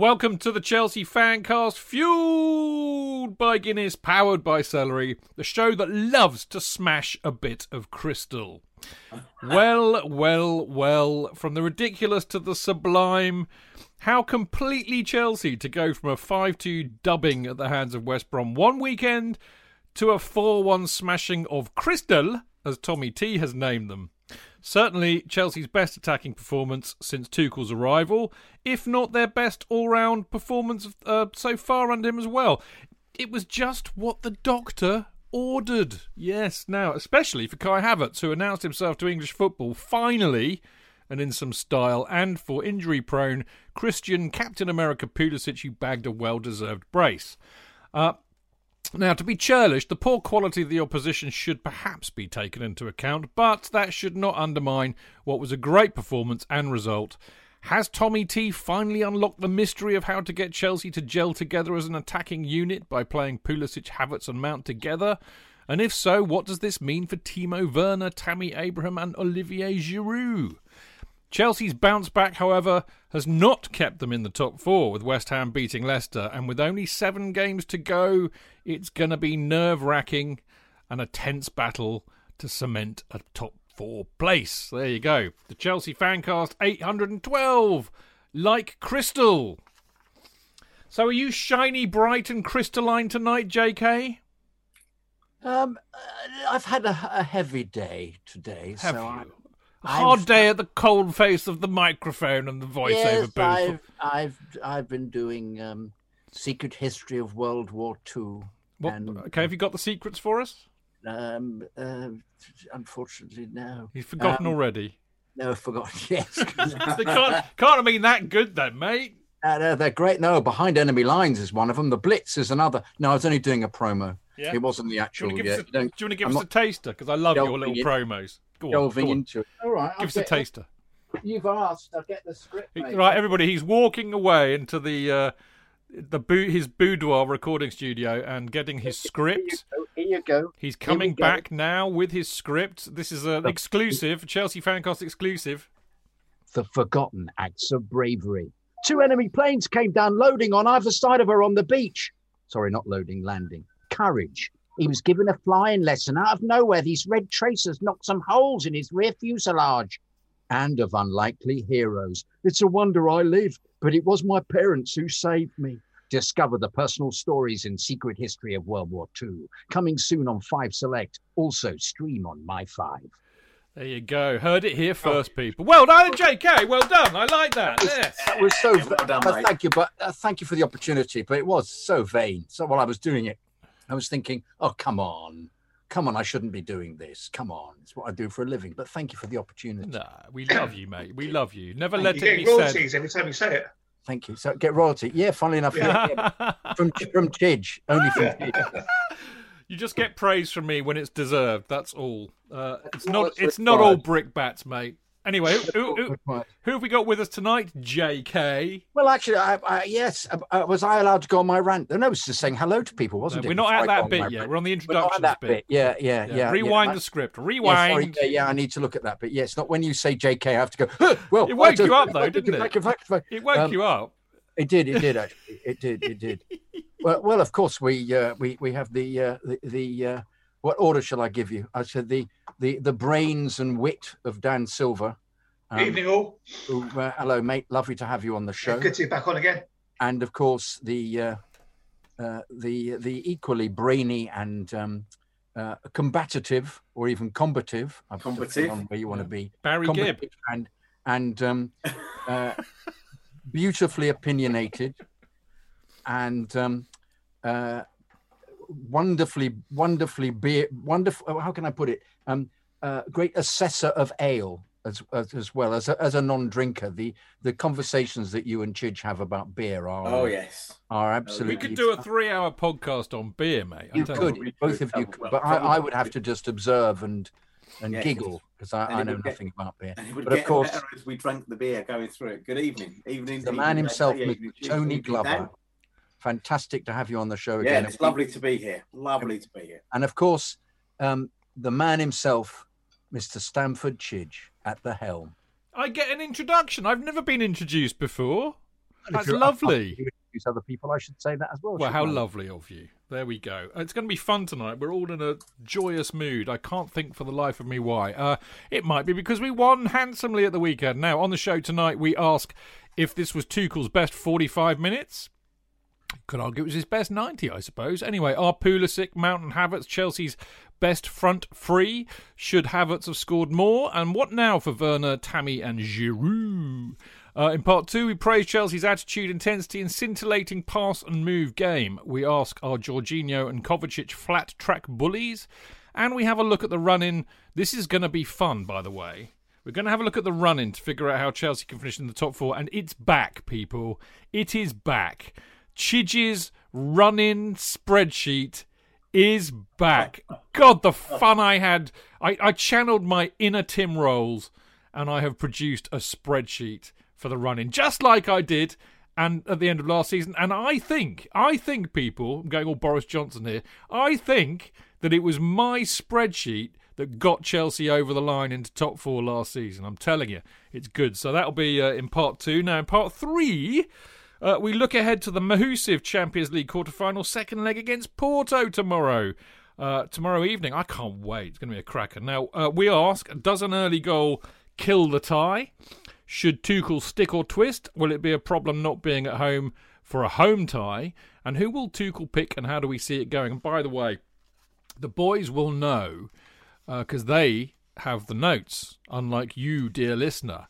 Welcome to the Chelsea Fancast, fueled by Guinness, powered by celery, the show that loves to smash a bit of crystal. well, well, well, from the ridiculous to the sublime, how completely Chelsea to go from a 5 2 dubbing at the hands of West Brom one weekend to a 4 1 smashing of Crystal, as Tommy T has named them. Certainly Chelsea's best attacking performance since Tuchel's arrival, if not their best all round performance uh, so far under him as well. It was just what the doctor ordered. Yes, now, especially for Kai Havertz, who announced himself to English football finally and in some style, and for injury prone Christian Captain America Pulisic, who bagged a well deserved brace. Uh, now, to be churlish, the poor quality of the opposition should perhaps be taken into account, but that should not undermine what was a great performance and result. Has Tommy T finally unlocked the mystery of how to get Chelsea to gel together as an attacking unit by playing Pulisic, Havertz, and Mount together? And if so, what does this mean for Timo Werner, Tammy Abraham, and Olivier Giroud? Chelsea's bounce back, however, has not kept them in the top four, with West Ham beating Leicester, and with only seven games to go, it's going to be nerve wracking and a tense battle to cement a top four place. There you go. The Chelsea Fancast 812, like crystal. So, are you shiny, bright, and crystalline tonight, JK? Um, uh, I've had a, a heavy day today, Have so you? I'm, hard I've- day at the cold face of the microphone and the voiceover yes, booth. I've, I've I've been doing um, Secret History of World War Two. And, okay, have you got the secrets for us? Um, uh, unfortunately, no. He's forgotten Um, already. No, I've forgotten. Yes, they can't, can't have been that good then, mate. Uh, they're, they're great. No, behind enemy lines is one of them. The Blitz is another. No, I was only doing a promo. Yeah. It wasn't the Do you actual. want to give, Yeah, us, a, you do you want to give us a not taster? Because I love your little promos. Go on, delving go on. into it. All right, I'll Give us a get- taster. You've asked. I'll get the script. mate. Right, everybody, he's walking away into the uh, the bou- his boudoir recording studio and getting his script. Here you go. He's Here we coming go. back now with his script. This is an exclusive, Chelsea Fancast exclusive. the forgotten acts of bravery. Two enemy planes came down loading on either side of her on the beach. Sorry, not loading, landing. Courage. He was given a flying lesson. Out of nowhere, these red tracers knocked some holes in his rear fuselage. And of unlikely heroes. It's a wonder I live, but it was my parents who saved me. Discover the personal stories in Secret History of World War II. Coming soon on 5 Select. Also stream on My 5. There you go. Heard it here first, people. Well done, JK. Well done. I like that. Yes. It was so. Yeah, well done, but mate. thank you, but uh, thank you for the opportunity. But it was so vain. So while I was doing it, I was thinking, "Oh, come on, come on! I shouldn't be doing this. Come on, it's what I do for a living." But thank you for the opportunity. Nah, we love you, mate. We love you. Never You let it get be royalties every time you say it. Thank you. So get royalty. Yeah, funnily enough, yeah, yeah, said. from from Chidge, only from Chidge. you just get praise from me when it's deserved. That's all. Uh, it's not. It's not all required. brickbats, mate. Anyway, who, who, who, have we got with us tonight? JK. Well, actually, I, I, yes, uh, uh, was I allowed to go on my rant? No, it was just saying hello to people, No, wasn't it? we're not at that bit yet. We're on the We're introductions bit. bit. Yeah, yeah, Yeah, yeah. Rewind yeah. the script. Yeah, Rewind. sorry, yeah, yeah, I need to look at that bit. Yeah, it's not when you say JK, I have to go. "Huh, well, It woke you up, though, didn't it? It woke Um, you up. It did. It did actually. It did. It did. well, well, of course we uh, we we have the uh, the, the uh, what order shall I give you? I said the the the brains and wit of Dan Silver. Good evening, all. who, uh, hello, mate. Lovely to have you on the show. Good to be back on again. And of course the uh, uh, the the equally brainy and um, uh, combative or even combative. I've Combative. on where you want to be. Barry Gibb. combative and and um, uh, beautifully opinionated and um, uh, wonderfully, wonderfully beer, wonderful. How can I put it? Um, uh, great assessor of ale as as, as well as a, as a non-drinker. The the conversations that you and Chidge have about beer are Oh yes. are absolutely. We could do a three-hour podcast on beer, mate. I You tell could, We both could, of you could, well, but I, I would have to just observe and and Yeah, giggle because I, I know would get- nothing about beer. And it would But of course- as we drank the beer going through it. Good evening. Evening. The evening, man mate. himself, evening, Tony evening, Glover. Dan. Fantastic to have you on the show again. Yeah, again. it's lovely to be here. Lovely to be here. And of course, um, the man himself, Mr. Stamford Chidge, at the helm. I get an introduction. I've never been introduced before. That's lovely. you introduce other people, I should say that as well. Well, how I? lovely of you. There we go. It's going to be fun tonight. We're all in a joyous mood. I can't think for the life of me why. Uh, it might be because we won handsomely at the weekend. Now, on the show tonight, we ask if this was Tuchel's best 45 minutes. Could argue it was his best 90, I suppose. Anyway, are Pulisic, Mount and Havertz, Chelsea's best front three? Should Havertz have scored more? And what now for Werner, Tammy, and Giroud? Uh, in part two, we praise Chelsea's attitude, intensity, and scintillating pass and move game. We ask, are Jorginho and Kovacic flat track bullies? And we have a look at the run in. This is going to be fun, by the way. We're going to have a look at the run in to figure out how Chelsea can finish in the top four. And it's back, people. It is back. Chidge's run in spreadsheet is back. God, the fun I had. I, I channeled my inner Tim Rolls and I have produced a spreadsheet for the run in, just like I did and at the end of last season. And I think, I think, people, I'm going all Boris Johnson here, I think that it was my spreadsheet that got Chelsea over the line into top four last season. I'm telling you, it's good. So that'll be uh, in part two. Now, in part three, uh, we look ahead to the Mahusiv Champions League quarter-final second leg against Porto tomorrow. Uh, tomorrow evening. I can't wait. It's going to be a cracker. Now, uh, we ask Does an early goal kill the tie? Should Tuchel stick or twist? Will it be a problem not being at home for a home tie? And who will Tuchel pick and how do we see it going? And by the way, the boys will know because they have the notes, unlike you, dear listener.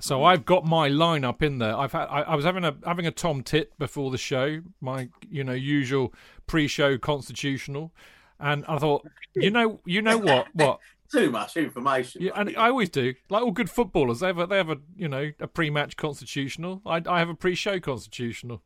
So mm-hmm. I've got my lineup in there. I've had I, I was having a having a Tom Tit before the show, my you know usual pre-show constitutional, and I thought, you know, you know what, what, Too much information. yeah, and I always do. Like all good footballers, they have a, they have a you know a pre-match constitutional. I I have a pre-show constitutional.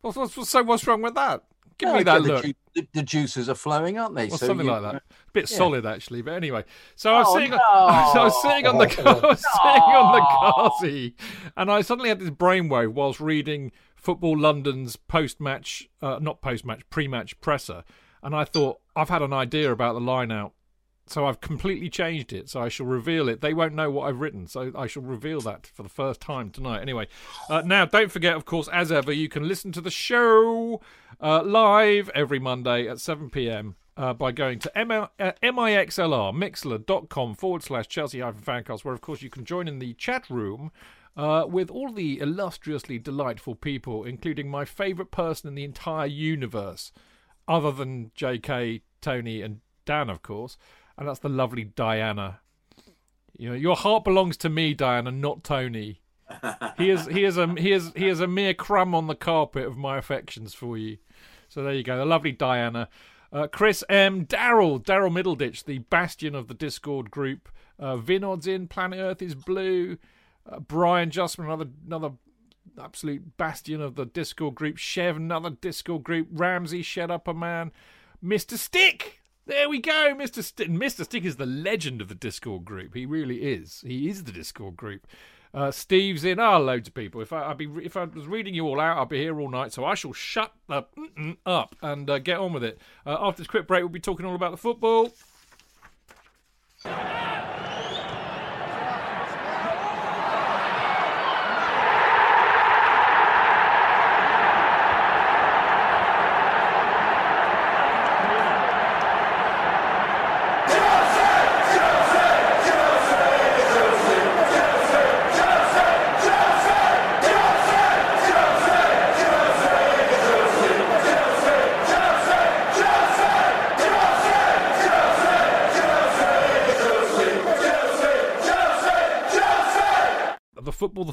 What's, what's, so what's wrong with that? Give me that the, look. ju- the, the juices are flowing, aren't they? Or So something you- like that. A bit yeah. solid actually, but anyway. So I was Oh, sitting, no. on, so I was sitting on the, I was sitting on the Kazi, and I suddenly had this brainwave whilst reading Football London's post-match, uh, not post-match, pre-match presser, and I thought I've had an idea about the line out. So I've completely changed it. So I shall reveal it. They won't know what I've written. So I shall reveal that for the first time tonight. Anyway, uh, now don't forget, of course, as ever, you can listen to the show uh, live every Monday at 7 p.m. Uh, by going to M- uh, mixlr mixlr.com forward slash Chelsea hyphen fancast, where of course you can join in the chat room uh, with all the illustriously delightful people, including my favourite person in the entire universe, other than J.K., Tony, and Dan, of course, and that's the lovely Diana. You know, your heart belongs to me, Diana, not Tony. He is he is a he is he is a mere crumb on the carpet of my affections for you. So there you go, the lovely Diana. Uh, Chris M. Daryl, Daryl Middleditch, the bastion of the Discord group. Uh, Vinod's in, Planet Earth is blue. Uh, Brian Justman, another another absolute bastion of the Discord group. Chev, another Discord group. Ramsey, Shed Up a Man. Mr. Stick, there we go, Mr. Stick. Mr. Stick is the legend of the Discord group. He really is. He is the Discord group. Uh, Steve's in. Ah, loads of people. If I, I'd be, if I was reading you all out, I'd be here all night. So I shall shut the up and uh, get on with it. Uh, after this quick break, we'll be talking all about the football.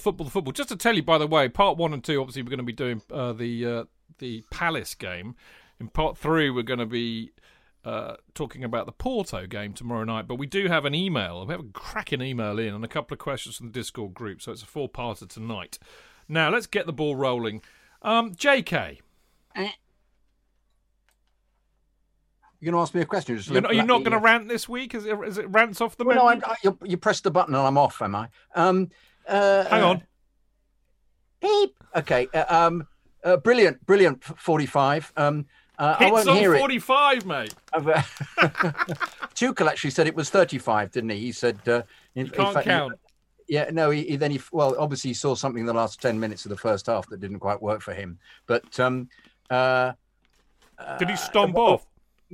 Football, the football. Just to tell you, by the way, part one and two, obviously, we're going to be doing uh, the uh, the Palace game. In part three, we're going to be uh, talking about the Porto game tomorrow night. But we do have an email. We have a cracking email in and a couple of questions from the Discord group. So it's a four parter tonight. Now let's get the ball rolling. Um, J.K. You're going to ask me a question? You're not, you're not going to to rant this week? Is it, is it rants off the Well, menu? no, I'm, I, you, you press the button and I'm off, am I? Um, uh, Hang uh, on. Beep. Okay. Uh, um, uh, brilliant, brilliant. Forty-five. Um, uh, I won't on hear it. 45, mate. I've, uh, Tuchel actually said it was thirty-five, didn't he? He said uh, in, You can't fact, count. yeah, no, he, he then he well, obviously he saw something in the last ten minutes of the first half that didn't quite work for him. But um, uh, Did he stomp off?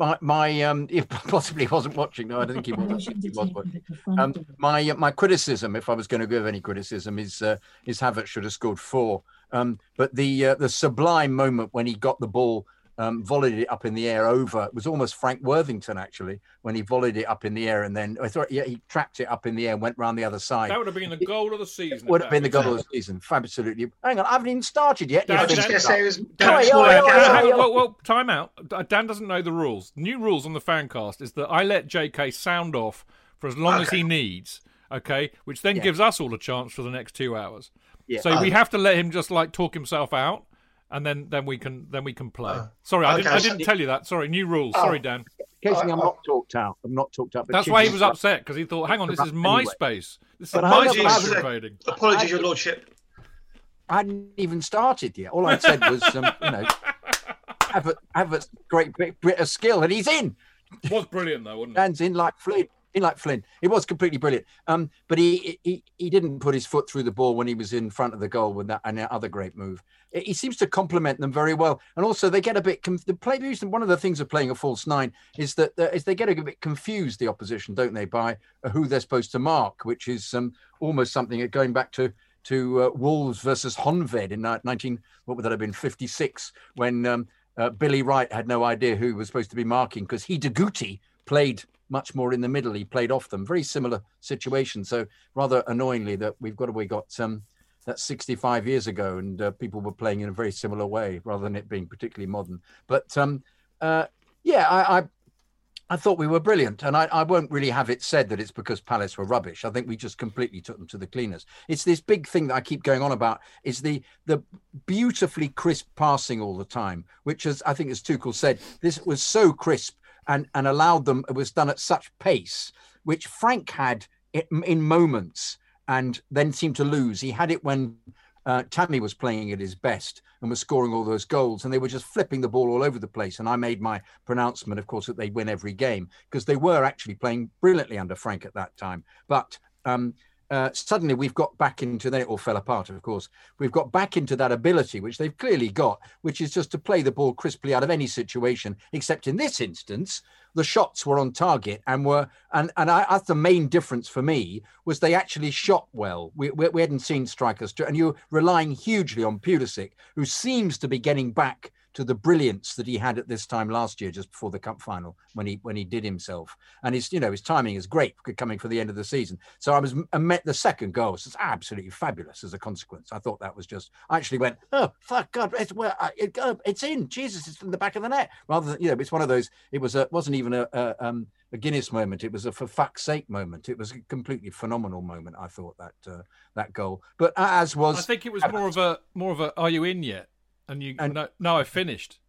My my um, he possibly wasn't watching. No, I don't think he was. Think he was watching. Um, my uh, my criticism, if I was going to give any criticism, is uh, is Havertz should have scored four. Um, but the uh, the sublime moment when he got the ball, um, volleyed it up in the air over, it was almost Frank Worthington actually when he volleyed it up in the air and then I thought yeah he trapped it up in the air and went round the other side. That would have been the goal of the season. would have been the goal of the season. Absolutely. Hang on, I haven't even started yet. Dan, I You was just going to say it was. Dan, Dan- Dan, well, well, time out. Dan doesn't know the rules. New rules on the Fancast is that I let JK sound off for as long as he needs, okay? Which then Yeah. gives us all a chance for the next two hours. Yeah. So we have to let him just like talk himself out, and then then we can then we can play. Oh. Sorry, I Okay, didn't I didn't tell you that. Sorry, new rules. Oh. Sorry, Dan. Occasionally, uh, I'm I- I- not talked out. I'm not talked out. That's why he was upset because he thought, "Hang on, this is my Anyway. space. This is my space haven't- invading." Apologies, Your Lordship. I hadn't even started yet. All I said was, um, you know, have a have a great bit, bit of skill, and he's in. It was brilliant though, wasn't it? Dan's in like Flynn. In like Flynn, it was completely brilliant. Um, but he, he he didn't put his foot through the ball when he was in front of the goal with that and that other great move. He seems to complement them very well, and also they get a bit. Conf- the play one of the things of playing a false nine is that uh, is they get a bit confused the opposition, don't they, by uh, who they're supposed to mark, which is um, almost something going back to to uh, Wolves versus Honved in ni- 19 what would that have been 56 when um, uh, Billy Wright had no idea who was supposed to be marking because he Hidegkuti played much more in the middle. He played off them. Very similar situation. So rather annoyingly that we've got we got um, that's 65 years ago and uh, people were playing in a very similar way rather than it being particularly modern. But um, uh, yeah, I, I I thought we were brilliant, and I, I won't really have it said that it's because Palace were rubbish. I think we just completely took them to the cleaners. It's this big thing that I keep going on about is the the beautifully crisp passing all the time, which is I think as Tuchel said, this was so crisp and and allowed them. It was done at such pace, which Frank had in, moments, and then seemed to lose. He had it when uh, Tammy was playing at his best and was scoring all those goals, and they were just flipping the ball all over the place. And I made my pronouncement, of course, that they'd win every game because they were actually playing brilliantly under Frank at that time. But um, uh, suddenly we've got back into then it all fell apart of course we've got back into that ability which they've clearly got which is just to play the ball crisply out of any situation except in this instance the shots were on target and were and and I, that's the main difference for me was they actually shot well. We, we, we hadn't seen strikers and you're relying hugely on Pulisic who seems to be getting back to the brilliance that he had at this time last year, just before the cup final, when he when he did himself. And his you know his timing is great coming for the end of the season. So I was I met the second goal. So it's absolutely fabulous as a consequence. I thought that was just. I actually went, oh fuck God, it's well, it, uh, it's in. Jesus, it's in the back of the net. Rather than you know, it's one of those. It was a wasn't even a. a um, a Guinness moment. It was a for fuck's sake moment. It was a completely phenomenal moment. I thought that uh, that goal, but as was I think it was more of a more of a "Are you in yet?" And you And- no, no, I finished.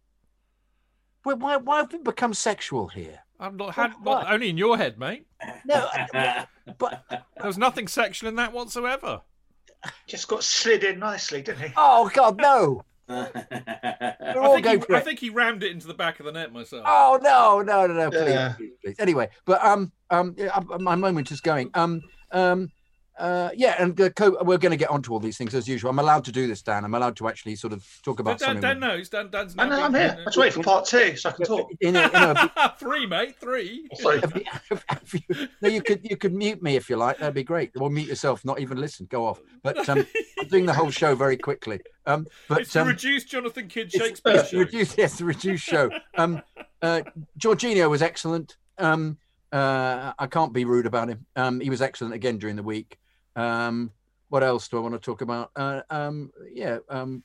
Why, why, why have we become sexual here? I'm not, had, What? not only in your head, mate. No, but There was nothing sexual in that whatsoever. Just got slid in nicely, didn't he? oh god, no! We're I think, going he, I think he rammed it into the back of the net myself. Oh no, no, no, no! Please, Yeah. please, please. Anyway, but um, um, yeah, uh, my moment is going. Um, um, uh, yeah, and uh, co- we're going to get onto all these things as usual. I'm allowed to do this, Dan. I'm allowed to actually sort of talk about Dan, something. Dan knows. Dan, Dan's I now know, I'm here. I was waiting for part two so I can talk. in a, in a, three, mate, three. Sorry. Have you- have you- no, you could you could mute me if you like. That'd be great. Or mute yourself. Not even listen. Go off. But um, I'm doing the whole show very quickly. Um, but It's the um, reduced Jonathan Kydd Shakespeare it's show. reduced, yes, the reduced show. Um, uh, Jorginho was excellent. Um, uh, I can't be rude about him. Um, he was excellent again during the week. Um, what else do I want to talk about? Uh, um, yeah, um,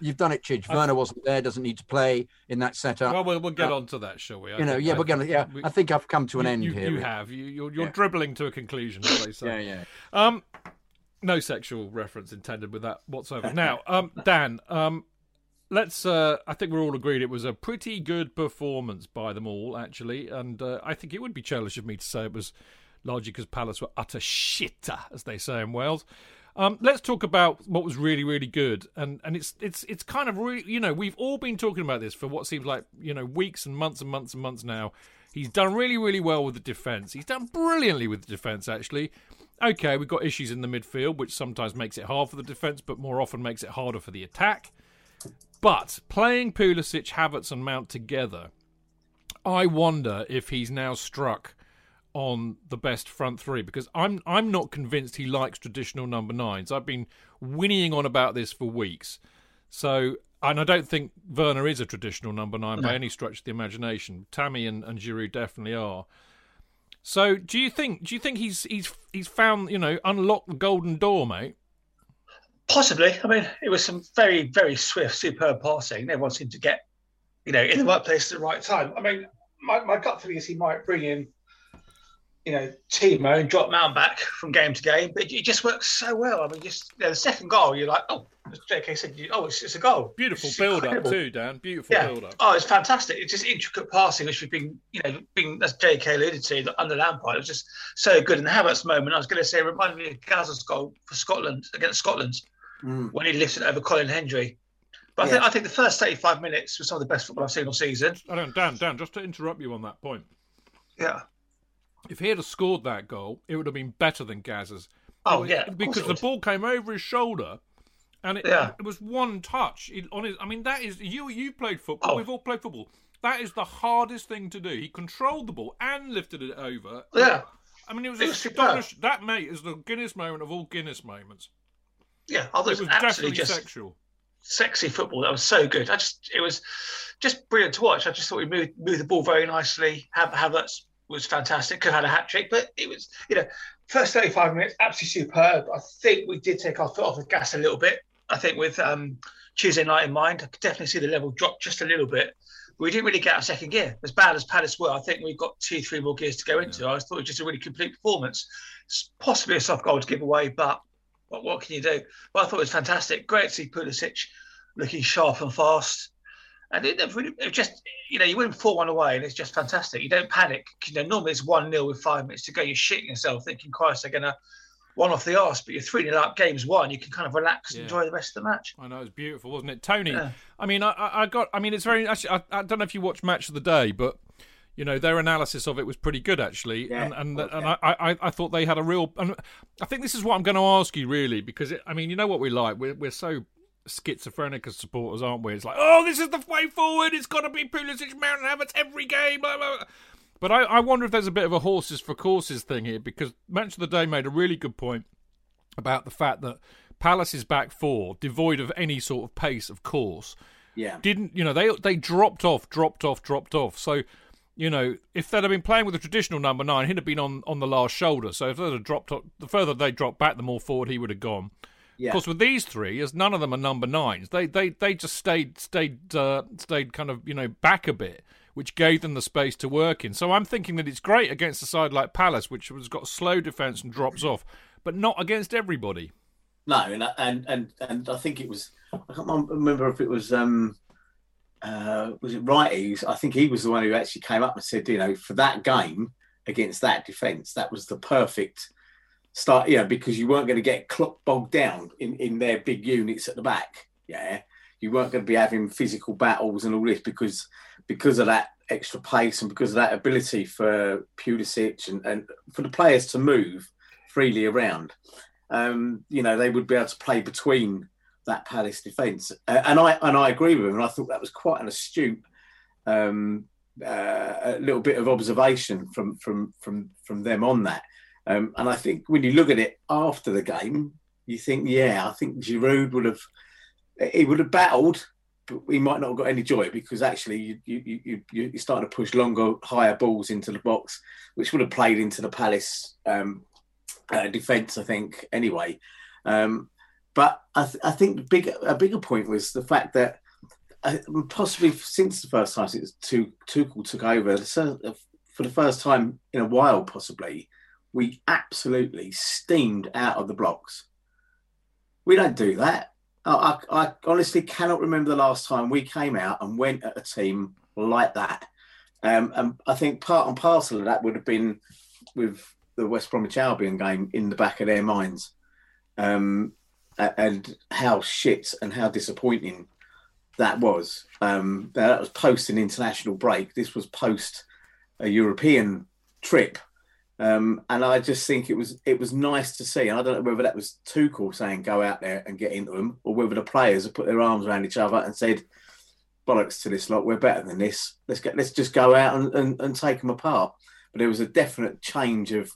you've done it, Chidge. Werner wasn't there, doesn't need to play in that setup. Well, we'll, we'll get on to that, shall we? I you know, think yeah, I- we're gonna. Yeah, we- I think I've come to an you, end you, here. You have. You, you're you're Yeah. dribbling to a conclusion, as they say. Yeah, yeah. Um, no sexual reference intended with that whatsoever. Now, um, Dan, um, let's. Uh, I think we're all agreed it was a pretty good performance by them all, actually, and uh, I think it would be churlish of me to say it was largely because Palace were utter shitter, as they say in Wales. Um, let's talk about what was really, really good, and and it's it's it's kind of really, you know, we've all been talking about this for what seems like you know weeks and months and months and months now. He's done really, really well with the defence. He's done brilliantly with the defence, actually. Okay, we've got issues in the midfield, which sometimes makes it hard for the defence, but more often makes it harder for the attack. But playing Pulisic, Havertz, and Mount together, I wonder if he's now struck on the best front three because I'm I'm not convinced he likes traditional number nines. I've been whinnying on about this for weeks. So and I don't think Werner is a traditional number nine no. by any stretch of the imagination. Tammy and, and Giroud definitely are. So do you think do you think he's he's he's found, you know, unlocked the golden door, mate? Possibly. I mean, it was some very, very swift, superb passing. Everyone seemed to get, you know, in the right place at the right time. I mean, my, my gut feeling is he might bring in you know, Timo and drop Mount back from game to game, but it just works so well. I mean, just you know, the second goal, you're like, oh, as JK said, oh, it's, it's a goal. Beautiful build up too, Dan. Beautiful yeah. build up. Oh, it's fantastic. It's just intricate passing, which we've been, you know, being as JK alluded to under Lampard. It was just so good. And the Havertz moment, I was going to say, reminded me of Gazza's goal for Scotland against Scotland mm. when he lifted over Colin Hendry. But yeah. I think I think the first 35 minutes was some of the best football I've seen all season. I don't, Dan, Dan, just to interrupt you on that point. Yeah if he had scored that goal, it would have been better than Gazza's. Oh yeah, because the ball came over his shoulder, and it, yeah. it was one touch it, on his. I mean, that is you. You played football. Oh. We've all played football. That is the hardest thing to do. He controlled the ball and lifted it over. Yeah. I mean, it was, it was astonishing. That mate is the Guinness moment of all Guinness moments. Yeah, oh, it was absolutely just sexual. Sexy football. That was so good. I just, it was just brilliant to watch. I just thought we moved, moved the ball very nicely. Have Havertz was fantastic. Could have had a hat trick, but it was, you know, first 35 minutes, absolutely superb. I think we did take our foot off the gas a little bit. I think with um, Tuesday night in mind, I could definitely see the level drop just a little bit. We didn't really get our second gear. As bad as Palace were, I think we've got two, three more gears to go into. Yeah. I thought it was just a really complete performance. It's possibly a soft goal to give away, but what, what can you do? But I thought it was fantastic. Great to see Pulisic looking sharp and fast. And it, it just, you know, you win 4 1 away and it's just fantastic. You don't panic. You know, normally it's 1 0 with five minutes to go. You're shitting yourself thinking, Christ, they're going to one off the arse, but you're 3 0 up, game's won. You can kind of relax and enjoy the rest of the match. I know, it was beautiful, wasn't it? Tony, yeah. I mean, I, I got, I mean, it's very, actually, I, I don't know if you watched Match of the Day, but you know their analysis of it was pretty good actually yeah, and and, and I, I, I thought they had a real and I think this is what I'm going to ask you really because it, I mean you know what we like we're we're so schizophrenic as supporters, aren't we? It's like, oh, this is the way forward. It's got to be Pulisic, Mount Havertz every game. Blah, blah. But I, I wonder if there's a bit of a horses for courses thing here because Match of the Day made a really good point about the fact that Palace's back four, devoid of any sort of pace, of course, yeah, didn't you know they they dropped off, dropped off, dropped off. So you know, if they'd have been playing with a traditional number nine, he'd have been on, on the last shoulder. So if they'd have dropped, off, the further they dropped back, the more forward he would have gone. Yeah. Of course, with these three, as none of them are number nines, they they they just stayed stayed uh, stayed kind of you know back a bit, which gave them the space to work in. So I'm thinking that it's great against a side like Palace, which has got slow defence and drops off, but not against everybody. No, and and and and I think it was I can't remember if it was um uh was it Wrighty? I think he was the one who actually came up and said, you know, for that game against that defence, that was the perfect start, yeah, because you weren't going to get clock bogged down in, in their big units at the back. Yeah, you weren't going to be having physical battles and all this because because of that extra pace and because of that ability for Pulisic and, and for the players to move freely around. Um, you know, they would be able to play between that Palace defence, uh, and I and I agree with him. And I thought that was quite an astute um, uh, little bit of observation from from from from them on that. Um, and I think when you look at it after the game, you think, yeah, I think Giroud would have, he would have battled, but he might not have got any joy because actually you, you, you, you're starting to push longer, higher balls into the box, which would have played into the Palace um, uh, defence, I think, anyway. Um, but I, th- I think big, a bigger point was the fact that uh, possibly since the first time since Tuchel took over, for the first time in a while, possibly, we absolutely steamed out of the blocks. We don't do that. I, I, honestly cannot remember the last time we came out and went at a team like that. Um, and I think part and parcel of that would have been with the West Bromwich Albion game in the back of their minds. Um, and how shit and how disappointing that was. Um, that was post an international break. This was post a European trip. Um, and I just think it was it was nice to see. And I don't know whether that was Tuchel saying go out there and get into them, or whether the players have put their arms around each other and said, "Bollocks to this lot, we're better than this. Let's get let's just go out and, and, and take them apart." But there was a definite change of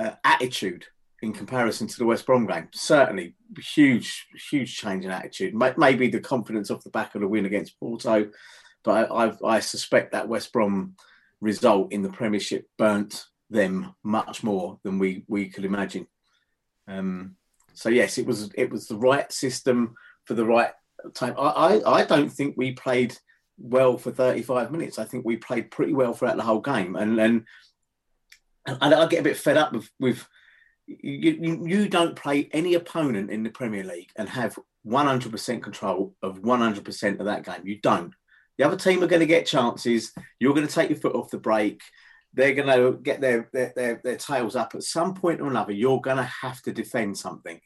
uh, attitude in comparison to the West Brom game. Certainly, huge huge change in attitude. Maybe the confidence off the back of the win against Porto, but I, I, I suspect that West Brom result in the Premiership burnt them much more than we we could imagine. Um, so yes, it was it was the right system for the right time. I, I, I don't think we played well for 35 minutes. I think we played pretty well throughout the whole game, and and and I get a bit fed up with with you, you, you don't play any opponent in the Premier League and have 100% control of 100% of that game. You don't. The other team are going to get chances. You're going to take your foot off the brake. They're going to get their, their, their, their tails up. At some point or another, you're going to have to defend something.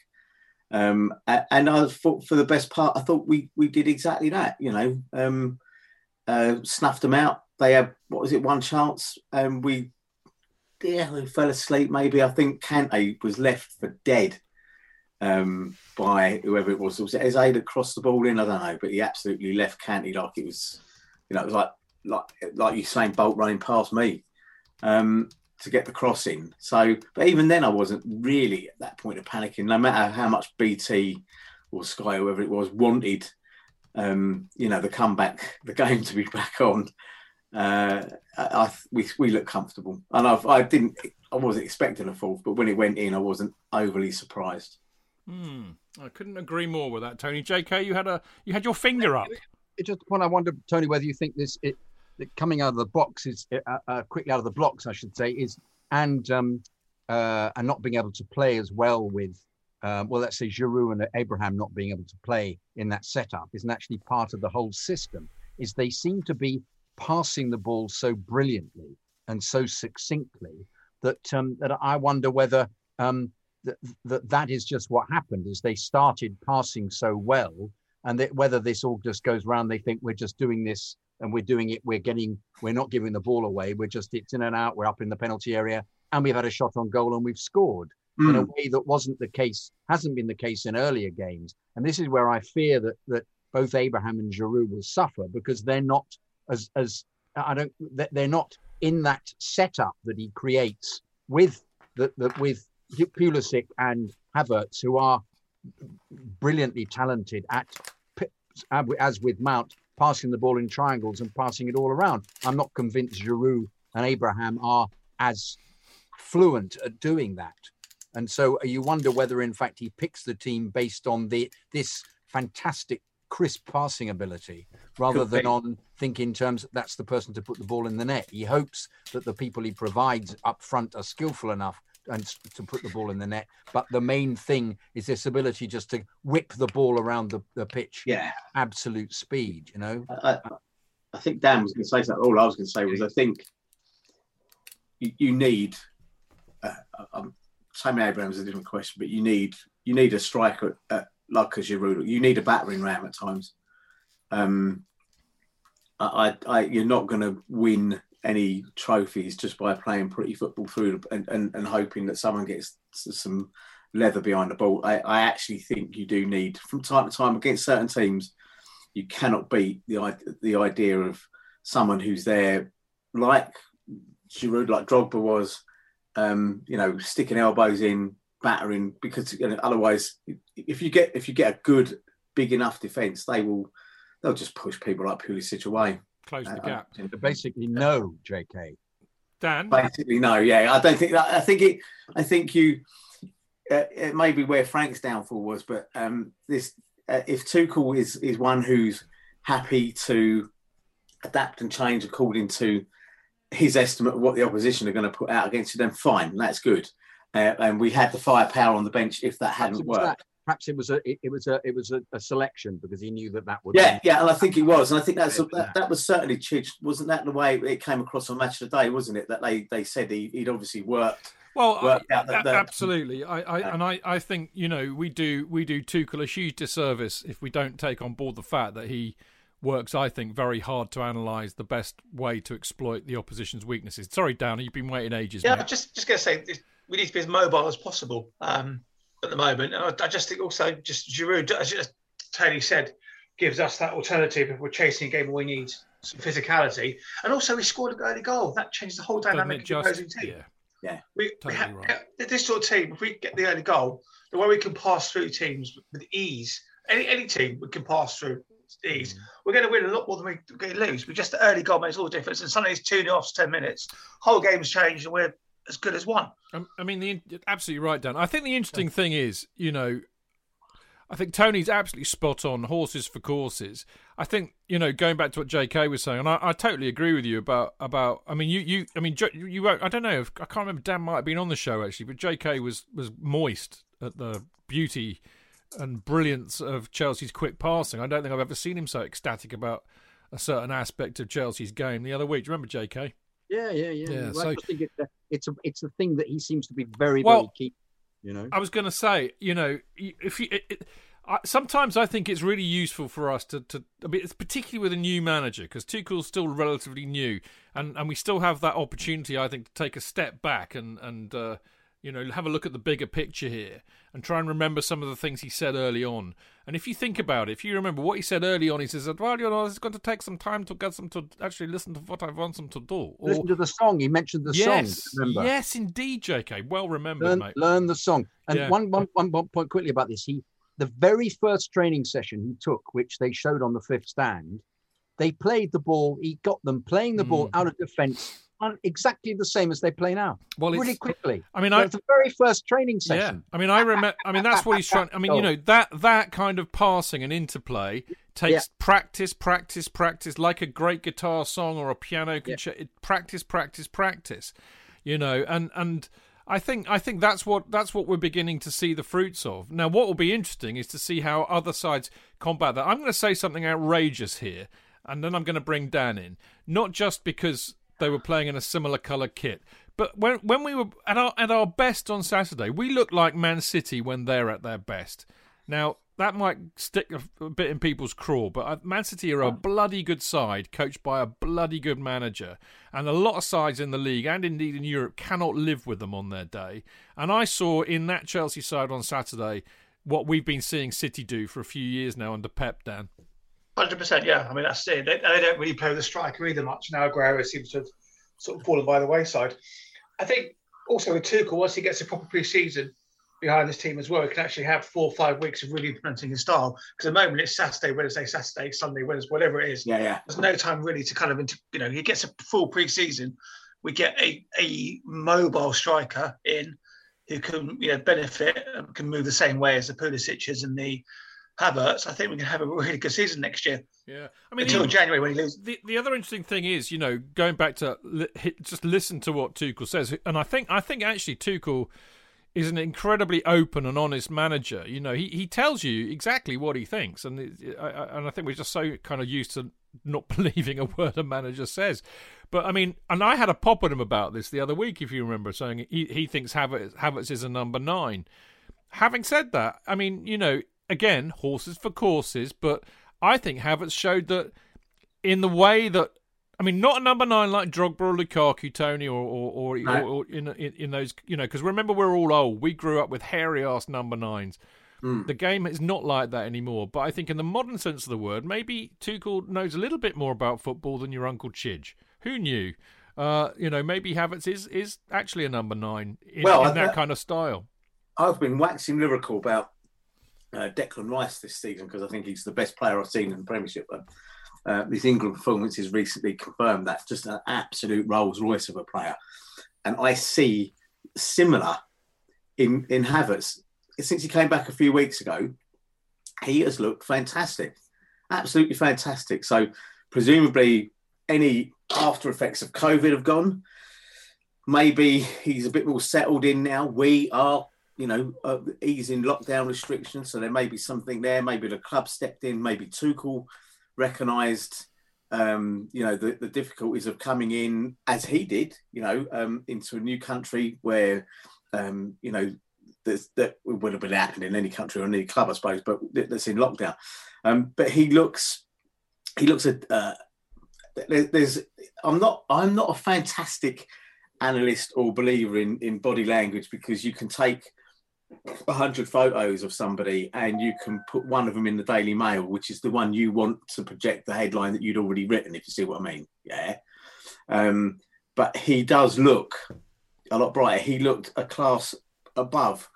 Um, and I thought for the best part, I thought we, we did exactly that, you know, um, uh, snuffed them out. They had, what was it, one chance. And we, yeah, we fell asleep maybe. I think Kante was left for dead um, by whoever it was. Was it Eze that crossed the ball in? I don't know, but he absolutely left Kante like it was, you know, it was like like like you saying Bolt running past me um, to get the cross in. So, but even then, I wasn't really at that point of panicking. No matter how much BT or Sky, or whoever it was, wanted, um, you know, the comeback, the game to be back on. Uh, I, I we we looked comfortable, and I've, I didn't. I wasn't expecting a fourth, but when it went in, I wasn't overly surprised. Hmm. I couldn't agree more with that, Tony. J.K., you had a you had your finger up. It's just a point I wonder, Tony, whether you think this it, it coming out of the box is uh, uh, quickly out of the blocks, I should say, is and um, uh, and not being able to play as well with um, well, let's say Giroud and Abraham not being able to play in that setup isn't actually part of the whole system. Is they seem to be passing the ball so brilliantly and so succinctly that um, that I wonder whether um, that, that is just what happened is they started passing so well and that whether this all just goes round they think we're just doing this and we're doing it we're getting we're not giving the ball away we're just it's in and out we're up in the penalty area and we've had a shot on goal and we've scored mm. in a hmm. way that wasn't the case hasn't been the case in earlier games and this is where i fear that that both abraham and Giroud will suffer because they're not as as i don't they're not in that setup that he creates with the, the with Pulisic and Havertz, who are brilliantly talented at, as with Mount, passing the ball in triangles and passing it all around. I'm not convinced Giroud and Abraham are as fluent at doing that. And so uh, you wonder whether, in fact, he picks the team based on the this fantastic crisp passing ability rather than on thinking in terms that's the person to put the ball in the net. He hopes that the people he provides up front are skillful enough and to put the ball in the net. But the main thing is this ability just to whip the ball around the, the pitch. Yeah, absolute speed. You know. I, I think Dan was going to say that. All I was going to say was I think you, you need. Uh, um, Tammy Abraham's is a different question, but you need you need a striker uh, like a Giroud. You need a battering ram at times. Um, I, I, you're not going to win any trophies just by playing pretty football through and, and, and hoping that someone gets some leather behind the ball. I, I actually think you do need, from time to time, against certain teams, you cannot beat the the idea of someone who's there, like Giroud, like Drogba was, um, you know, sticking elbows in, battering. Because you know, otherwise, if you get if you get a good, big enough defence, they will they'll just push people like Pulisic away close the uh, gap. Uh, basically, no, J.K. Dan. Basically, no. Yeah, I don't think that. I think it. I think you. Uh, it may be where Frank's downfall was, but um, this uh, if Tuchel is is one who's happy to adapt and change according to his estimate of what the opposition are going to put out against you, then fine, that's good. Uh, and we had the firepower on the bench if that hadn't worked perhaps it was a it, it was a it was a, a, selection because he knew that that would. Yeah, be... yeah, and I think it was, and I think that's that, that was certainly Chidge. Wasn't that the way it came across on Match of the Day? Wasn't it that they they said he, would obviously worked. Well, worked I, the, absolutely. I, I and I, I think you know we do we do Tuchel a huge disservice if we don't take on board the fact that he works, I think, very hard to analyse the best way to exploit the opposition's weaknesses. Sorry, Downey, you've been waiting ages. Yeah, mate. just just going to say we need to be as mobile as possible um, at the moment. And I, I, just think also just Giroud, as, as Tony said, gives us that alternative if we're chasing a game where we need some physicality. And also, we scored an early goal. That changed the whole dynamic of the opposing team. Yeah. Yeah, we, totally we have, right. this sort of team. If we get the early goal, the way we can pass through teams with ease, any any team we can pass through ease. Mm. We're going to win a lot more than we're going to lose. But just the early goal makes all the difference. And suddenly it's two off ten minutes. Whole game's changed, and we're as good as one. Um, I mean, the, absolutely right, Dan. I think the interesting thing is, you know, I think Tony's absolutely spot on. Horses for courses. I think you know, going back to what J.K. was saying, and I, I totally agree with you about about. I mean, you you. I mean, you. you I don't know. If, I can't remember. Dan might have been on the show actually, but J.K. was was moist at the beauty and brilliance of Chelsea's quick passing. I don't think I've ever seen him so ecstatic about a certain aspect of Chelsea's game the other week. Do you remember J.K.? Yeah, yeah, yeah. yeah well, so, I think it's a, it's a it's a thing that he seems to be very well, very keen you know, I was going to say, you know, if you. It, it, I, sometimes I think it's really useful for us to, to I mean, it's particularly with a new manager because Tuchel's still relatively new, and, and we still have that opportunity, I think, to take a step back and and uh, you know have a look at the bigger picture here and try and remember some of the things he said early on. And if you think about it, if you remember what he said early on, he says, "Well, you know, it's going to take some time to get them to actually listen to what I want them to do." Or, listen to the song. He mentioned the yes, song. Remember? Yes, indeed, J.K. Well remembered, learn, mate. Learn the song. And yeah. one, one, one point quickly about this: he, the very first training session he took, which they showed on the fifth stand, they played the ball. He got them playing the ball mm. out of defence exactly the same as they play now. Well, really quickly. I mean, so I, the very first training session. Yeah, I mean, I remember. I mean, that's what he's trying. I mean, you oh. know, that that kind of passing and interplay takes yeah. practice, practice, practice, like a great guitar song or a piano concerto. Yeah. Practice, practice, practice. You know, and and. I think I think that's what that's what we're beginning to see the fruits of. Now, what will be interesting is to see how other sides combat that. I'm going to say something outrageous here, and then I'm going to bring Dan in, not just because they were playing in a similar colour kit. But when when we were at our at our best on Saturday, we looked like Man City when they're at their best. Now that might stick a, a bit in people's craw, but Man City are a bloody good side, coached by a bloody good manager, and a lot of sides in the league and indeed in Europe cannot live with them on their day. And I saw in that Chelsea side on Saturday what we've been seeing City do for a few years now under Pep. Dan. Hundred percent, yeah. I mean, that's it. They, they, don't really play with the striker either much now. Aguero seems to have sort of fallen by the wayside. I think also with Tuchel, once he gets a proper pre-season behind this team as well, he can actually have four or five weeks of really implementing his style. Because at the moment it's Saturday, Wednesday, Saturday, Sunday, Wednesday, whatever it is. Yeah, yeah. There's no time really to kind of, you know, he gets a full pre-season. We get a, a mobile striker in who can you know benefit and can move the same way as the Pulisic's and the Havertz, I think we can have a really good season next year. Yeah, I mean until the, January when he loses. The the other interesting thing is, you know, going back to li- just listen to what Tuchel says, and I think I think actually Tuchel is an incredibly open and honest manager. You know, he, he tells you exactly what he thinks, and it, I, and I think we're just so kind of used to not believing a word a manager says. But I mean, and I had a pop at him about this the other week, if you remember, saying he he thinks Havertz, Havertz is a number nine. Having said that, I mean, you know, again, horses for courses, but I think Havertz showed that in the way that I mean, not a number nine like Drogba or Lukaku, Tony, or or, or, or, or in, in, in those you know because remember we're all old. We grew up with hairy ass number nines. Mm. The game is not like that anymore. But I think in the modern sense of the word, maybe Tuchel knows a little bit more about football than your Uncle Chidge. Who knew? Uh, you know, maybe Havertz is is actually a number nine in, well, in that kind of style. I've been waxing lyrical about uh, Declan Rice this season because I think he's the best player I've seen in the Premiership. But uh, his England performance has recently confirmed that just an absolute Rolls Royce of a player. And I see similar in in Havertz since he came back a few weeks ago. He has looked fantastic, absolutely fantastic. So presumably any after effects of COVID have gone. Maybe he's a bit more settled in now. We are you know, uh, easing lockdown restrictions. So there may be something there. Maybe the club stepped in. Maybe Tuchel recognised, um, you know, the, the, difficulties of coming in as he did, you know, um, into a new country where, um, you know, that would have been happening in any country or any club, I suppose, but that's in lockdown. Um, but he looks he looks at. Uh, there's. I'm not. I'm not a fantastic analyst or believer in in body language because you can take a hundred photos of somebody and you can put one of them in the Daily Mail, which is the one you want to project the headline that you'd already written, if you see what I mean. Yeah. Um, but he does look a lot brighter. He looked a class above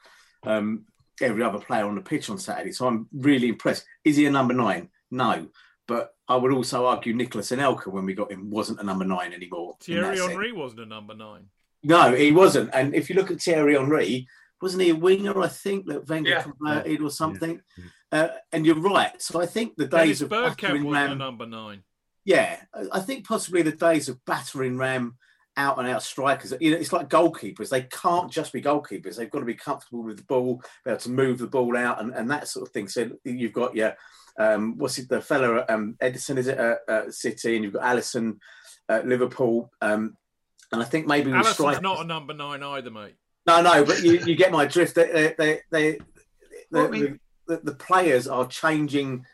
um, every other player on the pitch on Saturday. So I'm really impressed. Is he a number nine? No. But I would also argue Nicolas Anelka, when we got him, wasn't a number nine anymore. Thierry Henry wasn't a number nine. No, he wasn't. And if you look at Thierry Henry, wasn't he a winger? I think that Wenger yeah. converted or something. Yeah. Uh, and you're right. So I think the days of Bergkamp was Ram, number nine. Yeah, I think possibly the days of battering Ram out and out strikers. You know, it's like goalkeepers. They can't just be goalkeepers. They've got to be comfortable with the ball, be able to move the ball out, and, and that sort of thing. So you've got your um, what's it? The fella um, Ederson is it at uh, City, and you've got Alisson at Liverpool. Um, and I think maybe Alisson's strikers, not a number nine either, mate. No, no, but you, you get my drift. They, they, they, they the, the, the, players are changing.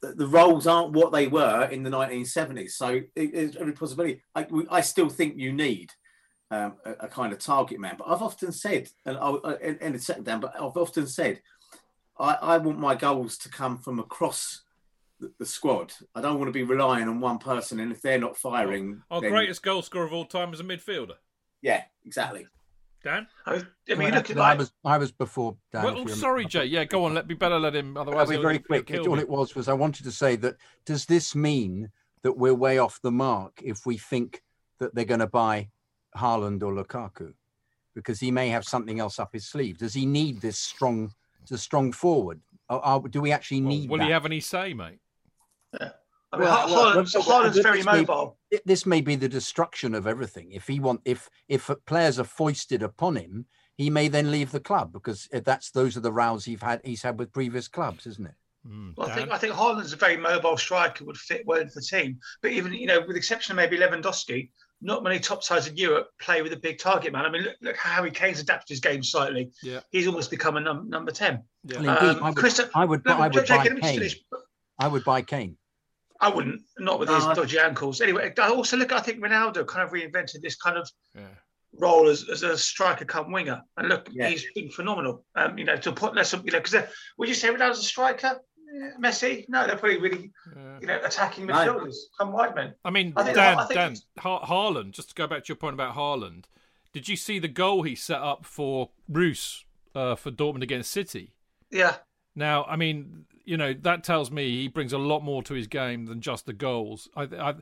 The, the, roles aren't what they were in the 1970s. So it, it's every possibility. I, I still think you need um, a, a, kind of target man. But I've often said, and I'll end the second down, but I've often said, I, I want my goals to come from across the, the, squad. I don't want to be relying on one person, and if they're not firing, our then... greatest goal scorer of all time is a midfielder. Yeah, exactly. Dan? I, I mean, look at I was I was before Dan. Well, oh, sorry, Jay. Yeah, go on. Let me better let him. Otherwise, I'll be very quick. All it was was I wanted to say that does this mean that we're way off the mark if we think that they're going to buy Haaland or Lukaku because he may have something else up his sleeve? Does he need this strong, this strong forward? Or, or do we actually need? Well, will that? he have any say, mate? Yeah. I mean, well, Haaland, well, Haaland's very mobile. May, this may be the destruction of everything. If he want, if if players are foisted upon him, he may then leave the club because that's those are the rows he's had he's had with previous clubs, isn't it? Mm, well, I think I think Haaland's a very mobile striker, would fit well into the team. But even you know, with the exception of maybe Lewandowski, not many top sides in Europe play with a big target man. I mean, look, look how Harry Kane's adapted his game slightly. Yeah, he's almost become a num- number ten. Yeah. Well, indeed, um, I would, Christo- I would, I would buy Kane. I would buy Kane. I wouldn't, not with his dodgy ankles. Anyway, I also look. I think Ronaldo kind of reinvented this kind of yeah. role as, as a striker, come winger, and look, yeah. he's been phenomenal. Um, you know, to put less, you know, because uh, would you say Ronaldo's a striker? Messi? No, they're probably really, yeah. you know, attacking midfielders, no. come wide men. I mean, I Dan, I Dan, ha- Haaland. Just to go back to your point about Haaland, did you see the goal he set up for Reus uh, for Dortmund against City? Yeah. Now, I mean, you know that tells me he brings a lot more to his game than just the goals. I I,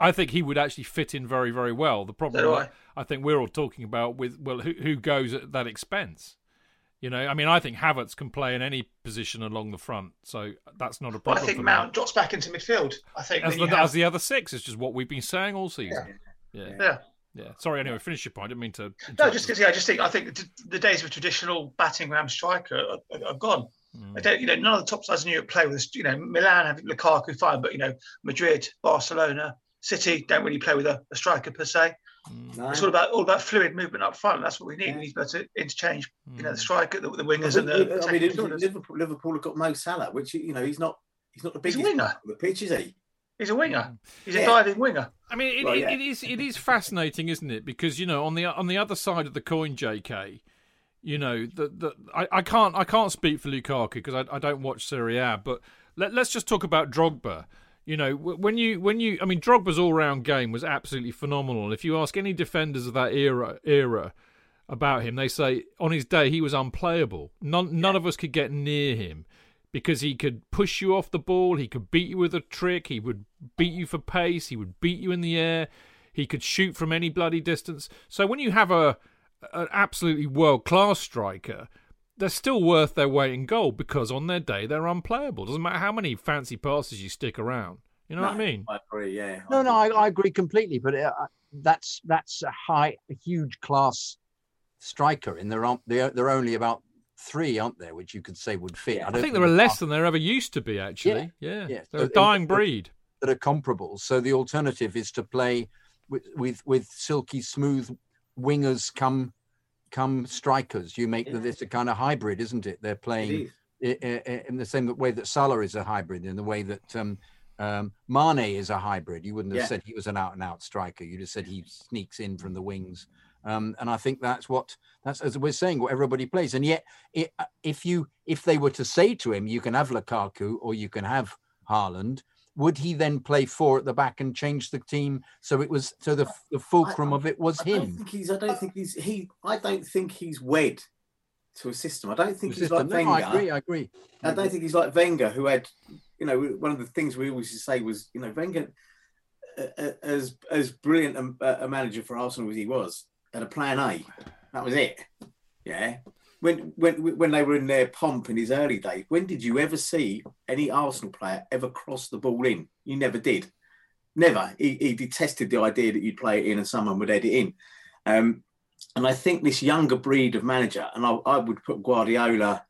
I think he would actually fit in very very well. The problem I. I. think we're all talking about with well who who goes at that expense. You know, I mean, I think Havertz can play in any position along the front, so that's not a problem. Well, I think Mount drops back into midfield. I think as, the, have... as the other six is just what we've been saying all season. Yeah. yeah. yeah. Yeah. Sorry. Anyway, finish your point. I didn't mean to. No, just because yeah, I just think I think the days of a traditional batting ram striker are, are gone. Mm. I don't, you know, none of the top sides in Europe play with this. You know, Milan have Lukaku fine, but you know, Madrid, Barcelona, City don't really play with a, a striker per se. Mm. It's all about all about fluid movement up front. That's what we need. Yeah. We need to interchange, mm. you know, the mm. striker, the, the wingers, and the. I mean, Liverpool, Liverpool have got Mo Salah, which you know he's not he's not the biggest he's a winger on the pitch, is he? He's a winger. Mm. He's yeah. a diving winger. I mean, it, well, yeah. it is it is fascinating, isn't it? Because you know, on the on the other side of the coin, J.K., you know, the, the I, I can't I can't speak for Lukaku because I, I don't watch Serie A, but let, let's just talk about Drogba. You know, when you when you I mean Drogba's all round game was absolutely phenomenal. If you ask any defenders of that era era about him, they say on his day he was unplayable. None none of us could get near him because he could push you off the ball, he could beat you with a trick, he would beat you for pace, he would beat you in the air, he could shoot from any bloody distance. So when you have a an absolutely world class striker, they're still worth their weight in gold because on their day they're unplayable. Doesn't matter how many fancy passes you stick around. You know no, what I mean? I agree. Yeah. No, no, I, I agree completely. But uh, that's that's a high, a huge class striker, and there aren't there, there are only about three, aren't there, which you could say would fit. I, I think there are less than there ever used to be. Actually, yeah, yeah, yeah. they're so, a dying breed that are comparable. So the alternative is to play with with, with silky smooth wingers come come strikers. You make yeah. this a kind of hybrid, isn't it? They're playing in the same way that Salah is a hybrid, in the way that um, Um, Mane is a hybrid. You wouldn't have yeah. said he was an out and out striker. You'd have said he sneaks in from the wings. Um, and I think that's what that's as we're saying what everybody plays. And yet, it, if you if they were to say to him, you can have Lukaku or you can have Haaland, would he then play four at the back and change the team so it was so the, the fulcrum I, of it was I him? Don't think he's, I don't think he's he. I don't think he's wed to a system. I don't think he's like no, Wenger. I agree. I agree. I don't think he's like Wenger, who had, you know, one of the things we always say was, you know, Wenger, uh, as as brilliant a, a manager for Arsenal as he was, had a plan A. That was it. Yeah. When when when they were in their pomp in his early days, when did you ever see any Arsenal player ever cross the ball in? You never did. Never. He, he detested the idea that you'd play it in and someone would head it in. Um, and I think this younger breed of manager, and I, I would put Guardiola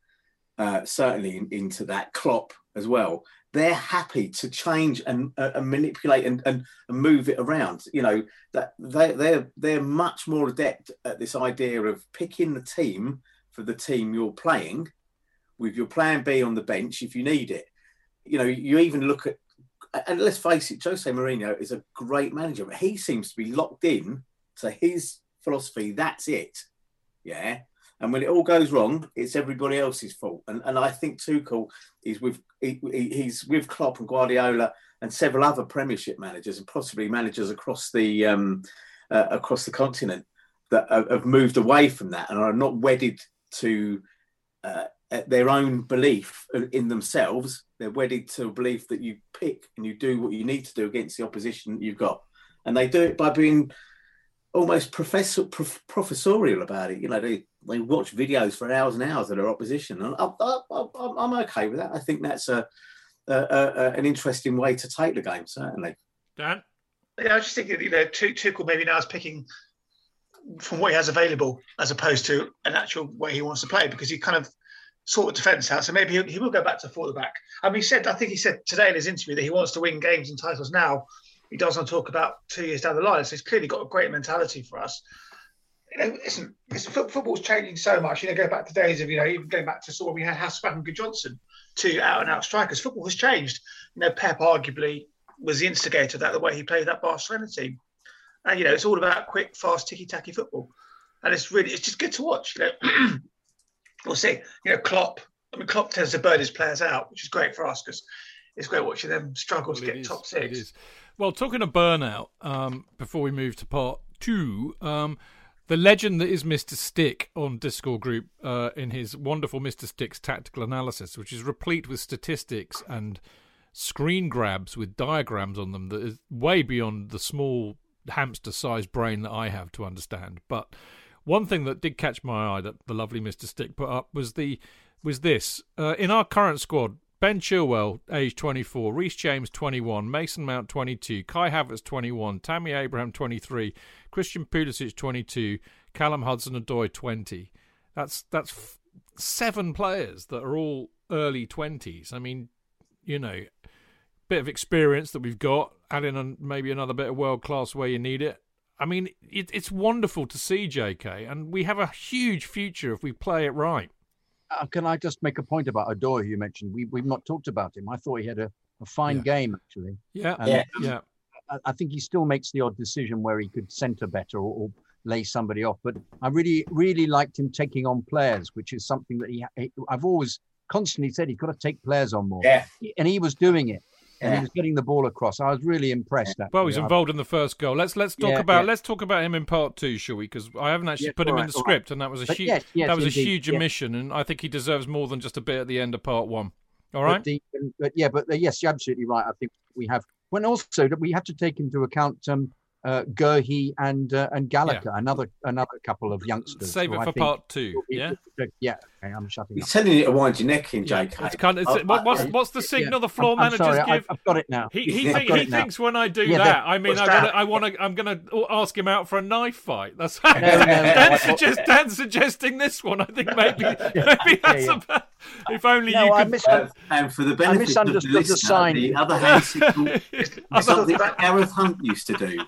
uh, certainly in, into that, Klopp as well. They're happy to change and, uh, and manipulate and, and, and, move it around. You know that they they're they're much more adept at this idea of picking the team for the team you're playing, with your plan B on the bench if you need it. You know, you even look at and let's face it, Jose Mourinho is a great manager, but he seems to be locked in to his philosophy. That's it. Yeah. And when it all goes wrong, it's everybody else's fault. And and I think Tuchel is with he, he's with Klopp and Guardiola and several other Premiership managers and possibly managers across the um, uh, across the continent that have moved away from that and are not wedded to uh, Uh, their own belief in themselves. They're wedded to a belief that you pick and you do what you need to do against the opposition you've got, and they do it by being almost professor prof, professorial about it. You know, they they watch videos for hours and hours of their opposition, and I, am okay with that. I think that's a, a, a, an interesting way to take the game, certainly. Dan, yeah, I was just thinking, you know, Tuchel maybe now is picking from what he has available as opposed to an actual way he wants to play because he kind of sort the defence out. So maybe he, he will go back to four the back. I mean, he said, I think he said today in his interview that he wants to win games and titles now he does not talk about two years down the line. So he's clearly got a great mentality for us. You know, listen, listen football's changing so much. You know, go back to days of, you know, even going back to sort of we had Hasselbaink and Gudjohnsen, two out and out strikers. Football has changed. You know, Pep arguably was the instigator of that, the way he played that Barcelona team. And, you know, it's all about quick, fast, ticky tacky football. And it's really, it's just good to watch. You know, we'll see. You know, Klopp, I mean, Klopp tends to burn his players out, which is great for us because it's great watching them struggle well, to get is, top six. Well, talking of burnout, um, before we move to part two, um, the legend that is Mr. Stick on Discord group uh, in his wonderful Mr. Stick's tactical analysis, which is replete with statistics and screen grabs with diagrams on them that is way beyond the small hamster sized brain that I have to understand. But one thing that did catch my eye that the lovely Mr. Stick put up was the was this. Uh, in our current squad, Ben Chilwell, age 24, Reece James, 21, Mason Mount, 22, Kai Havertz, 21, Tammy Abraham, 23, Christian Pulisic, 22, Callum Hudson-Odoi, 20. That's that's f- seven players that are all early 20s. I mean, you know, bit of experience that we've got, add in maybe another bit of world class where you need it. I mean, it, it's wonderful to see JK, and we have a huge future if we play it right uh, can I just make a point about Odoi, you mentioned? We, we've not talked about him. I thought he had a, a fine yeah. game, actually. Yeah. And yeah. yeah. I, I, think he still makes the odd decision where he could centre better or, or, lay somebody off. But I really, really liked him taking on players, which is something that he, I've always constantly said he's got to take players on more. Yeah. And he was doing it and yeah. he was getting the ball across. I was really impressed. Actually. Well, he's involved in the first goal. Let's let's talk yeah, about yeah. let's talk about him in part two, shall we? Because I haven't actually put him right, in the script, right. and that was a huge yes, yes, that was indeed, a huge omission, and I think he deserves more than just a bit at the end of part one. All right. But, the, but yeah, but uh, yes, you're absolutely right. I think we have. When also we have to take into account um, uh, Guehi and uh, and Gallagher, yeah. another another couple of youngsters. Save it for part two. Yeah, yeah. Okay, I'm shutting. He's telling you to wind your neck in, Jake. Yeah, it's kind of, it's, what, what's what's the signal yeah. the floor I'm, I'm managers sorry, give? I've, I've, got it now. He he, think, he thinks when I do that, I mean, I want to, I'm going to ask him out for a knife fight. That's no, no, Dan, suggest, Dan suggesting this one. I think maybe maybe that's about. If only you could. Mis- uh, and for the benefit of the listener, the, the other hand signal is something that Gareth Hunt used to do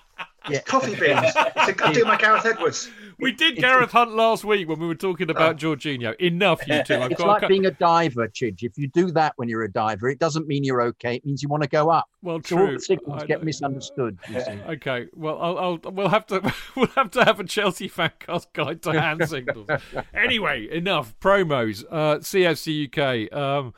yeah. coffee beans. I do my Gareth Edwards. We did Gareth Hunt last week when we were talking about oh. Jorginho. Enough, you two. I've it's like being a diver, Chidge. If you do that when you're a diver, it doesn't mean you're okay. It means you want to go up. Well, true. So all the signals get misunderstood. okay. Well, I'll, I'll, we'll have to we'll have to have a Chelsea fancast guide to hand signals. anyway, enough promos. Uh, CFC UK. Um,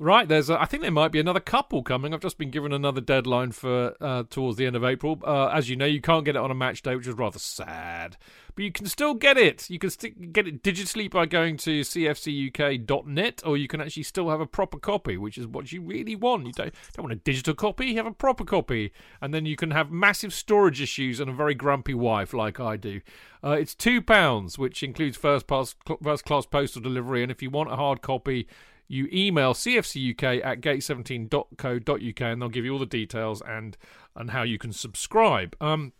Right, there's. A, I think there might be another couple coming. I've just been given another deadline for uh, towards the end of April. Uh, as you know, you can't get it on a match day, which is rather sad. But you can still get it. You can st- get it digitally by going to cfcuk.net, or you can actually still have a proper copy, which is what you really want. You don't, don't want a digital copy, you have a proper copy. And then you can have massive storage issues and a very grumpy wife like I do. Uh, it's £2, which includes first, pass, first class postal delivery. And if you want a hard copy, you email cfcuk at gate17.co.uk and they'll give you all the details and and how you can subscribe. Um,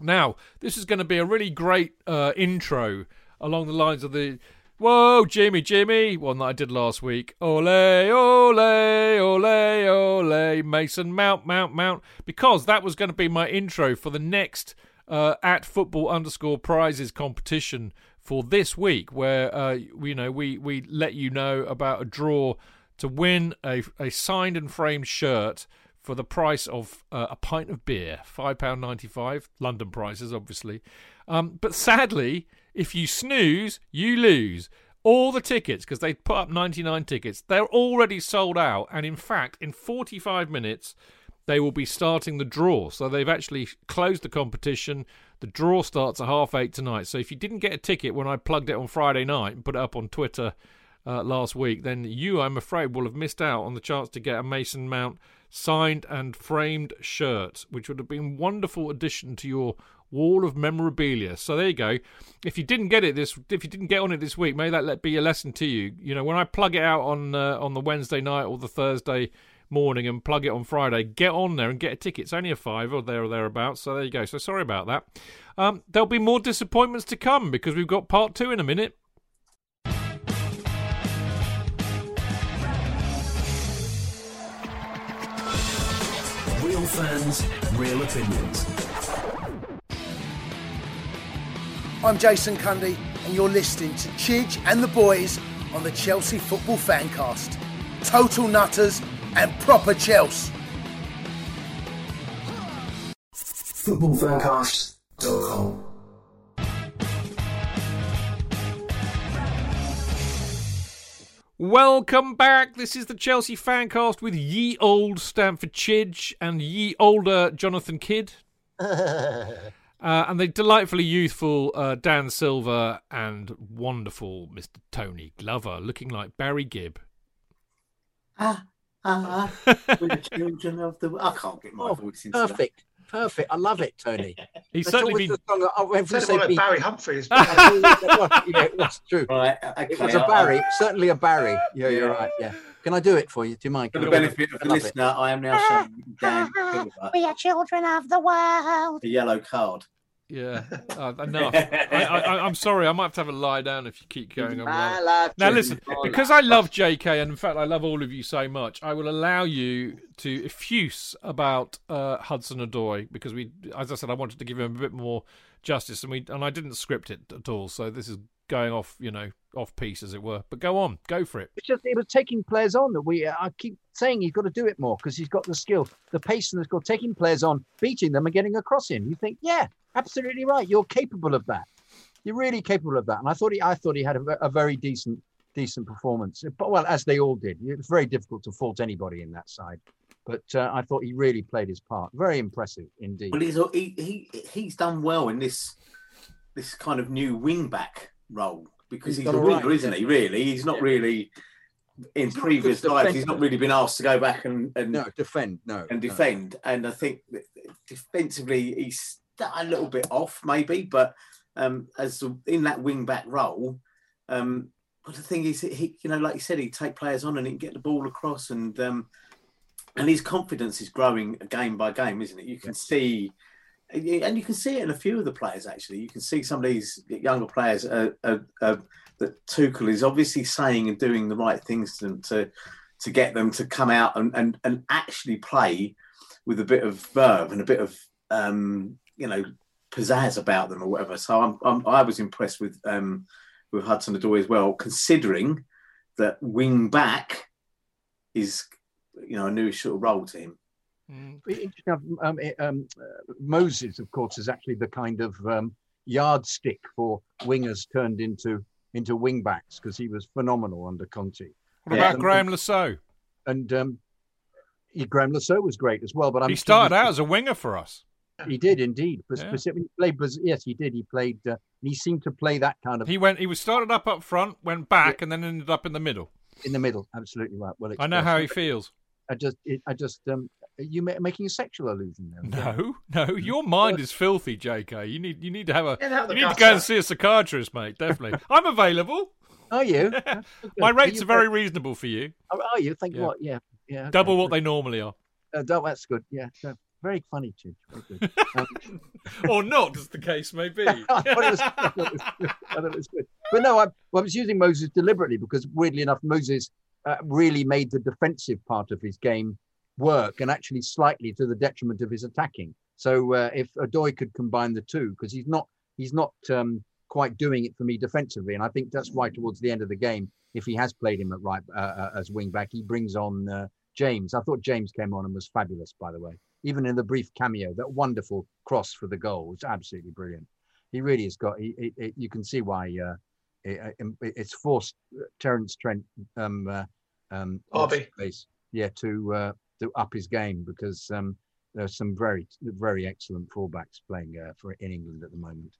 now, this is going to be a really great uh, intro along the lines of the Whoa, Jimmy, Jimmy, one that I did last week. Ole, ole, ole, ole, Mason Mount, Mount, Mount. Because that was going to be my intro for the next uh, at football underscore prizes competition for this week, where uh, you know we we let you know about a draw to win a a signed and framed shirt for the price of uh, a pint of beer, five pound ninety five, London prices, obviously. Um, but sadly, if you snooze, you lose. All the tickets, because they put up 99 tickets, they're already sold out. And in fact, in 45 minutes, they will be starting the draw. So they've actually closed the competition. The draw starts at half eight tonight. So if you didn't get a ticket when I plugged it on Friday night and put it up on Twitter uh, last week, then you, I'm afraid, will have missed out on the chance to get a Mason Mount signed and framed shirt, which would have been a wonderful addition to your wall of memorabilia. So there you go. If you didn't get it this, if you didn't get on it this week, may that be a lesson to you. You know, when I plug it out on uh, on the Wednesday night or the Thursday morning and plug it on Friday, get on there and get a ticket. It's only a five or there or thereabouts. So there you go. So sorry about that. Um, there'll be more disappointments to come because we've got part two in a minute. Real fans, real opinions. I'm Jason Cundy, and you're listening to Chidge and the boys on the Chelsea Football Fancast. Total nutters and proper Chelsea. Footballfancast.com Welcome back. This is the Chelsea Fancast with ye old Stamford Chidge and ye older Jonathan Kydd. uh, and the delightfully youthful uh, Dan Silver and wonderful Mr. Tony Glover, looking like Barry Gibb. Ah, uh, with the children of the. I can't get my oh, voice into Perfect. That. Perfect. I love it, Tony. He's certainly been. The song, oh, every say like Barry Humphries. yeah, that's true. Right. Okay, it was a Barry. Certainly a Barry. Yeah, you're right. Yeah. Can I do it for you? Do you mind? For the benefit of the listener, it. I am now showing Dan. we are children of the world. The yellow card. Yeah, uh, enough. I, am sorry, I might have to have a lie down if you keep going on. Now, listen, because I love JK, and in fact, I love all of you so much, I will allow you to effuse about uh, Hudson Odoi because we, as I said, I wanted to give him a bit more justice, and we and I didn't script it at all, so this is going off, you know, off piece as it were. But go on, go for it. It's just it was taking players on that we. I keep saying he's got to do it more because he's got the skill, the pace, and the skill. Taking players on, beating them, and getting across him. You think, yeah, absolutely right. You're capable of that. You're really capable of that. And I thought he, I thought he had a, a very decent, decent performance. But well, as they all did, it's very difficult to fault anybody in that side. But uh, I thought he really played his part. Very impressive indeed. Well, he's he, he he's done well in this this kind of new wing back role because he's, he's a winger, right. isn't he? Really, he's not yeah. really in he's previous lives. He's not really been asked to go back and, and no defend, no, and defend. No. And I think defensively, he's a little bit off, maybe, but um, as in that wing back role. Um, but the thing is, he, you know, like you said, he'd take players on and he'd get the ball across, and um, and his confidence is growing game by game, isn't it? You can see, and you can see it in a few of the players. Actually, you can see some of these younger players uh, uh, uh, that Tuchel is obviously saying and doing the right things to to, to get them to come out and, and and actually play with a bit of verve and a bit of um, you know pizzazz about them or whatever. So I'm, I'm i was impressed with um, with Hudson Odoi as well, considering that wing back is you know a new sort of role to him. Mm. Um, um, um, uh, Moses, of course, is actually the kind of um, yardstick for wingers turned into into wing backs because he was phenomenal under Conte. What about Le Saux? And um, Graeme Le Saux was great as well. But I'm he started out as a winger for us. He did indeed. Yeah. specifically played, yes, he did. He played. Uh, he seemed to play that kind of. He went. He was started up up front, went back, yeah. and then ended up in the middle. In the middle, absolutely right. Well, I know how he feels. I just, it, I just, um, you making a sexual allusion there? No, no, your mind is filthy, J.K. You need, you need to have a, you need to go and see a psychiatrist, mate. Definitely, I'm available. Are you? My rates are, are very reasonable for you. Oh, are you? Think yeah. what? Yeah, yeah. Okay. Double what they normally are. Uh, that's good. Yeah, so, very funny, Chidge. Very. Um, or not, as the case may be. I, thought it was, I, thought it was, good. But no, I, well, I was using Moses deliberately because, weirdly enough, Moses uh, really made the defensive part of his game work and actually slightly to the detriment of his attacking. So uh, if Odoi could combine the two, because he's not he's not um, quite doing it for me defensively, and I think that's why towards the end of the game, if he has played him at right uh, uh as wing back, he brings on uh, James. I thought James came on and was fabulous, by the way. Even in the brief cameo, that wonderful cross for the goal was absolutely brilliant. He really has got. He, he, he you can see why uh, it, it's forced Terence Trent um, uh, um, yeah, to uh, to up his game because um, are some very very excellent fullbacks playing uh, for in England at the moment.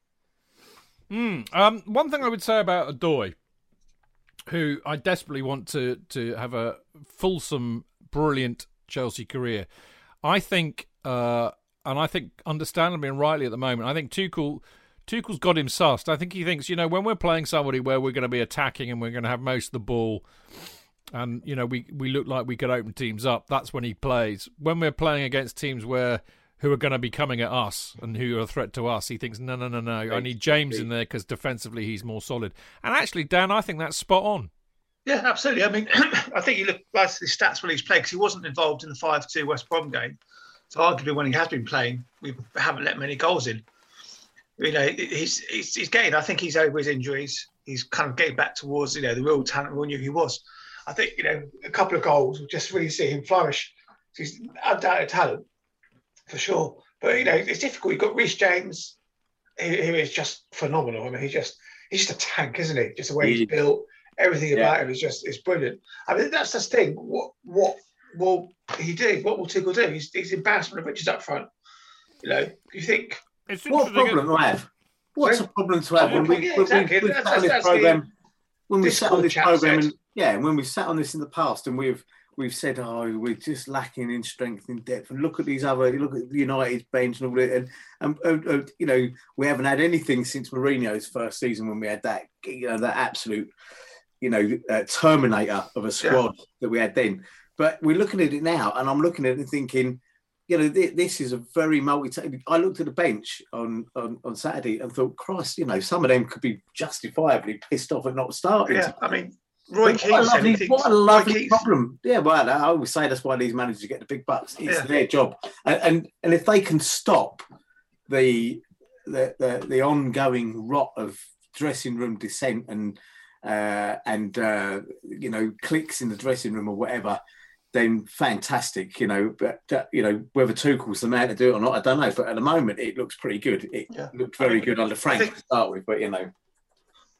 Mm, um, one thing I would say about Odoi, who I desperately want to to have a fulsome, brilliant Chelsea career. I think, uh, and I think understandably and rightly at the moment, I think Tuchel. Tuchel's got him sussed. I think he thinks, you know, when we're playing somebody where we're going to be attacking and we're going to have most of the ball, and you know we we look like we could open teams up. That's when he plays. When we're playing against teams where who are going to be coming at us and who are a threat to us, he thinks no no no no. I need James in there because defensively he's more solid. And actually, Dan, I think that's spot on. Yeah, absolutely. I mean, I think you look at the stats when he's played because he wasn't involved in the five-two West Brom game. So arguably, when he has been playing, we haven't let many goals in. You know, he's he's, he's getting. I think he's over his injuries. He's kind of getting back towards you know the real talent we knew he was. I think you know a couple of goals will just really see him flourish. He's undoubted talent for sure, but you know it's difficult. You've got Reece James, who, who is just phenomenal. I mean, he's just he's just a tank, isn't he? Just the way he's built, everything yeah. about him is just is brilliant. I mean, that's the thing. What what will he do? What will Tuchel do? He's, he's embarrassment of riches up front. You know, you think it's what problem to have? What's Sorry? a problem to have oh, when we, yeah, exactly. we, we that's, this program? When we sat on this program and yeah, and when we've sat on this in the past and we've we've said, oh, we're just lacking in strength and depth, and look at these other, look at the United's bench and all that, and, and, and, you know, we haven't had anything since Mourinho's first season when we had that, you know, that absolute, you know, uh, terminator of a squad yeah. that we had then. But we're looking at it now, and I'm looking at it and thinking, you know, this is a very multi. I looked at the bench on, on, on Saturday and thought, Christ, you know, some of them could be justifiably pissed off at not starting. Yeah, I mean, Roy Keane what a lovely, what a lovely problem. Yeah, well, I always say that's why these managers get the big bucks. It's yeah. their job, and, and, and if they can stop the the the, the ongoing rot of dressing room dissent and uh, and uh, you know clicks in the dressing room or whatever, then fantastic. You know, but uh, you know whether Tuchel's the man to do it or not, I don't know. But at the moment, it looks pretty good. It yeah. looked very good under Frank think, to start with, but you know.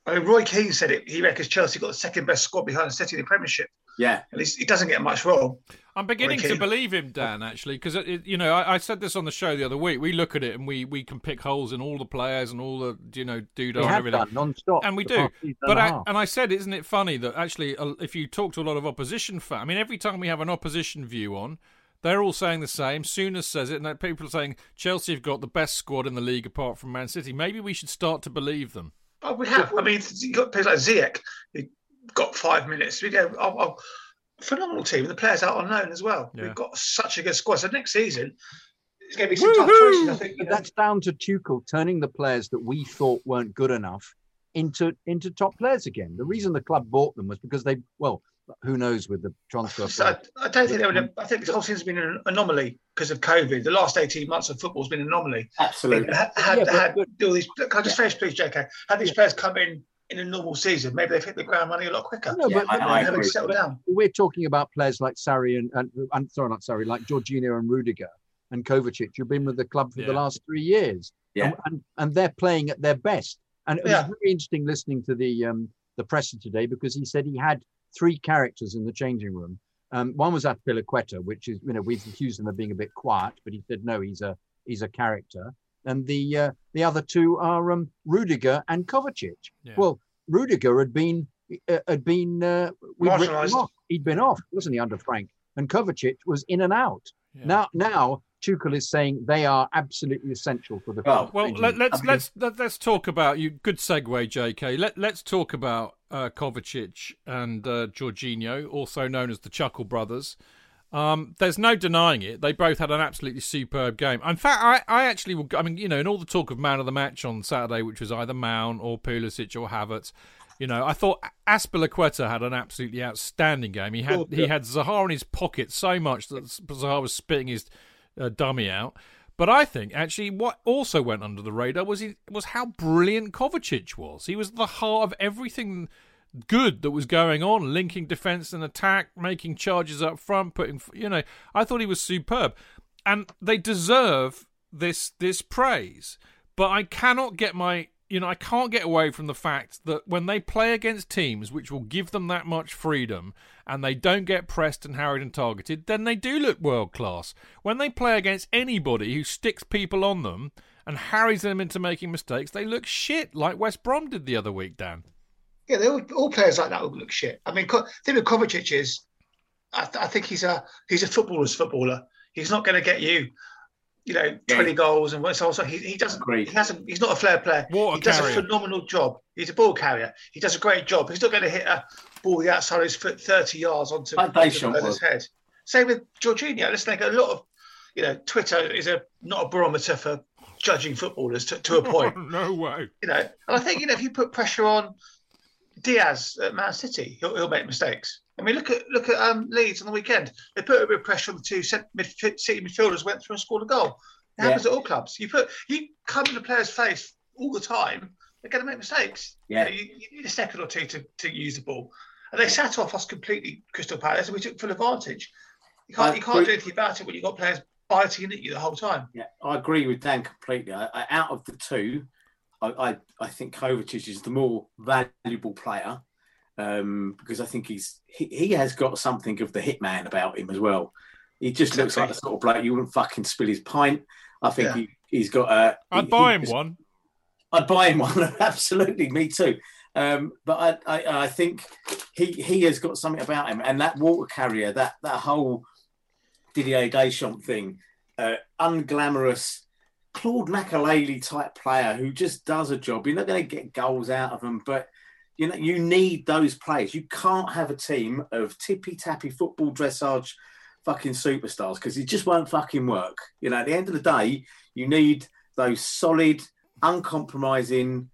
I mean, Roy Keane said it. He reckons Chelsea got the second best squad behind City in the Premiership. Yeah, at least he doesn't get much wrong. I'm beginning to believe him, Dan. Actually, because you know, I, I, said this on the show the other week. We look at it and we we can pick holes in all the players and all the you know doodah and everything non-stop, and we do. But I, and I said, isn't it funny that actually, uh, if you talk to a lot of opposition fans, I mean, every time we have an opposition view on. They're all saying the same. Souness says it, and people are saying Chelsea have got the best squad in the league apart from Man City. Maybe we should start to believe them. Oh, we have. I mean, you got players like Ziyech, who got five minutes. We go, oh, oh, phenomenal team. The players out on loan as well. Yeah. We've got such a good squad. So next season, it's going to be some Woo-hoo! tough choices. I think. But that's down to Tuchel turning the players that we thought weren't good enough into into top players again. The reason the club bought them was because they well who knows with the transfer? I, I, don't think they would. I think this whole season's been an anomaly because of COVID. The last eighteen months of football has been an anomaly. Absolutely. Had, had, yeah, had but, all these. Can I just finish, please, JK? Had these players come in in a normal season, maybe they've hit the ground running a lot quicker. No, yeah, but, I, I settled down. We're talking about players like Sarri and, and, and sorry, not Sarri, like Jorginho and Rudiger and Kovacic, who've been with the club for yeah. the last three years. Yeah. And, and, and, they're playing at their best. And it was yeah. very interesting listening to the um, the presser today because he said he had three characters in the changing room. Um, one was Azpilicueta, which is you know we've accused him of being a bit quiet, but he said no, he's a he's a character. And the uh, the other two are um, Rudiger and Kovacic. Yeah. Well, Rudiger had been uh, had been uh, off. He'd been off, wasn't he, under Frank? And Kovacic was in and out. Yeah. Now now Tuchel is saying they are absolutely essential for the club. Well, well let, us let's, let's let, let's talk about you. Good segue, J.K. Let let's talk about uh, Kovacic and uh, Jorginho, also known as the Chuckle Brothers. Um, there's no denying it. They both had an absolutely superb game. In fact, I, I actually, will, I mean, you know, in all the talk of man of the match on Saturday, which was either Mount or Pulisic or Havertz, you know, I thought Azpilicueta had an absolutely outstanding game. He had oh, yeah. he had Zaha in his pocket so much that Zaha was spitting his uh, dummy out. But I think actually what also went under the radar was he, was how brilliant Kovacic was. He was the heart of everything good that was going on, linking defense and attack, making charges up front, putting you know, I thought he was superb. And they deserve this this praise. But I cannot get my you know, I can't get away from the fact that when they play against teams which will give them that much freedom and they don't get pressed and harried and targeted, then they do look world class. When they play against anybody who sticks people on them and harries them into making mistakes, they look shit like West Brom did the other week, Dan. Yeah, they all, all players like that will look shit. I mean, thing with Kovacic is, I, th- I think he's a he's a footballer's footballer. He's not going to get you you know, 20 goals and so on. He, he doesn't, Agreed. he hasn't, he's not a flair player. Water he does carrier. a phenomenal job. He's a ball carrier. He does a great job. He's not going to hit a ball the outside of his foot 30 yards onto, onto his head. Same with Jorginho. Listen, like a lot of, you know, Twitter is a not a barometer for judging footballers to, to a point. no way. You know, and I think, you know, if you put pressure on Diaz at Man City, he'll, he'll make mistakes. I mean, look at look at um, Leeds on the weekend. They put a bit of pressure on the two mid- City midfielders, went through and scored a goal. It happens yeah. at all clubs. You put you come in the player's face all the time. They're going to make mistakes. Yeah, you, know, you, you, need a second or two to, to use the ball. And they yeah. sat off us completely, Crystal Palace, and we took full advantage. You can't you can't do anything about it when you've got players biting at you the whole time. Yeah, I agree with Dan completely. I, I, out of the two, I, I, I think Kovacic is the more valuable player um, because I think he's he, he has got something of the hitman about him as well. He just exactly. looks like the sort of bloke you wouldn't fucking spill his pint. I think yeah. he, he's got a. I'd he, buy him one. I'd buy him one. Absolutely, me too. Um, but I, I, I, think he he has got something about him, and that water carrier, that that whole Didier Deschamps thing, uh, unglamorous Claude Makélélé type player who just does a job. You're not going to get goals out of him, but you know, you need those players. You can't have a team of tippy tappy football dressage fucking superstars because it just won't fucking work. You know, at the end of the day, you need those solid, uncompromising,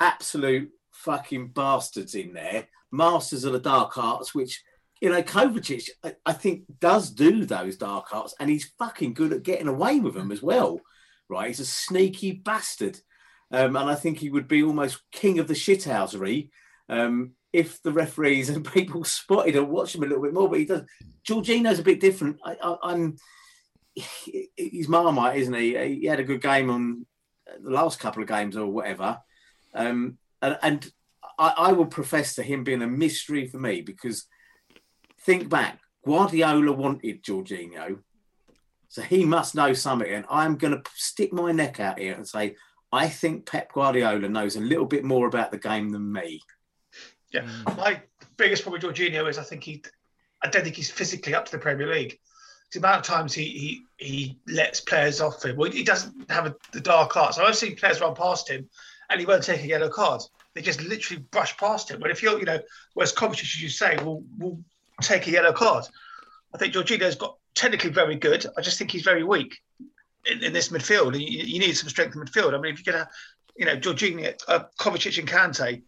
absolute fucking bastards in there, masters of the dark arts, which you know, Kovacic, I, I, think, does do those dark arts, and he's fucking good at getting away with them as well. Right? He's a sneaky bastard, um, and I think he would be almost king of the shithousery um, if the referees and people spotted or watched him a little bit more, but he does. Jorginho's a bit different. I, am he's Marmite, isn't he? He had a good game on the last couple of games or whatever, um, and, and I, I will profess to him being a mystery for me because think back, Guardiola wanted Jorginho, so he must know something, and I'm going to stick my neck out here and say I think Pep Guardiola knows a little bit more about the game than me. Yeah, mm. my biggest problem with Jorginho is I think he, I don't think he's physically up to the Premier League. The amount of times he he he lets players off him. Well, he doesn't have a, the dark arts. I've seen players run past him, and he won't take a yellow card. They just literally brush past him. But if you're, you know, whereas Kovacic, as you say, will will take a yellow card. I think Jorginho's got technically very good. I just think he's very weak in, in this midfield. You, you, need some strength in midfield. I mean, if you get a, you know, Jorginho, uh, Kovacic and Kante,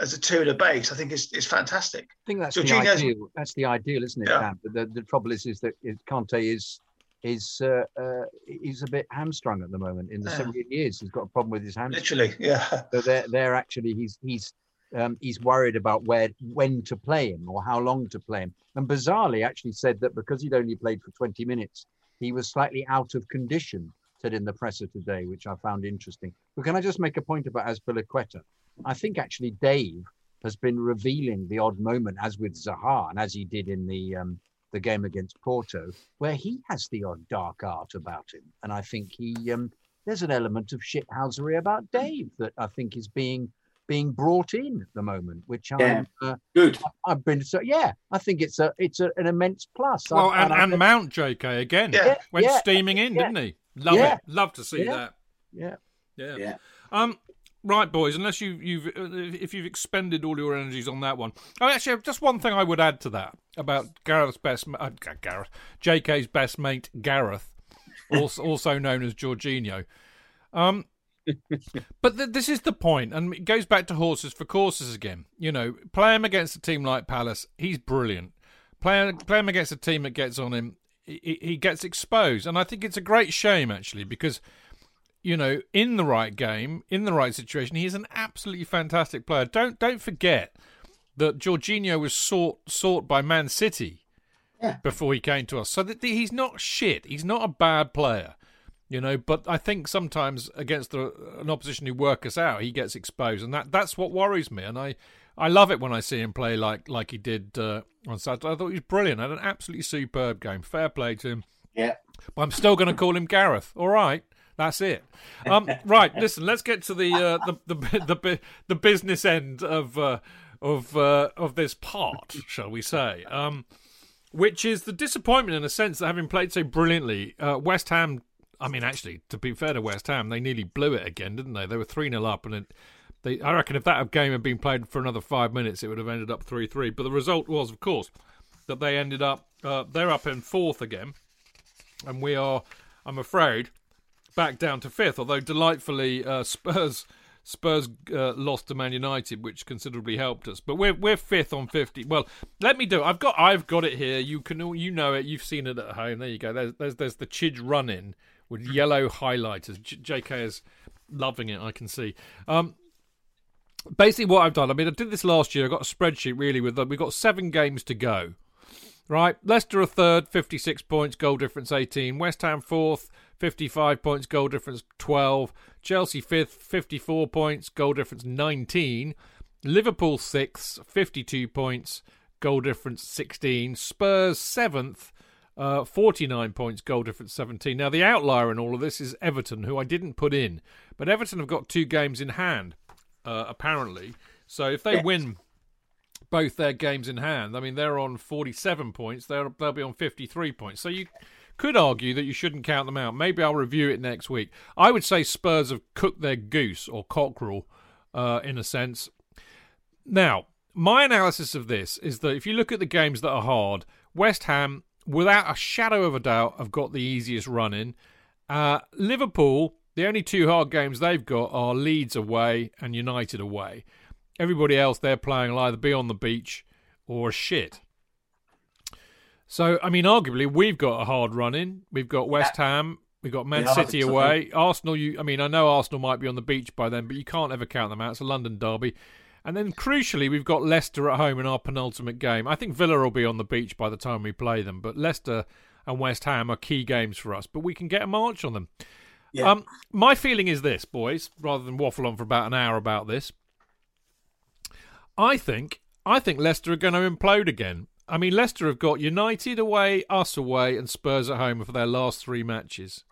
as a two in a base, I think is is fantastic. I think that's the ideal. That's the ideal, isn't it? Yeah. But the, the trouble is, is that Kante is is uh, uh, he's a bit hamstrung at the moment. In the yeah. 17 years, he's got a problem with his hamstring. Literally, yeah. So they're they're actually he's he's um, he's worried about where when to play him or how long to play him. And bizarrely, actually said that because he'd only played for 20 minutes, he was slightly out of condition. Said in the presser today, which I found interesting. But can I just make a point about Azpilicueta? I think actually Dave has been revealing the odd moment, as with Zaha and as he did in the um, the game against Porto, where he has the odd dark art about him. And I think he um, there's an element of shithousery about Dave that I think is being being brought in at the moment, which yeah. I'm uh, good. I've been so yeah. I think it's a it's a, an immense plus. Well, and, and, and Mount JK again yeah. went yeah. steaming in, didn't he? Love it. Love to see that. Yeah. Yeah. Yeah. Um. Right, boys. Unless you, you've, uh, if you've expended all your energies on that one. Oh, actually, just one thing I would add to that about Gareth's best, uh, Gareth, J.K.'s best mate Gareth, also, also known as Jorginho. Um, but th- this is the point, and it goes back to horses for courses again. You know, play him against a team like Palace, he's brilliant. Play, play him against a team that gets on him, he, he gets exposed. And I think it's a great shame, actually, because you know, in the right game, in the right situation, he's an absolutely fantastic player. Don't don't forget that Jorginho was sought sought by Man City yeah. before he came to us. So that he's not shit. He's not a bad player, you know. But I think sometimes against the, an opposition who work us out, he gets exposed, and that that's what worries me. And I I love it when I see him play like like he did uh, on Saturday. I thought he was brilliant. Had an absolutely superb game. Fair play to him. Yeah. But I'm still going to call him Gareth. All right. That's it. Um, right, listen. Let's get to the uh, the, the the the business end of uh, of uh, of this part, shall we say? Um, which is the disappointment in a sense that having played so brilliantly, uh, West Ham. I mean, actually, to be fair to West Ham, they nearly blew it again, didn't they? They were three 0 up, and it, they. I reckon if that game had been played for another five minutes, it would have ended up three three. But the result was, of course, that they ended up. Uh, they're up in fourth again, and we are. I'm afraid back down to fifth. Although delightfully, uh, Spurs Spurs uh, lost to Man United, which considerably helped us. But we're we're fifth on fifty. Well, let me do. It. I've got I've got it here. You can you know it. You've seen it at home. There you go. There's there's, there's the Chidge run in with yellow highlighters. J- JK is loving it. I can see. Um, basically, what I've done. I mean, I did this last year. I got a spreadsheet really with. We've got seven games to go. Right, Leicester a third, 56 points, goal difference 18. West Ham fourth, 55 points, goal difference 12. Chelsea fifth, 54 points, goal difference 19. Liverpool sixth, 52 points, goal difference 16. Spurs seventh, uh, 49 points, goal difference 17. Now, the outlier in all of this is Everton, who I didn't put in. But Everton have got two games in hand, uh, apparently. So if they win both their games in hand, I mean, they're on 47 points. They'll, they'll be on 53 points. So you could argue that you shouldn't count them out. Maybe I'll review it next week. I would say Spurs have cooked their goose or cockerel, uh, in a sense. Now, my analysis of this is that if you look at the games that are hard, West Ham, without a shadow of a doubt, have got the easiest run in. Uh, Liverpool, the only two hard games they've got are Leeds away and United away. Everybody else they're playing will either be on the beach or shit. So, I mean, arguably, we've got a hard run in. We've got West Ham. We've got Man City away. Arsenal, you. I mean, I know Arsenal might be on the beach by then, but you can't ever count them out. It's a London derby. And then, crucially, we've got Leicester at home in our penultimate game. I think Villa will be on the beach by the time we play them, but Leicester and West Ham are key games for us. But we can get a march on them. Yeah. Um, my feeling is this, boys, rather than waffle on for about an hour about this. I think I think Leicester are going to implode again. I mean, Leicester have got United away, us away, and Spurs at home for their last three matches,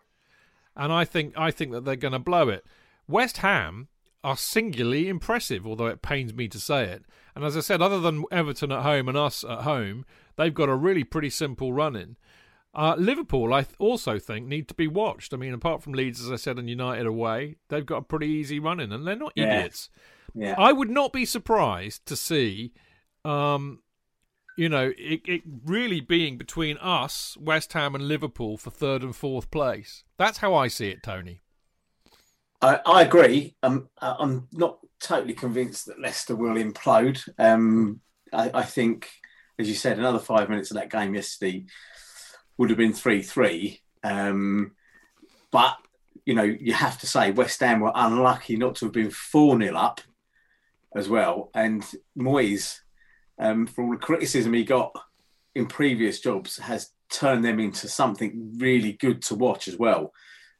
and I think I think that they're going to blow it. West Ham are singularly impressive, although it pains me to say it. And as I said, other than Everton at home and us at home, they've got a really pretty simple run in. Uh, Liverpool, I th- also think, need to be watched. I mean, apart from Leeds, as I said, and United away, they've got a pretty easy run in, and they're not yeah. idiots. Yeah. I would not be surprised to see um, you know, it, it really being between us, West Ham, and Liverpool for third and fourth place. That's how I see it, Tony. I, I agree. Um, I'm not totally convinced that Leicester will implode. Um, I, I, think, as you said, another five minutes of that game yesterday would have been 3 3. Um, but, you know, you have to say West Ham were unlucky not to have been 4 0 up as well. And Moyes, um, for all the criticism he got in previous jobs, has turned them into something really good to watch as well.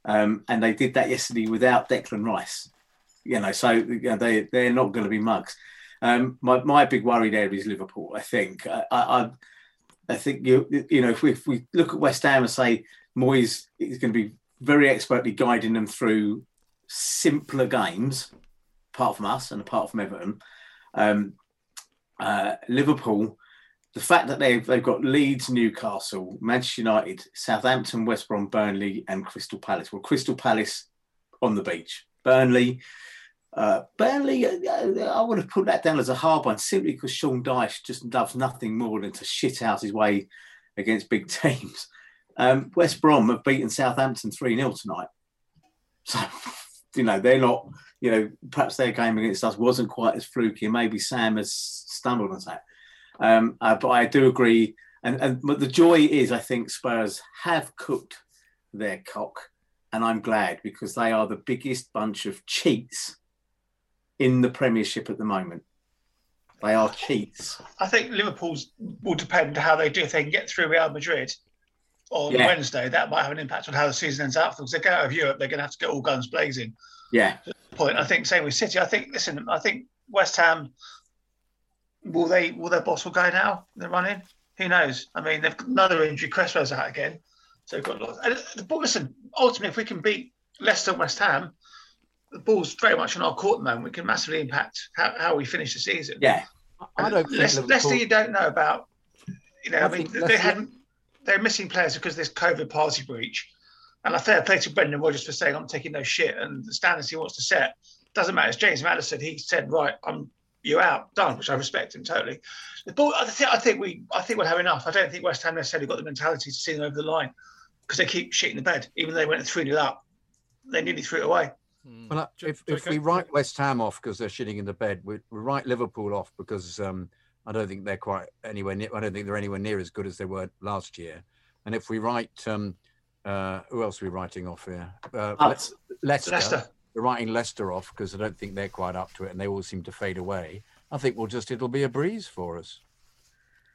Um, and they did that yesterday without Declan Rice. You know, so you know, they they're not going to be mugs. Um, my my big worry there is Liverpool. I think I I, I think you you know if we, if we look at West Ham and say Moyes is going to be very expertly guiding them through simpler games, apart from us and apart from Everton. Um, uh, Liverpool the fact that they've they've got Leeds, Newcastle, Manchester United, Southampton, West Brom, Burnley, and Crystal Palace. Well, Crystal Palace on the beach. Burnley, uh, Burnley. Uh, I would have put that down as a hard one simply because Sean Dyche just loves nothing more than to shit out his way against big teams. Um, West Brom have beaten Southampton three 0 tonight, so you know they're not. You know, perhaps their game against us wasn't quite as fluky. Maybe Sam has stumbled on that. Um, uh, but I do agree. And, and but the joy is, I think Spurs have cooked their cock, and I'm glad because they are the biggest bunch of cheats in the Premiership at the moment. They are cheats. I think Liverpool's will depend how they do. If they can get through Real Madrid on yeah. Wednesday, that might have an impact on how the season ends out. Because they get out of Europe, they're going to have to get all guns blazing. Yeah. Point. I think same with City. I think listen. I think West Ham will they will their boss will go now? They're running. Who knows? I mean, they've got another injury. Cresswell's out again, so they've got lots. And, but listen, ultimately, if we can beat Leicester and West Ham, the ball's very much in our court at the moment. We can massively impact how, how we finish the season. Yeah, I don't. Leicester, Leicester, you don't know about. You know, I, I mean, they hadn't. They're missing players because of this COVID party breach. And I fair play to Brendan Rodgers for saying I'm taking no shit and the standards he wants to set doesn't matter. As James Maddison, he said, right, I'm you out, done, which I respect him totally. But I think, I think we, I think we'll have enough. I don't think West Ham necessarily got the mentality to see them over the line because they keep shitting the bed. Even though they went three 0 up, they nearly threw it away. Hmm. Well, if, if we write West Ham off because they're shitting in the bed, we, we write Liverpool off because um, I don't think they're quite anywhere near. I don't think they're anywhere near as good as they were last year. And if we write, um, uh, who else are we writing off here? Uh, Leicester. Leicester we're writing Leicester off because I don't think they're quite up to it, and they all seem to fade away. I think we'll just it'll be a breeze for us.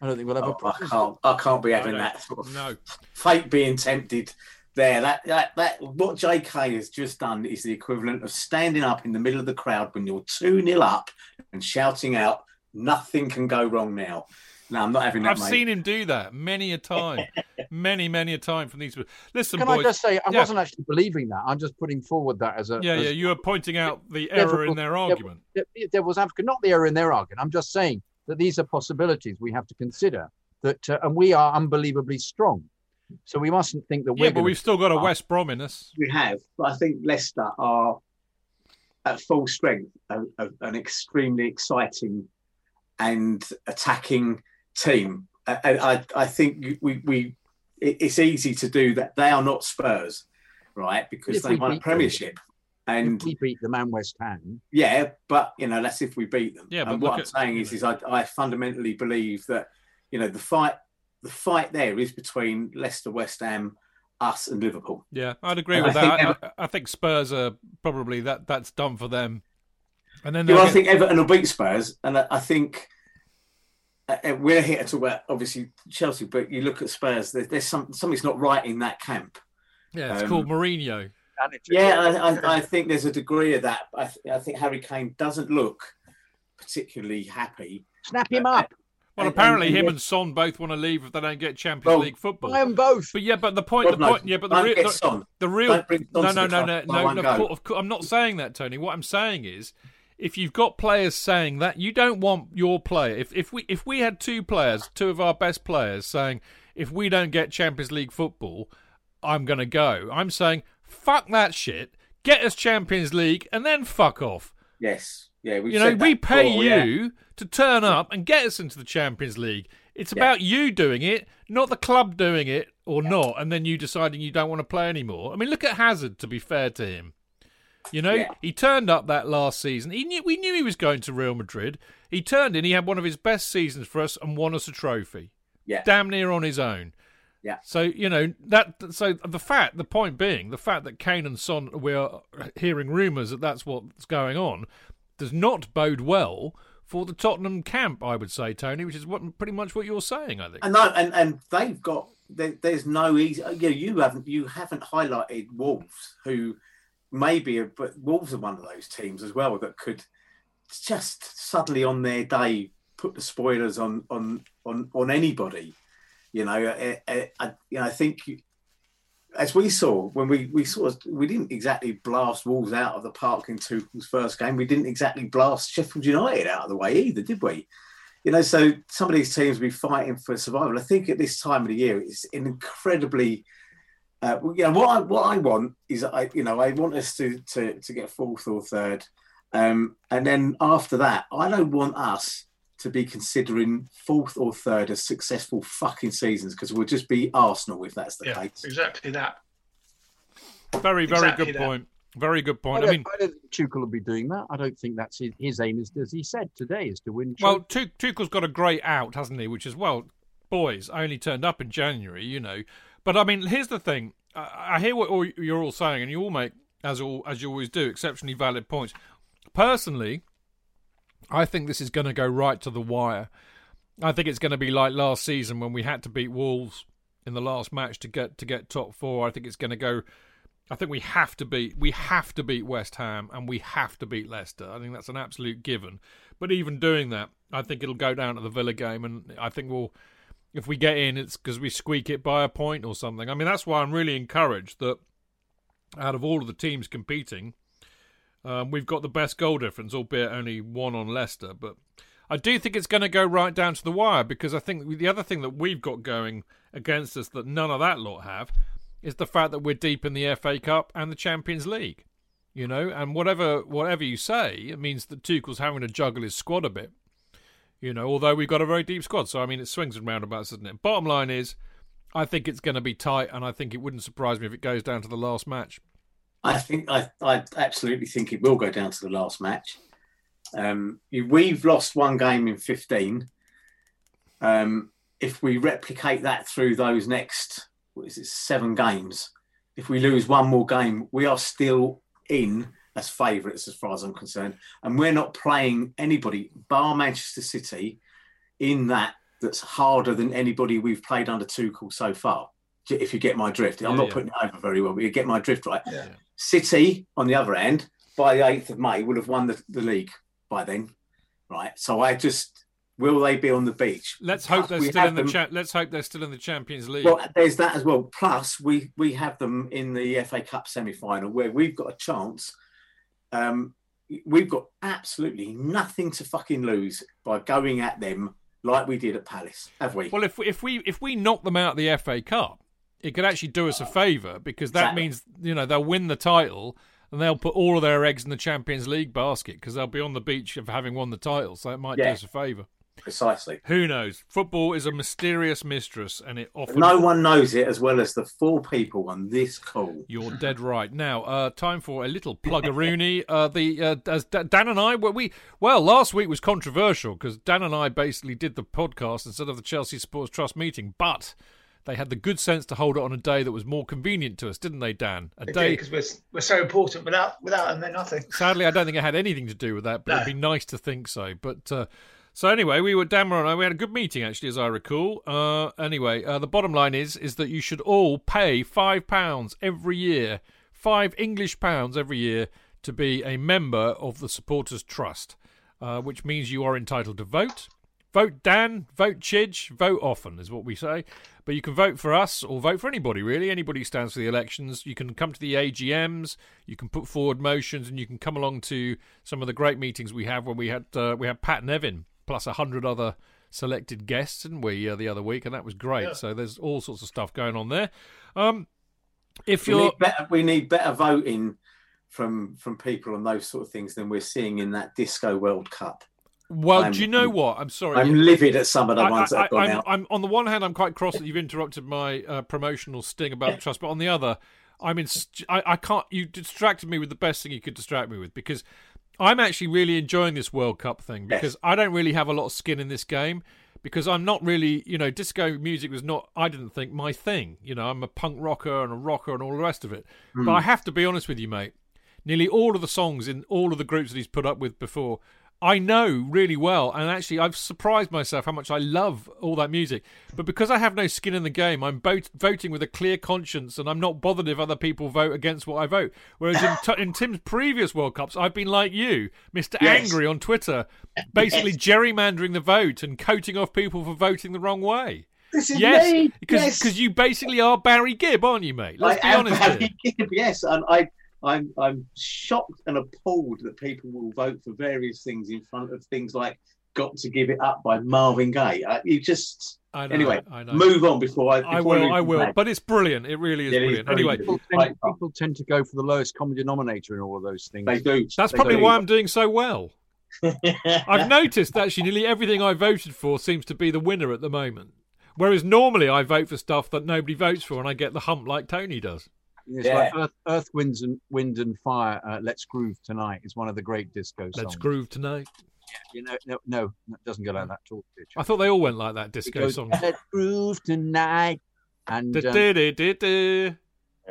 I don't think we'll have oh, a problem. I can't, I can't be having that sort of no. fate being tempted there. That, that that what JK has just done is the equivalent of standing up in the middle of the crowd when you're 2 nil up and shouting out, Nothing can go wrong now. No, I'm not having that. I've mate. seen him do that many a time, many, many a time from these. Listen, can boys, I just say I yeah. wasn't actually believing that. I'm just putting forward that as a yeah, as, yeah. You are pointing out the error in their argument. Devil's advocate, not the error in their argument. I'm just saying that these are possibilities we have to consider. That uh, and we are unbelievably strong. So we mustn't think that we're. Yeah, but we've still got a West Brom in us. We have, but I think Leicester are at full strength, a, a, an extremely exciting and attacking team. And I, I think we, we it's easy to do that. They are not Spurs, right? Because if they won a Premiership. Them. And if we beat the man West Ham. Yeah, but you know, that's if we beat them. Yeah, but and what I'm at, saying is, is I, I fundamentally believe that you know the fight, the fight there is between Leicester, West Ham, us, and Liverpool. Yeah, I'd agree and with I that. Think I, I, think Spurs are probably that that's done for them. And then well, get... I think Everton will beat Spurs, and I, I think we're here to talk about obviously Chelsea, but you look at Spurs. There's, there's some something's not right in that camp. Yeah, it's um, called Mourinho. Yeah, I, I, I, think there's a degree of that. I, th- I, think Harry Kane doesn't look particularly happy. Snap him uh, up. Well, and, apparently, and, and, him and Son both want to leave if they don't get Champions well, League football. I am both. But yeah, but the point, the point, yeah, but the, re- the, the, real, no, no, no, no, no, no. I'm not saying that, Tony. What I'm saying is, if you've got players saying that, you don't want your player. If if we if we had two players, two of our best players saying, if we don't get Champions League football, I'm gonna go. I'm saying, fuck that shit. Get us Champions League and then fuck off. Yes. Yeah, we you know, we pay before, you yeah. to turn up and get us into the Champions League. It's yeah. about you doing it, not the club doing it or yeah. not, and then you deciding you don't want to play anymore. I mean, look at Hazard. To be fair to him, You know, yeah. he turned up that last season. He knew we knew he was going to Real Madrid. He turned in. He had one of his best seasons for us and won us a trophy. Yeah, damn near on his own. Yeah. So you know that. So the fact, the point being, the fact that Kane and Son, we're hearing rumours that that's what's going on, does not bode well for the Tottenham camp. I would say, Tony, which is what pretty much what you're saying. I think. And no, and and they've got. There, there's no easy. Yeah, you haven't. You haven't highlighted Wolves, who maybe, but Wolves are one of those teams as well that could just suddenly on their day put the spoilers on on on on anybody. You know, I, I, I, you know, I think as we saw when we we saw we didn't exactly blast Wolves out of the park in Tuchel's first game. We didn't exactly blast Sheffield United out of the way either, did we? You know, so some of these teams will be fighting for survival. I think at this time of the year, it's an incredibly uh, you know what I what I want is I you know I want us to to to get fourth or third, um, and then after that I don't want us to be considering fourth or third as successful fucking seasons because we'll just be Arsenal if that's the yeah, case. Exactly that. Very, very exactly good that. point. Very good point. I, I mean, I don't think Tuchel will be doing that. I don't think that's his, his aim. Is as he said today, is to win. Well, Tuchel's got a great out, hasn't he? Which is well, boys only turned up in January, you know. But I mean, here's the thing. I, I hear what all, you're all saying, and you all make, as all as you always do, exceptionally valid points. Personally, I think this is going to go right to the wire. I think it's going to be like last season when we had to beat Wolves in the last match to get to get top four. I think it's going to go. I think we have to beat we have to beat West Ham and we have to beat Leicester. I think that's an absolute given. But even doing that, I think it'll go down to the Villa game, and I think we'll if we get in, it's because we squeak it by a point or something. I mean, that's why I'm really encouraged that out of all of the teams competing, um, we've got the best goal difference, albeit only one on Leicester. But I do think it's going to go right down to the wire because I think the other thing that we've got going against us that none of that lot have is the fact that we're deep in the FA Cup and the Champions League. You know, and whatever whatever you say, it means that Tuchel's having to juggle his squad a bit. You know, although we've got a very deep squad, so I mean, it swings and roundabouts, doesn't it? Bottom line is, I think it's going to be tight, and I think it wouldn't surprise me if it goes down to the last match. I think I, I absolutely think it will go down to the last match. Um, we've lost one game in 15. Um, if we replicate that through those next, what is it, seven games, if we lose one more game, we are still in as favourites as far as I'm concerned. And we're not playing anybody, bar Manchester City, in that that's harder than anybody we've played under Tuchel so far. If you get my drift, I'm yeah, not yeah. putting it over very well, but you get my drift right. Yeah. City, on the other end, by the 8th of May, would have won the, the league by then, right? So I just will they be on the beach? Let's hope they're still in the cha- let's hope they're still in the Champions League. Well, there's that as well. Plus, we we have them in the FA Cup semi final where we've got a chance. Um, we've got absolutely nothing to fucking lose by going at them like we did at Palace, have we? Well, if if we if we knock them out of the FA Cup, it could actually do us a favour because that exactly. means you know they'll win the title and they'll put all of their eggs in the Champions League basket because they'll be on the beach of having won the title. So it might yeah. do us a favour. Precisely. Who knows? Football is a mysterious mistress, and it often no one knows it as well as the four people on this call. You're dead right. Now, uh, time for a little pluggeroony. uh, the uh, as Dan and I, well, we well last week was controversial because Dan and I basically did the podcast instead of the Chelsea Supporters Trust meeting, but they had the good sense to hold it on a day that was more convenient to us, didn't they, Dan? A they day because we're we're so important. Without without them, they're nothing. Sadly, I don't think it had anything to do with that, but no. it'd be nice to think so. But uh, so anyway, we were Dan We had a good meeting actually, as I recall. Uh, anyway, uh, the bottom line is is that you should all pay five pounds every year, five English pounds every year, to be a member of the Supporters Trust, uh, which means you are entitled to vote. Vote Dan, vote Chidge, vote often is what we say. But you can vote for us or vote for anybody, really. Anybody stands for the elections. You can come to the AGMs, you can put forward motions, and you can come along to some of the great meetings we have when we had uh, we had Pat Nevin plus a hundred other selected guests, didn't we, uh, the other week? And that was great. Yeah. So there's all sorts of stuff going on there. Um, if we you're need better, we need better voting from from people on those sort of things than we're seeing in that Disco World Cup. Well, I'm, do you know what? I'm sorry. I'm livid at some of the I, ones I, that gone I'm, out. I'm, on the one hand, I'm quite cross that you've interrupted my uh, promotional sting about trust, but on the other, I'm in. I, I can't. You distracted me with the best thing you could distract me with because I'm actually really enjoying this World Cup thing because yes. I don't really have a lot of skin in this game because I'm not really, you know, disco music was not, I didn't think, my thing. You know, I'm a punk rocker and a rocker and all the rest of it. Mm. But I have to be honest with you, mate. Nearly all of the songs in all of the groups that he's put up with before I know really well, and actually, I've surprised myself how much I love all that music. But because I have no skin in the game, I'm vote- voting with a clear conscience, and I'm not bothered if other people vote against what I vote. Whereas in, t- in Tim's previous World Cups, I've been like you, Mister yes. Angry on Twitter, basically yes. gerrymandering the vote and coating off people for voting the wrong way. This is yes, me. Because yes. Cause you basically are Barry Gibb, aren't you, mate? Let's I be honest. Barry here. Gibb, yes, and I I'm I'm shocked and appalled that people will vote for various things in front of things like "Got to Give It Up" by Marvin Gaye. Uh, you just I know, anyway, I know. move on before I. Before I will. I will. Back. But it's brilliant. It really is yeah, brilliant. Anyway, people tend, people tend, to go for the lowest common denominator in all of those things. They do. That's they probably do. why I'm doing so well. I've noticed that actually nearly everything I voted for seems to be the winner at the moment. Whereas normally I vote for stuff that nobody votes for, and I get the hump like Tony does. It's yeah. like Earth, Earth, Winds and Wind and Fire. Uh, Let's Groove Tonight is one of the great disco songs. Let's Groove Tonight. Yeah, you know, no, no, it doesn't go like that at all. I thought they all went like that disco goes, song. Let's Groove Tonight. And um,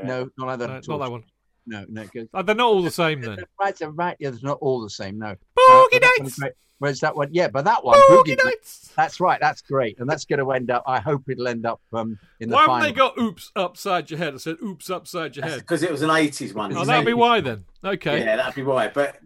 no, not like that. No, not that one. No, no. Goes, oh, they're not all the same then. Right, right. Yeah, they're not all the same. No. Boogie uh, Nights. Where's that one? Yeah, but that one, Boogie, Boogie Nights. That's right. That's great, and that's going to end up. I hope it'll end up um, in the. Why haven't they got "Oops" upside your head? I said "Oops" upside your head because it was an '80s one. Oh, that'd be why then. Okay. Yeah, that'd be why. But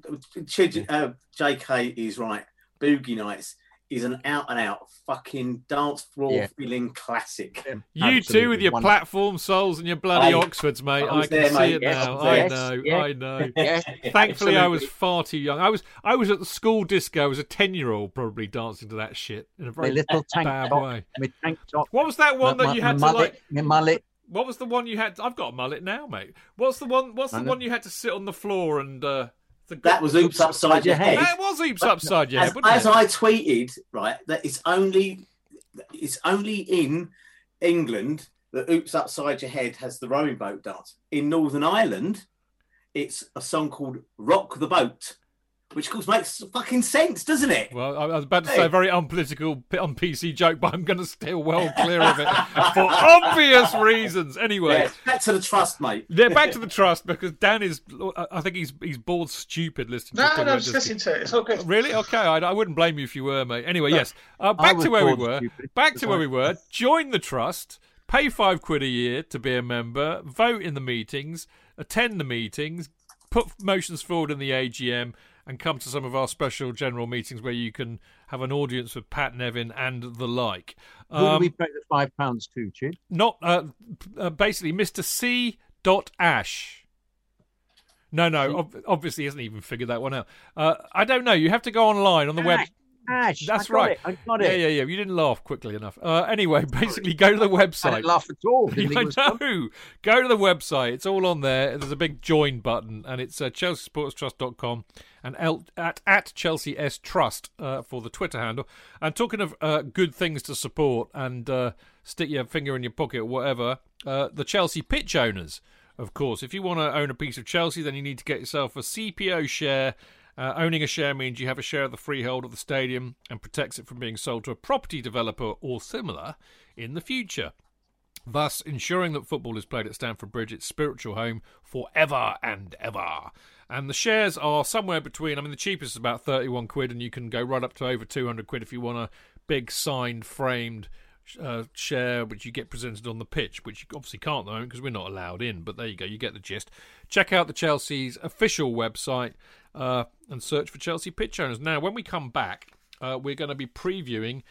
uh, J.K. is right. Boogie Nights is an out and out fucking dance floor yeah. feeling classic. Yeah, you too with your Wonderful. platform soles and your bloody I, Oxfords, mate. I, I can there, see mate. it yes, now. Yes, I know. Yes, I know. Thankfully, I was far too young. I was I was at the school disco. I was a ten year old, probably dancing to that shit in a very little tank bad top, way. Tank top. What was that one my, that you had mullet, to like? My mullet. What was the one you had? I've got a mullet now, mate. What's the one? What's the one you had to sit on the floor and? Uh, that was oops upside your head. That was oops upside your head. As, as I tweeted, right, that it's only it's only in England that oops upside your head has the rowing boat dance. In Northern Ireland, it's a song called Rock the Boat which of course makes fucking sense, doesn't it? Well, I was about to say a very unpolitical, on PC joke, but I'm going to steer well clear of it for obvious reasons. Anyway, yeah, back to the trust, mate. Yeah, back to the trust because Dan is. I think he's he's bored stupid listening. No, to no, just listening to it. It's all good. Really? Okay, I, I wouldn't blame you if you were, mate. Anyway, yes. Uh, back to where we were. Stupid. Back to where we were. Join the trust. Pay five quid a year to be a member. Vote in the meetings. Attend the meetings. Put motions forward in the AGM and come to some of our special general meetings where you can have an audience with Pat Nevin and the like. Who um, do we pay the five pounds to, Chid? Not uh, uh, basically Mr. C. Dot Ash. No, no, ob- obviously he hasn't even figured that one out. Uh, I don't know. You have to go online on the web. Ash. That's I right. It. I got it. Yeah, yeah, yeah. You didn't laugh quickly enough. Uh, anyway, basically, go to the website. I didn't laugh at all. I know. Go to the website. It's all on there. There's a big join button, and it's uh, chelseasupporterstrust.com and L- at, at Chelsea S Trust uh, for the Twitter handle. And talking of uh, good things to support and uh, stick your finger in your pocket or whatever, uh, the Chelsea pitch owners, of course. If you want to own a piece of Chelsea, then you need to get yourself a CPO share uh, owning a share means you have a share of the freehold of the stadium and protects it from being sold to a property developer or similar in the future. Thus, ensuring that football is played at Stamford Bridge, its spiritual home, forever and ever. And the shares are somewhere between, I mean, the cheapest is about 31 quid, and you can go right up to over 200 quid if you want a big signed, framed uh, share, which you get presented on the pitch, which you obviously can't though because we're not allowed in. But there you go, you get the gist. Check out the Chelsea's official website uh, and search for Chelsea pitch owners. Now, when we come back, uh, we're going to be previewing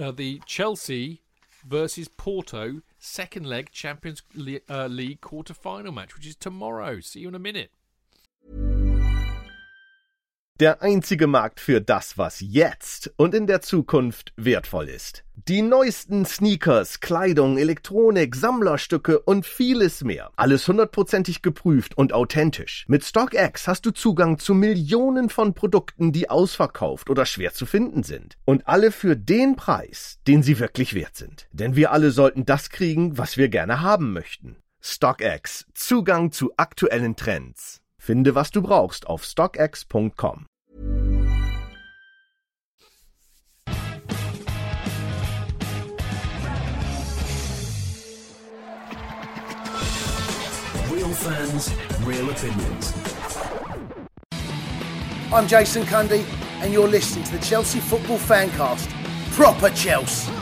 uh, the Chelsea versus Porto second leg Champions uh, League quarter final match, which is tomorrow. See you in a minute. Der einzige Markt für das, was jetzt und in der Zukunft wertvoll ist. Die neuesten Sneakers, Kleidung, Elektronik, Sammlerstücke und vieles mehr. Alles hundertprozentig geprüft und authentisch. Mit StockX hast du Zugang zu Millionen von Produkten, die ausverkauft oder schwer zu finden sind. Und alle für den Preis, den sie wirklich wert sind. Denn wir alle sollten das kriegen, was wir gerne haben möchten. StockX, Zugang zu aktuellen Trends. Finde, was du brauchst auf stockx.com. Real fans, real opinions. I'm Jason Cundy, and you're listening to the Chelsea Football Fancast. Proper Chelsea.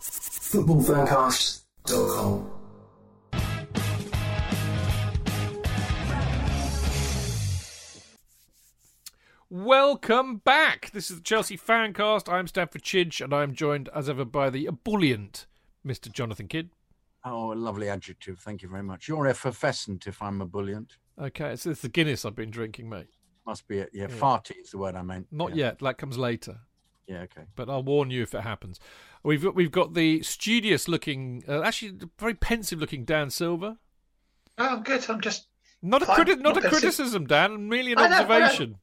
Footballfancast.com. Welcome back. This is the Chelsea Fancast. I'm Stamford Chidge, and I'm joined as ever by the ebullient Mr. Jonathan Kydd. Oh, a lovely adjective. Thank you very much. You're effervescent if I'm ebullient. Okay, so it's the Guinness I've been drinking, mate. Must be it. Yeah, yeah. farty is the word I meant. Not yeah. yet. That comes later. Yeah, okay. But I'll warn you if it happens. We've got, we've got the studious looking, uh, actually very pensive looking Dan Silver. Oh, I'm good. I'm just not a criti- not, not, a criticism, Dan. Merely an I observation.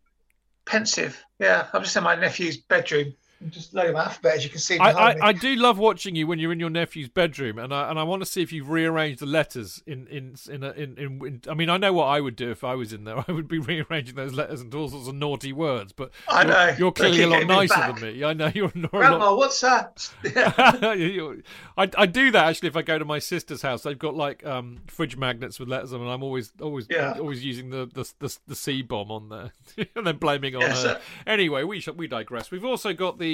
Pensive. Yeah, I'm just in my nephew's bedroom. Just loading my alphabet, as you can see. I, I, I, do love watching you when you're in your nephew's bedroom, and I and I want to see if you've rearranged the letters in in in, a, in, in, in I mean, I know what I would do if I was in there. I would be rearranging those letters into all sorts of naughty words. But I know you're, you're clearly a lot nicer than me. I know you're. not Grandma, lot... what's that? I I do that actually. If I go to my sister's house, they've got like um, fridge magnets with letters on, and I'm always always yeah. always using the the the, the C bomb on there, and then blaming on her. Sir. Anyway, we we digress. We've also got the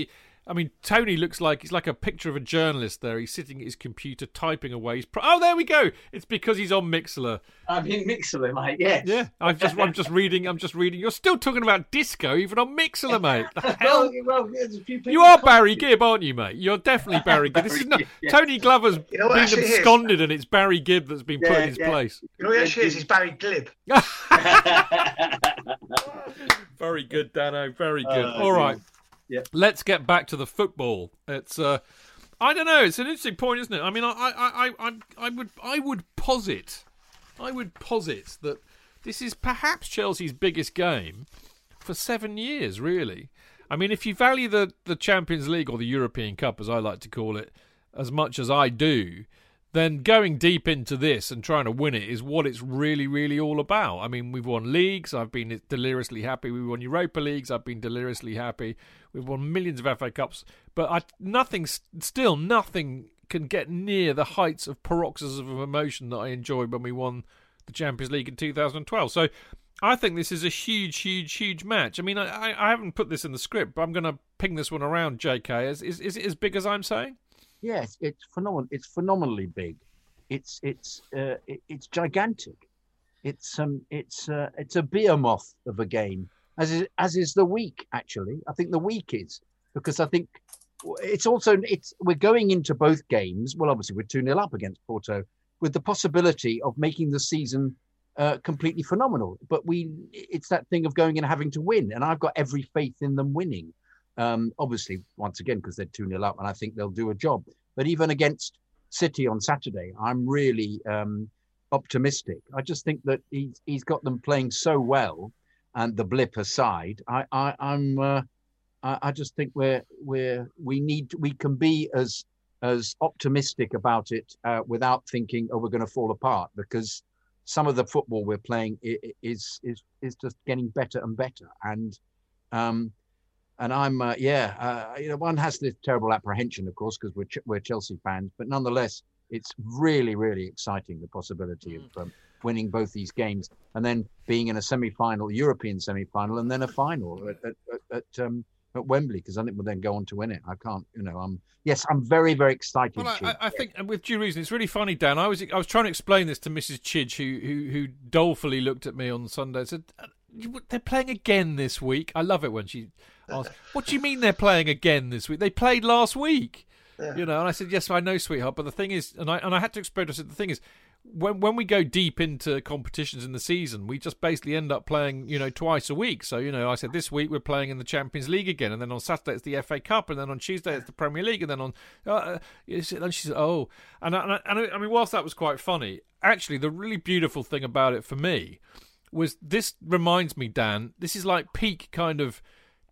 I mean, Tony looks like he's like a picture of a journalist there. He's sitting at his computer typing away. He's pro- oh, there we go. It's because he's on Mixlr. I'm in Mixlr, mate. Yes. Yeah. I'm just I'm just reading. I'm just reading. You're still talking about disco even on Mixlr, mate. well, well, you are Barry Gibb, aren't you, mate? You're definitely Barry Gibb. This is not yeah. Tony Glover's you know been absconded, and it's Barry Gibb that's been yeah, put in his yeah. place. You know what actually is? He's Barry Glib. very good, Dano. Very good. Uh, All right. Yeah. Let's get back to the football. It's uh, I don't know. It's an interesting point, isn't it? I mean, I, I, I, I, would, I would posit, I would posit that this is perhaps Chelsea's biggest game for seven years. Really, I mean, if you value the the Champions League or the European Cup, as I like to call it, as much as I do, then going deep into this and trying to win it is what it's really, really all about. I mean, we've won leagues. I've been deliriously happy. We won Europa leagues. I've been deliriously happy. We've won millions of FA Cups. But I, nothing, still nothing can get near the heights of paroxysm of emotion that I enjoyed when we won the Champions League in 2012. So I think this is a huge, huge, huge match. I mean, I, I haven't put this in the script, but I'm going to ping this one around, JK. Is, is, is it as big as I'm saying? Yes, it's phenomenal. It's phenomenally big. It's it's uh, it, it's gigantic. It's um it's uh, it's a behemoth of a game, as is, as is the week. Actually, I think the week is because I think it's also it's we're going into both games. Well, obviously we're two 0 up against Porto with the possibility of making the season uh, completely phenomenal. But we it's that thing of going and having to win, and I've got every faith in them winning. Um, obviously, once again, because they're 2 0 up, and I think they'll do a job. But even against City on Saturday, I'm really um, optimistic. I just think that he's, he's got them playing so well, and the blip aside, I, I, I'm. Uh, I, just think we're we're we need we can be as as optimistic about it uh, without thinking oh we're going to fall apart because some of the football we're playing is is is just getting better and better and um, and I'm uh, yeah, uh, you know, one has this terrible apprehension, of course, because we're Ch- we're Chelsea fans, but nonetheless, it's really really exciting the possibility mm. of um, winning both these games and then being in a semi-final, European semi-final, and then a final at at, at, um, at Wembley because I think we'll then go on to win it. I can't, you know, I'm yes, I'm very very excited. Well, I, I, think, and with due reason, it's really funny, Dan. I was I was trying to explain this to Mrs. Chidge, who who, who dolefully looked at me on Sunday and said, uh, "They're playing again this week." I love it when she what do you mean they're playing again this week? They played last week. Yeah. You know, and I said, yes, I know, sweetheart. But the thing is, and I and I had to explain. I said, the thing is, when when we go deep into competitions in the season, we just basically end up playing, you know, twice a week. So, you know, I said this week we're playing in the Champions League again, and then on Saturday it's the FA Cup, and then on Tuesday it's the Premier League, and then on, uh, and she said, oh, and I, and I, I mean, whilst that was quite funny, actually, the really beautiful thing about it for me was this reminds me, Dan, this is like peak kind of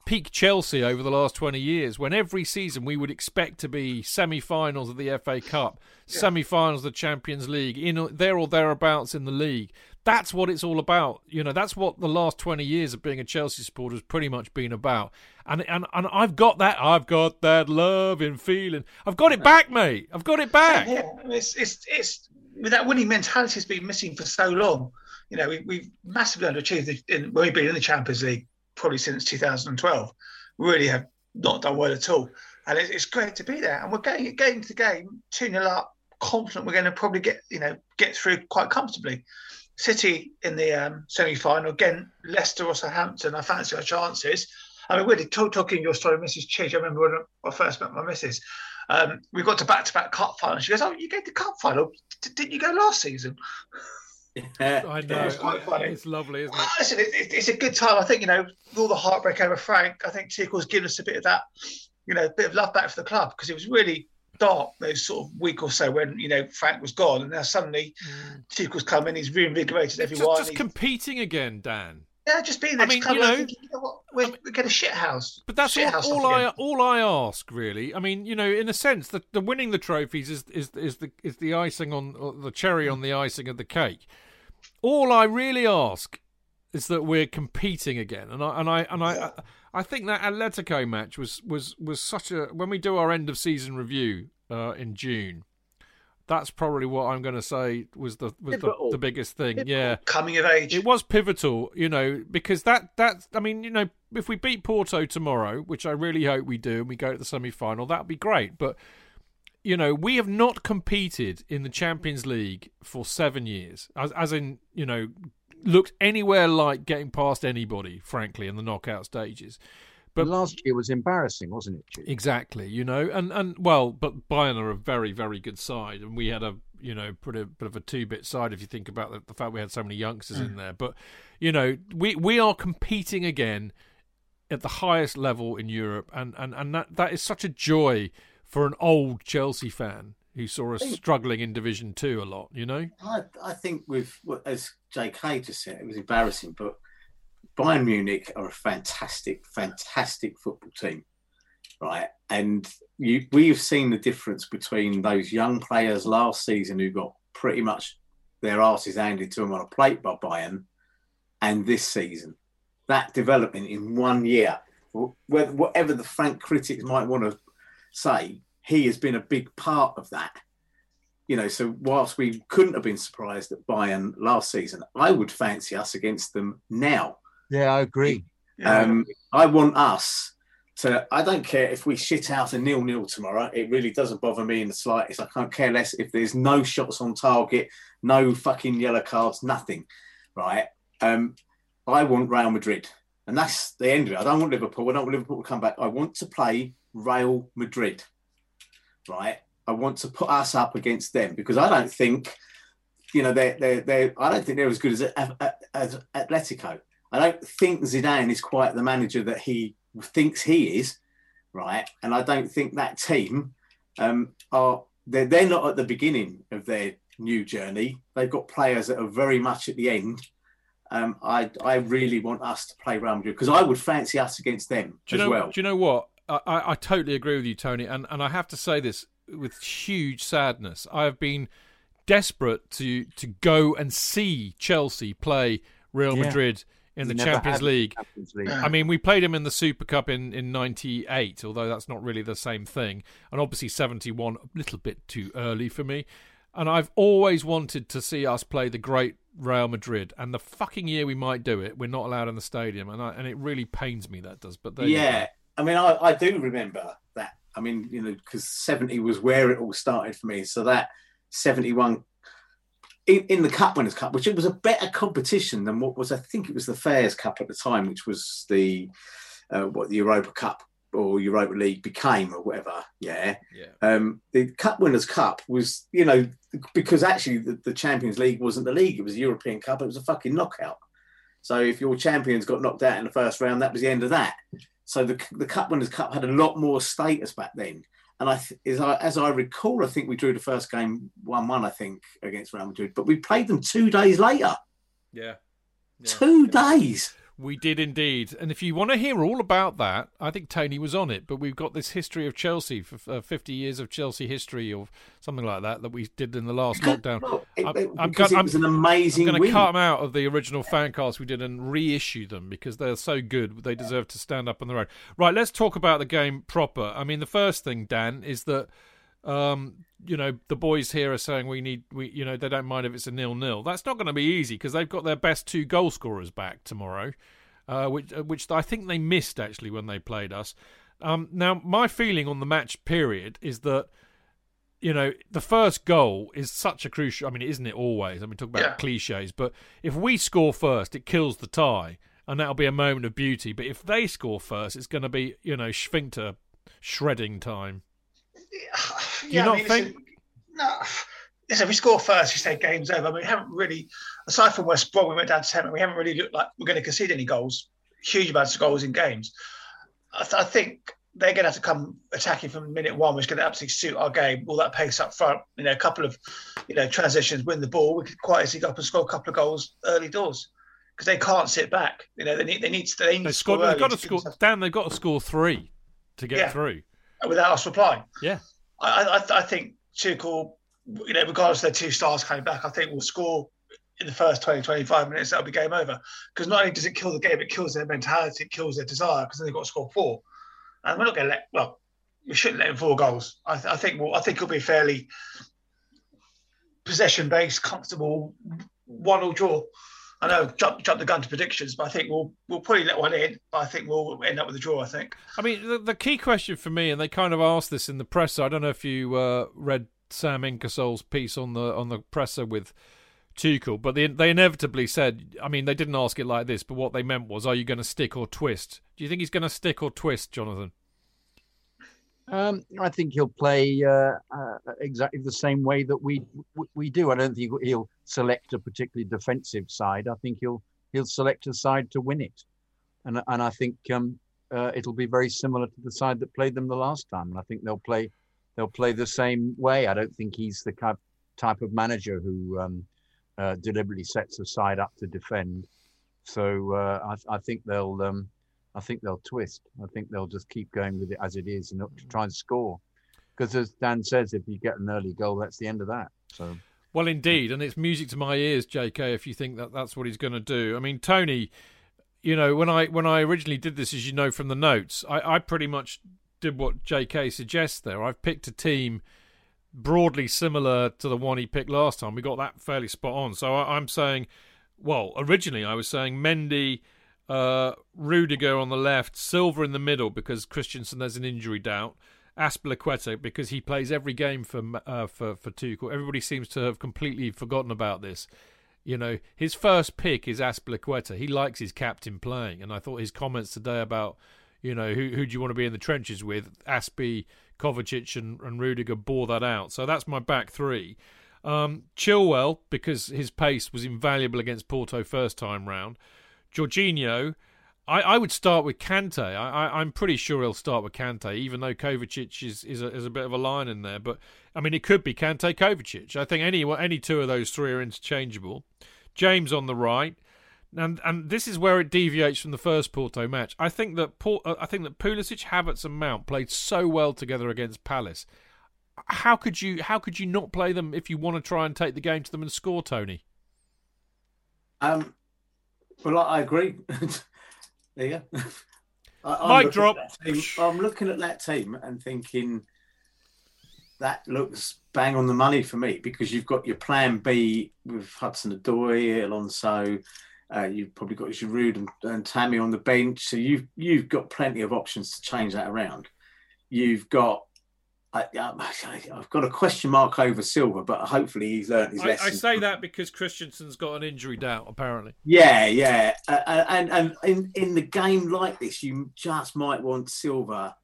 peak Chelsea over the last 20 years when every season we would expect to be semi finals of the FA Cup, yeah. semi finals of the Champions League, in there or thereabouts in the league. That's what it's all about. You know, that's what the last 20 years of being a Chelsea supporter has pretty much been about. And, and, and I've got that. I've got that love and feeling. I've got it back, mate. I've got it back. Yeah, it's, it's, it's, with that winning mentality has been missing for so long. You know, we, we've massively underachieved in, when we've been in the Champions League probably since 2012. We really have not done well at all. And it's great to be there. And we're getting getting to game, 2 0 up, confident we're going to probably get, you know, get through quite comfortably. City in the um, semi final, again, Leicester or Southampton, I fancy our chances. I mean, really, talk, talking your story, Mrs. Chidge, I remember when I first met my missus, um, we got to back to back cup final. She goes, Oh, you get the cup final? D- didn't you go last season? I know. It's quite funny. It's lovely, isn't it? Listen, it, it, it's a good time. I think, you know, all the heartbreak over Frank, I think Tuchel's given us a bit of that, you know, a bit of love back for the club because it was really dark those sort of week or so when, you know, Frank was gone. And now suddenly mm. Tuchel's come in, he's reinvigorated everyone. Just, just competing again, Dan. Yeah, just being there. I mean, you know, thinking, you know what, we I mean, get a shit house. But that's all, all I all I ask, really. I mean, you know, in a sense, the, the winning the trophies is is is the is the icing on the cherry on the icing of the cake all I really ask is that we're competing again, and I and I and I. I think that Atletico match was, was, was such a when we do our end of season review uh, in June, that's probably what I'm going to say was the was the, the, biggest thing. Pivotal. Yeah, coming of age. It was pivotal, you know, because that that I mean, you know, if we beat Porto tomorrow, which I really hope we do, and we go to the semi final, that'd be great. But you know, we have not competed in the Champions League for seven years, as, as in, you know, looked anywhere like getting past anybody, frankly, in the knockout stages. But last year was embarrassing, wasn't it? Exactly, you know, and and well, but Bayern are a very very good side, and we had a you know pretty bit of a two bit side if you think about the, the fact we had so many youngsters mm. in there. But you know, we we are competing again at the highest level in Europe, and and and that that is such a joy for an old Chelsea fan who saw us struggling in Division Two a lot. You know, I, I think with as J.K. just said, it was embarrassing, but Bayern Munich are a fantastic, fantastic football team, right? And you, we've seen the difference between those young players last season who got pretty much their asses handed to them on a plate by Bayern, and this season. That development in one year, whatever the Frank critics might want to say he has been a big part of that. You know, so whilst we couldn't have been surprised at Bayern last season, I would fancy us against them now. Yeah, I agree. Um, I want us to. I don't care if we shit out a nil nil tomorrow. It really doesn't bother me in the slightest. I can't care less if there's no shots on target, no fucking yellow cards, nothing. Right? Um, I want Real Madrid, and that's the end of it. I don't want Liverpool. I don't want Liverpool to come back. I want to play Real Madrid, right? I want to put us up against them because I don't think, you know, they're, they're, they're I don't think they're as good as, as Atletico. I don't think Zidane is quite the manager that he thinks he is, right? And I don't think that team um, are, they're, they're not at the beginning of their new journey. They've got players that are very much at the end. Um, I I really want us to play Real Madrid because I would fancy us against them do as know, well. Do you know what? I, I totally agree with you, Tony, and, and I have to say this with huge sadness. I have been desperate to to go and see Chelsea play Real yeah. Madrid in the Champions League. Champions League. I mean, we played him in the Super Cup in, in 98, although that's not really the same thing. And obviously 71, a little bit too early for me. And I've always wanted to see us play the great Real Madrid. And the fucking year we might do it, we're not allowed in the stadium. And I, and it really pains me that does. But yeah, I mean, I, I do remember that. I mean, you know, because 70 was where it all started for me. So that 71 in, in, the Cup Winners' Cup, which it was a better competition than what was, I think it was the Fairs Cup at the time, which was the uh, what the Europa Cup or Europa League became or whatever. Yeah. Yeah. Um, the Cup Winners' Cup was, you know, because actually the, the Champions League wasn't the league; it was a European Cup. It was a fucking knockout. So if your champions got knocked out in the first round, that was the end of that. So the the Cup Winners' Cup had a lot more status back then. And I, as I, as I recall, I think we drew the first game one-one. I think against Real Madrid, but we played them two days later. Yeah, yeah. two yeah. days. We did indeed. And if you want to hear all about that, I think Tony was on it. But we've got this history of Chelsea, for uh, 50 years of Chelsea history or something like that, that we did in the last lockdown. it, I'm, because I'm, it was an amazing I'm going to cut them out of the original fan cast we did and reissue them because they're so good. They deserve to stand up on their own. Right, let's talk about the game proper. I mean, the first thing, Dan, is that um, you know, the boys here are saying we need, we, you know, they don't mind if it's a nil-nil. That's not going to be easy because they've got their best two goal scorers back tomorrow, uh, which, uh, which I think they missed actually when they played us. Um, now, my feeling on the match period is that, you know, the first goal is such a crucial. I mean, isn't it always? I mean, talk about yeah. cliches, but if we score first, it kills the tie, and that'll be a moment of beauty. But if they score first, it's going to be, you know, sphincter shredding time. Do you not I mean, think? No. Listen, we score first, you say game's over. I mean, we haven't really, aside from West Brom, we went down to 10, we haven't really looked like we're going to concede any goals, huge amounts of goals in games. I, th- I think they're going to have to come attacking from minute one, which is going to absolutely suit our game. All that pace up front, you know, a couple of, you know, transitions, win the ball. We could quite easily go up and score a couple of goals early doors because they can't sit back. You know, they need they need to, they need they to score. They've got to score. Dan, they've got to score three to get yeah. through without us replying. Yeah, I, I, I think Tuchel, you know, regardless of their two stars coming back, I think we'll score in the first 20, 25 minutes. That'll be game over. Because not only does it kill the game, it kills their mentality, it kills their desire. Because then they've got to score four, and we're not going to let. Well, we shouldn't let him four goals. I, th- I think. We'll, I think it'll be fairly possession based, comfortable, one or draw. I know jump jump the gun to predictions, but I think we'll we'll probably let one in. I think we'll end up with a draw. I think. I mean, the, the key question for me, and they kind of asked this in the presser. I don't know if you uh, read Sam Ingersoll's piece on the on the presser with Tuchel, but they they inevitably said. I mean, they didn't ask it like this, but what they meant was, "Are you going to stick or twist?" Do you think he's going to stick or twist, Jonathan? Um, I think he'll play uh, uh, exactly the same way that we we do. I don't think he'll select a particularly defensive side. I think he'll he'll select a side to win it, and and I think um, uh, it'll be very similar to the side that played them the last time. And I think they'll play they'll play the same way. I don't think he's the type type of manager who um, uh, deliberately sets a side up to defend. So uh, I, I think they'll um, I think they'll twist. I think they'll just keep going with it as it is and try and score. Because as Dan says, if you get an early goal, that's the end of that. So. Well, indeed, and it's music to my ears, J.K. If you think that that's what he's going to do, I mean, Tony, you know, when I when I originally did this, as you know from the notes, I, I pretty much did what J.K. suggests there. I've picked a team broadly similar to the one he picked last time. We got that fairly spot on. So I, I'm saying, well, originally I was saying Mendy uh, Rudiger on the left, Silva in the middle because Christensen has an injury doubt. Azpilicueta because he plays every game for uh, for for Tuchel. Everybody seems to have completely forgotten about this. You know, his first pick is Azpilicueta. He likes his captain playing, and I thought his comments today about you know who who do you want to be in the trenches with, Aspie, Kovacic, and, and Rudiger bore that out. So that's my back three. Um, Chilwell because his pace was invaluable against Porto first time round. Jorginho, I, I would start with Kante. I, am pretty sure he'll start with Kante, even though Kovacic is, is a, is, a, bit of a line in there. But I mean, it could be Kante Kovacic. I think any any two of those three are interchangeable. James on the right, and and this is where it deviates from the first Porto match. I think that Port, uh, I think that Pulisic, Havertz, and Mount played so well together against Palace. How could you how could you not play them if you want to try and take the game to them and score, Tony? Um, well, I agree. there you go. I, Mic drop. Team, I'm looking at that team and thinking that looks bang on the money for me because you've got your plan B with Hudson Odoi, Alonso. Uh, you've probably got Giroud and, and Tammy on the bench, so you've you've got plenty of options to change that around. You've got I, have got a question mark over Silva, but hopefully he's learned his lesson. I, I say that because Christensen's got an injury doubt, apparently. Yeah, yeah, uh, and and in in the game like this, you just might want Silva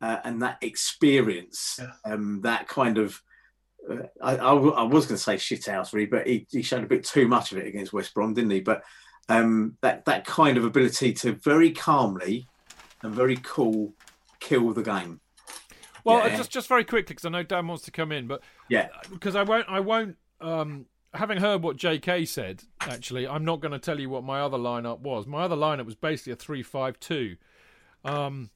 uh, and that experience, yeah. um, that kind of. Uh, I, I, I, was going to say shithousery, but he, he showed a bit too much of it against West Brom, didn't he? But um, that that kind of ability to very calmly and very cool kill the game. Well, yeah. just just very quickly because I know Dan wants to come in, but yeah, because I won't I won't um, having heard what J.K. said, Actually, I'm not going to tell you what my other lineup was. My other lineup was basically a three-five-two. Um,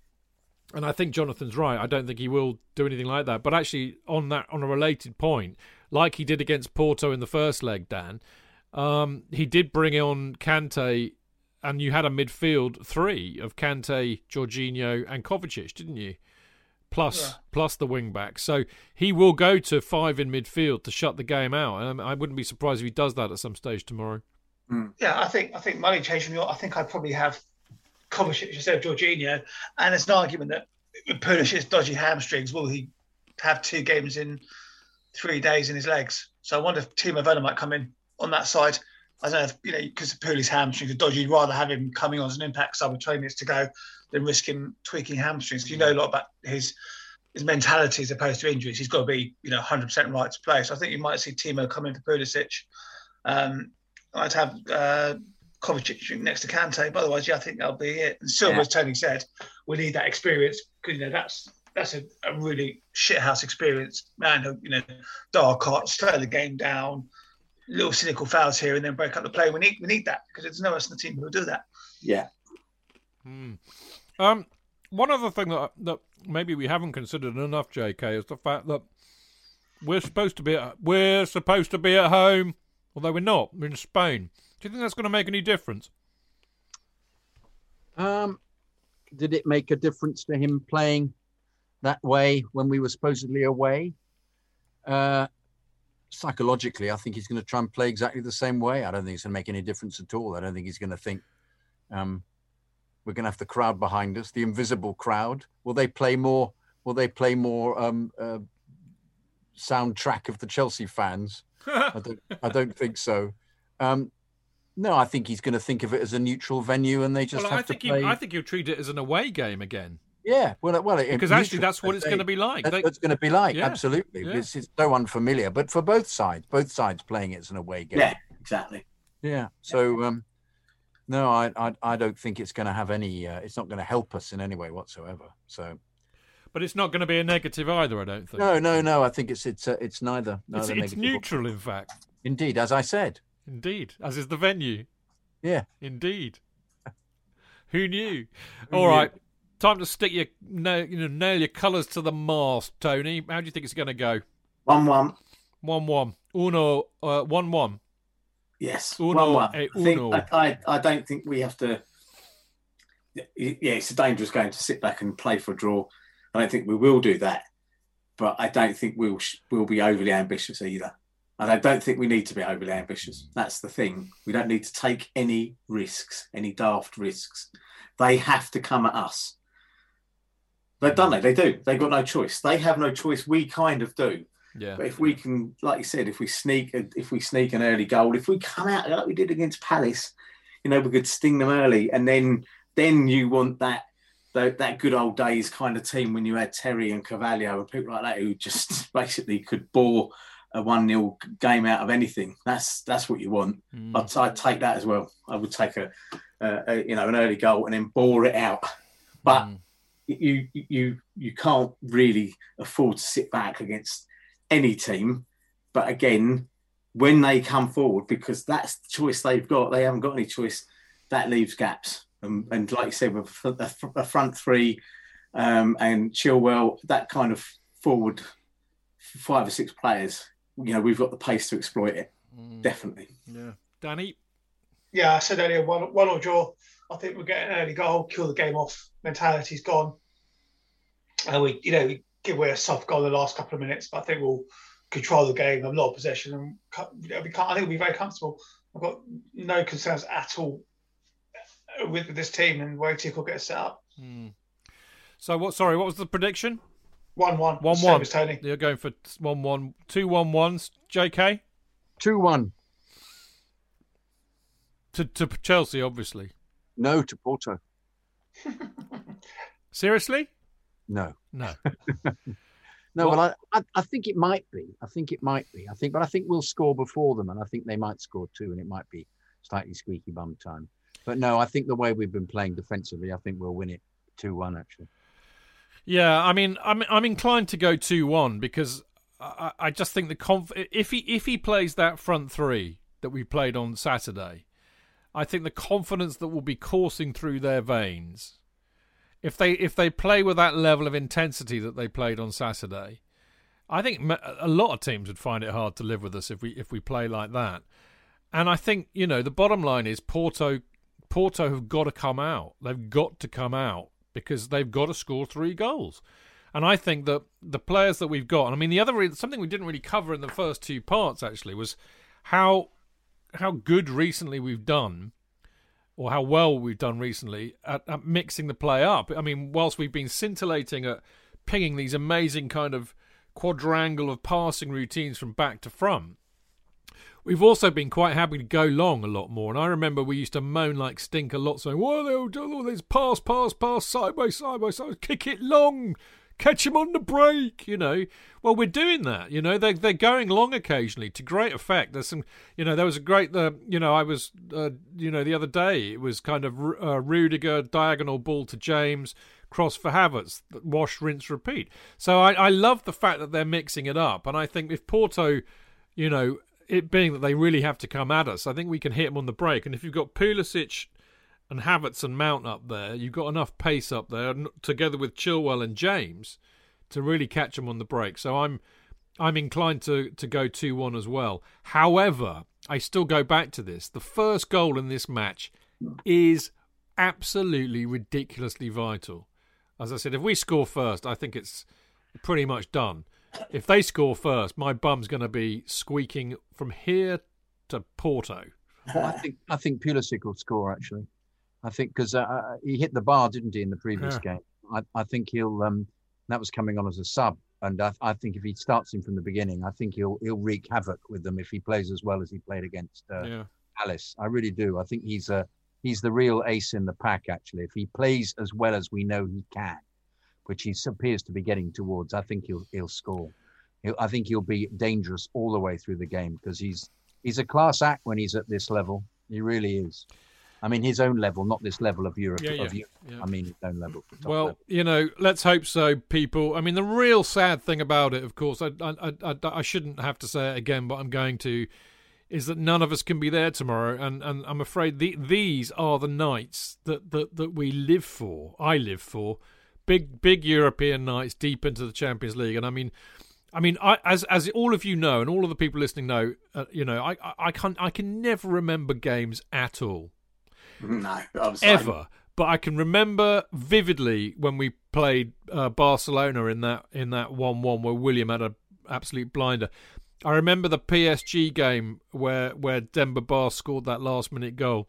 and I think Jonathan's right. I don't think he will do anything like that. But actually, on that, on a related point, like he did against Porto in the first leg, Dan, um, he did bring on Kante, and you had a midfield three of Kante, Jorginho, and Kovacic, didn't you? Plus, yeah. plus the wing back. So he will go to five in midfield to shut the game out. And I wouldn't be surprised if he does that at some stage tomorrow. Mm. Yeah, I think I think money changing. I think I'd probably have Kovacic instead of Jorginho. And it's an argument that with Pulisic's dodgy hamstrings, will he have two games in three days in his legs? So I wonder if Timo Werner might come in on that side. I don't know if, you know, because Pulisic's hamstrings are dodgy, you'd rather have him coming on as an impact sub with 20 minutes to go than risk him tweaking hamstrings. You know a lot about his his mentality as opposed to injuries. He's got to be, you know, 100% right to play. So I think you might see Timo come in for Pulisic. Um, I'd have uh, Kovacic next to Kante. But otherwise, yeah, I think that'll be it. And still, yeah. as Tony said, we need that experience because you know that's that's a, a really shithouse experience. Man, you know, dark art, slow the game down, little cynical fouls here, and then break up the play. We need we need that because there's no one in the team who will do that. Yeah. Hmm. Um, one other thing that that maybe we haven't considered enough, J.K., is the fact that we're supposed to be at, we're supposed to be at home, although we're not. We're in Spain. Do you think that's going to make any difference? Um, did it make a difference to him playing that way when we were supposedly away? Uh, psychologically, I think he's going to try and play exactly the same way. I don't think it's going to make any difference at all. I don't think he's going to think um, we're going to have the crowd behind us, the invisible crowd. Will they play more? Will they play more um, uh, soundtrack of the Chelsea fans? I don't. I don't think so. Um, no, I think he's going to think of it as a neutral venue, and they just well, have I think to play. He, I think he'll treat it as an away game again. Yeah, well, well, because actually that's what it's going to be like. That's they, what it's going to be like. Yeah, absolutely, yeah. It's, it's, so unfamiliar, but for both sides, both sides playing it as an away game. Yeah, exactly. Yeah. So, um, no, I, I, I don't think it's going to have any. Uh, it's not going to help us in any way whatsoever. So, but it's not going to be a negative either. I don't think. No, no, no. I think it's it's uh, it's neither. neither it's, it's neutral, in fact. Indeed, as I said. Indeed, as is the venue. Yeah. Indeed. Who knew? Who All knew? right, Time to stick your nail, you know, nail your colours to the mast, Tony. How do you think it's going to go? One one. One one. Uno. Uh, one one. Yes. Uno. One one. I, think, I, I, I don't think we have to. Yeah, it's a dangerous game to sit back and play for a draw. I don't think we will do that, but I don't think we'll we'll be overly ambitious either. And I don't think we need to be overly ambitious. That's the thing. We don't need to take any risks, any daft risks. They have to come at us. They've done it. They do. They've got no choice. They have no choice. We kind of do. Yeah. But if we can, like you said, if we sneak, if we sneak an early goal, if we come out like we did against Palace, you know, we could sting them early, and then then you want that that, that good old days kind of team when you had Terry and Carvalho and people like that who just basically could bore a one 0 game out of anything. That's that's what you want. Mm. I'd, I'd, take that as well. I would take a, a, a, you know an early goal and then bore it out. But mm. you you you can't really afford to sit back against any team. But again, when they come forward, because that's the choice they've got, they haven't got any choice. That leaves gaps. And, and like you said, with a front three um, and Chilwell, that kind of forward five or six players you know we've got the pace to exploit it. Mm. Definitely. Yeah, Danny. Yeah, I said earlier one one or draw. I think we'll get an early goal, kill the game off. Mentality's gone, and we you know we give away a soft goal in the last couple of minutes, but I think we'll control the game, have a lot of possession, and we can't. I think we'll be very comfortable. I've got no concerns at all with, with this team and where Tick will get set up. Mm. So what? Sorry, what was the prediction? One one. One one. Tony. You're going for one one. Two one ones. J.K. Two one. To to Chelsea, obviously. No, to Porto. Seriously? No. No. no, well, I, I think it might be. I think it might be. I think, but I think we'll score before them, and I think they might score too, and it might be slightly squeaky bum time. But no, I think the way we've been playing defensively, I think we'll win it two one actually. Yeah, I mean, I'm I'm inclined to go two one because I, I just think the conf- if he if he plays that front three that we played on Saturday, I think the confidence that will be coursing through their veins, if they if they play with that level of intensity that they played on Saturday, I think a lot of teams would find it hard to live with us if we if we play like that. And I think you know the bottom line is Porto Porto have got to come out. They've got to come out because they've got to score three goals. And I think that the players that we've got, I mean, the other something we didn't really cover in the first two parts actually was how how good recently we've done, or how well we've done recently at, at mixing the play up. I mean, whilst we've been scintillating at pinging these amazing kind of quadrangle of passing routines from back to front, We've also been quite happy to go long a lot more, and I remember we used to moan like stink a lot, saying, "Why they all do all this? Pass, pass, pass, side by side by side, kick it long, catch him on the break, you know. Well, we're doing that, you know. They're they're going long occasionally to great effect. There's some, you know, there was a great, uh, you know, I was, uh, you know, the other day it was kind of uh, Rudiger diagonal ball to James, cross for Havertz, wash, rinse, repeat. So I I love the fact that they're mixing it up, and I think if Porto, you know, it being that they really have to come at us, I think we can hit them on the break. And if you've got Pulisic and Havertz and Mount up there, you've got enough pace up there, together with Chilwell and James, to really catch them on the break. So I'm I'm inclined to to go two one as well. However, I still go back to this: the first goal in this match is absolutely ridiculously vital. As I said, if we score first, I think it's pretty much done. If they score first, my bum's going to be squeaking from here to Porto. I think I think Pulisic will score actually. I think because uh, uh, he hit the bar, didn't he, in the previous yeah. game? I, I, think he'll. Um, that was coming on as a sub, and I, I, think if he starts him from the beginning, I think he'll he'll wreak havoc with them if he plays as well as he played against uh, yeah. Palace. I really do. I think he's a he's the real ace in the pack. Actually, if he plays as well as we know he can, which he appears to be getting towards, I think he'll he'll score. He'll, I think he'll be dangerous all the way through the game because he's he's a class act when he's at this level. He really is. I mean, his own level, not this level of Europe. Yeah, yeah, of Europe. Yeah. I mean, his own level. Well, level. you know, let's hope so, people. I mean, the real sad thing about it, of course, I, I, I, I shouldn't have to say it again, but I'm going to, is that none of us can be there tomorrow, and, and I'm afraid the, these are the nights that, that that we live for. I live for big big European nights deep into the Champions League, and I mean. I mean, I, as as all of you know, and all of the people listening know, uh, you know, I, I, I can I can never remember games at all. No, ever. But I can remember vividly when we played uh, Barcelona in that in that one one where Willian had an absolute blinder. I remember the PSG game where where Demba Ba scored that last minute goal.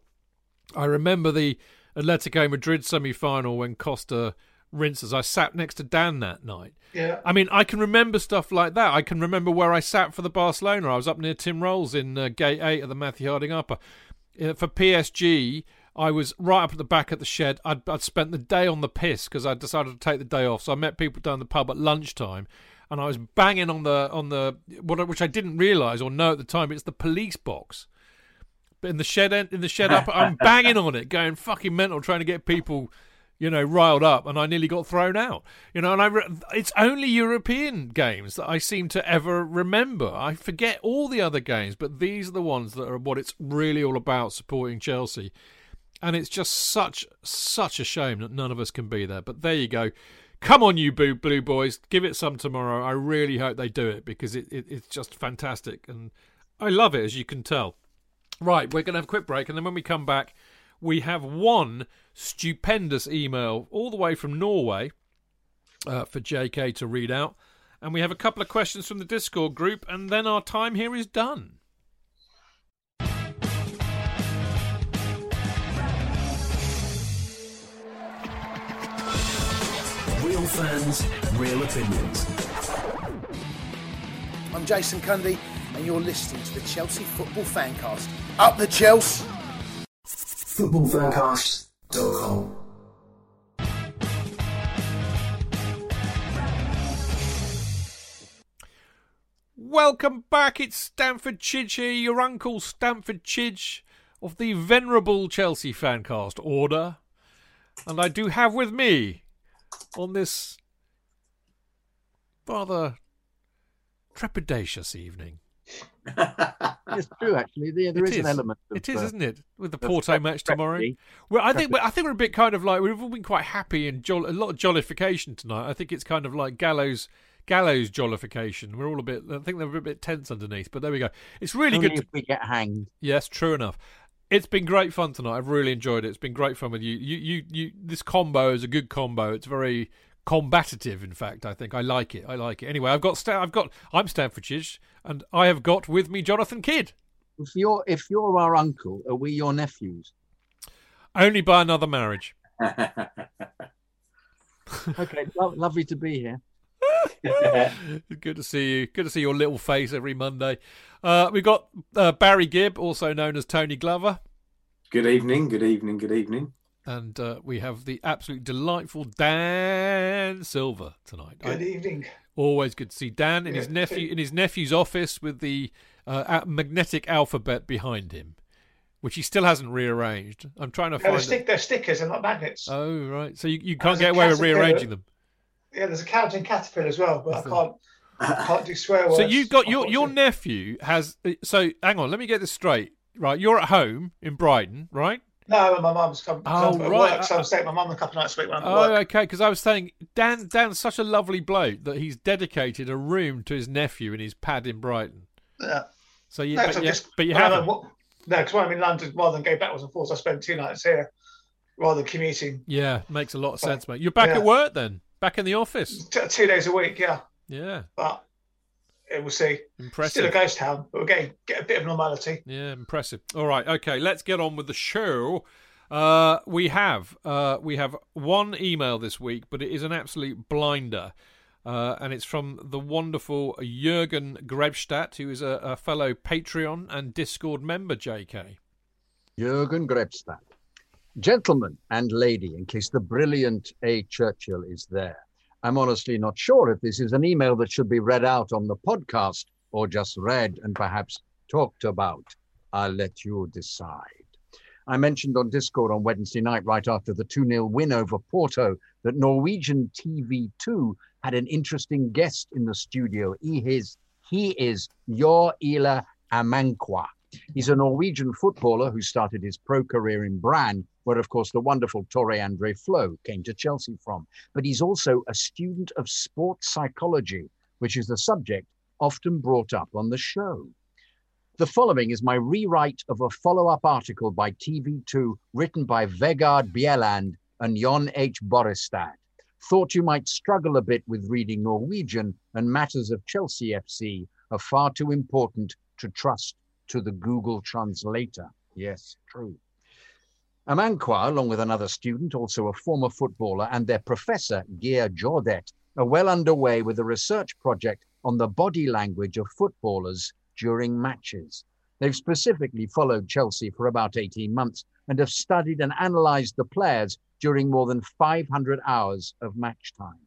I remember the Atletico Madrid semi final when Costa rinses. I sat next to Dan that night. Yeah. I mean, I can remember stuff like that. I can remember where I sat for the Barcelona. I was up near Tim Rolls in uh, Gate 8 of the Matthew Harding Upper. Uh, for PSG, I was right up at the back of the shed. I'd, I'd spent the day on the piss because I decided to take the day off. So I met people down the pub at lunchtime. And I was banging on the on the what, which I didn't realise or know at the time. It's the police box, but in the shed in the shed up, I'm banging on it, going fucking mental, trying to get people you know, riled up, and I nearly got thrown out. You know, and I re- it's only European games that I seem to ever remember. I forget all the other games, but these are the ones that are what it's really all about supporting Chelsea. And it's just such such a shame that none of us can be there. But there you go. Come on, you blue, blue boys, give it some tomorrow. I really hope they do it because it, it it's just fantastic, and I love it as you can tell. Right, we're going to have a quick break, and then when we come back, we have one stupendous email all the way from Norway uh, for JK to read out. And we have a couple of questions from the Discord group, and then our time here is done. Real fans, real opinions. I'm Jason Cundy, and you're listening to the Chelsea Football Fancast. Up the Chelsea! footballfancast.com. Welcome back, it's Stamford Chidge here, your uncle Stamford Chidge of the venerable Chelsea Fancast order. And I do have with me on this rather trepidatious evening it's true, actually. There, there is, is, an element. Of, it is, uh, isn't it? With the Porto match tomorrow. Well, I think I think we're a bit kind of like we've all been quite happy and a lot of jollification tonight. I think it's kind of like gallows gallows jollification. We're all a bit. I think they're a bit tense underneath, but there we go. It's really Only good. If we get hanged. Yes, true enough. It's been great fun tonight. I've really enjoyed it. It's been great fun with you. You, you, you. This combo is a good combo. It's very combative. In fact, I think I like it. I like it. Anyway, I've got. I've got. I'm Stamford Chidge, and I have got with me Jonathan Kydd. If you're if you're our uncle, are we your nephews? Only by another marriage. okay, lo- lovely to be here. Good to see you. Good to see your little face every Monday. Uh, we've got uh, Barry Gibb, also known as Tony Glover. Good evening. Good evening. Good evening. And uh, we have the absolute delightful Dan Silver tonight. Good I, evening. Always good to see Dan in his nephew in his nephew's office with the uh, magnetic alphabet behind him, which he still hasn't rearranged. I'm trying to no, find. Stick, they're stickers, and not magnets. Oh right, so you, you can't get away with rearranging them. Yeah, there's a Camden caterpillar as well, but I can't. I can't do swear words. So you've got your your nephew has. So hang on, let me get this straight. Right, you're at home in Brighton, right? No, my mum's come. Oh, right. Work, so I'm uh, staying with my mum a couple nights a week when I'm Oh, okay. Because I was saying Dan. Dan's such a lovely bloke that he's dedicated a room to his nephew in his pad in Brighton. Yeah. So you, no, but, you just, but you haven't. no, because when I'm in London, rather than go backwards and forwards, I spend two nights here rather than commuting. Yeah, makes a lot of sense, mate. You're back yeah. at work then. Back in the office? T- two days a week, yeah. Yeah. But we'll see. Impressive. Still a ghost town, but we're get a bit of normality. Yeah, impressive. All right, okay, let's get on with the show. Uh, we have uh, we have one email this week, but it is an absolute blinder. Uh, and it's from the wonderful Jurgen Grebstad, who is a, a, fellow Patreon and Discord member, JK. Jurgen Grebstad. Gentlemen and lady, in case the brilliant A. Churchill is there, I'm honestly not sure if this is an email that should be read out on the podcast or just read and perhaps talked about. I'll let you decide. I mentioned on Discord on Wednesday night, right after the 2 0 win over Porto, that Norwegian TV2 had an interesting guest in the studio. He is, he is Jo Ila Amankwa. He's a Norwegian footballer who started his pro career in Brann, where, of course, the wonderful Tore Andre Flo came to Chelsea from. But he's also a student of sports psychology, which is the subject often brought up on the show. The following is my rewrite of a follow up article by TV2 written by Vegard Bjelland and Jon H. Borrestad. Thought you might struggle a bit with reading Norwegian, and matters of Chelsea FC are far too important to trust to the Google translator. Yes, true. Amankwa, along with another student, also a former footballer, and their professor, Geir Jordet, are well underway with a research project on the body language of footballers during matches. They've specifically followed Chelsea for about 18 months and have studied and analysed the players during more than 500 hours of match time.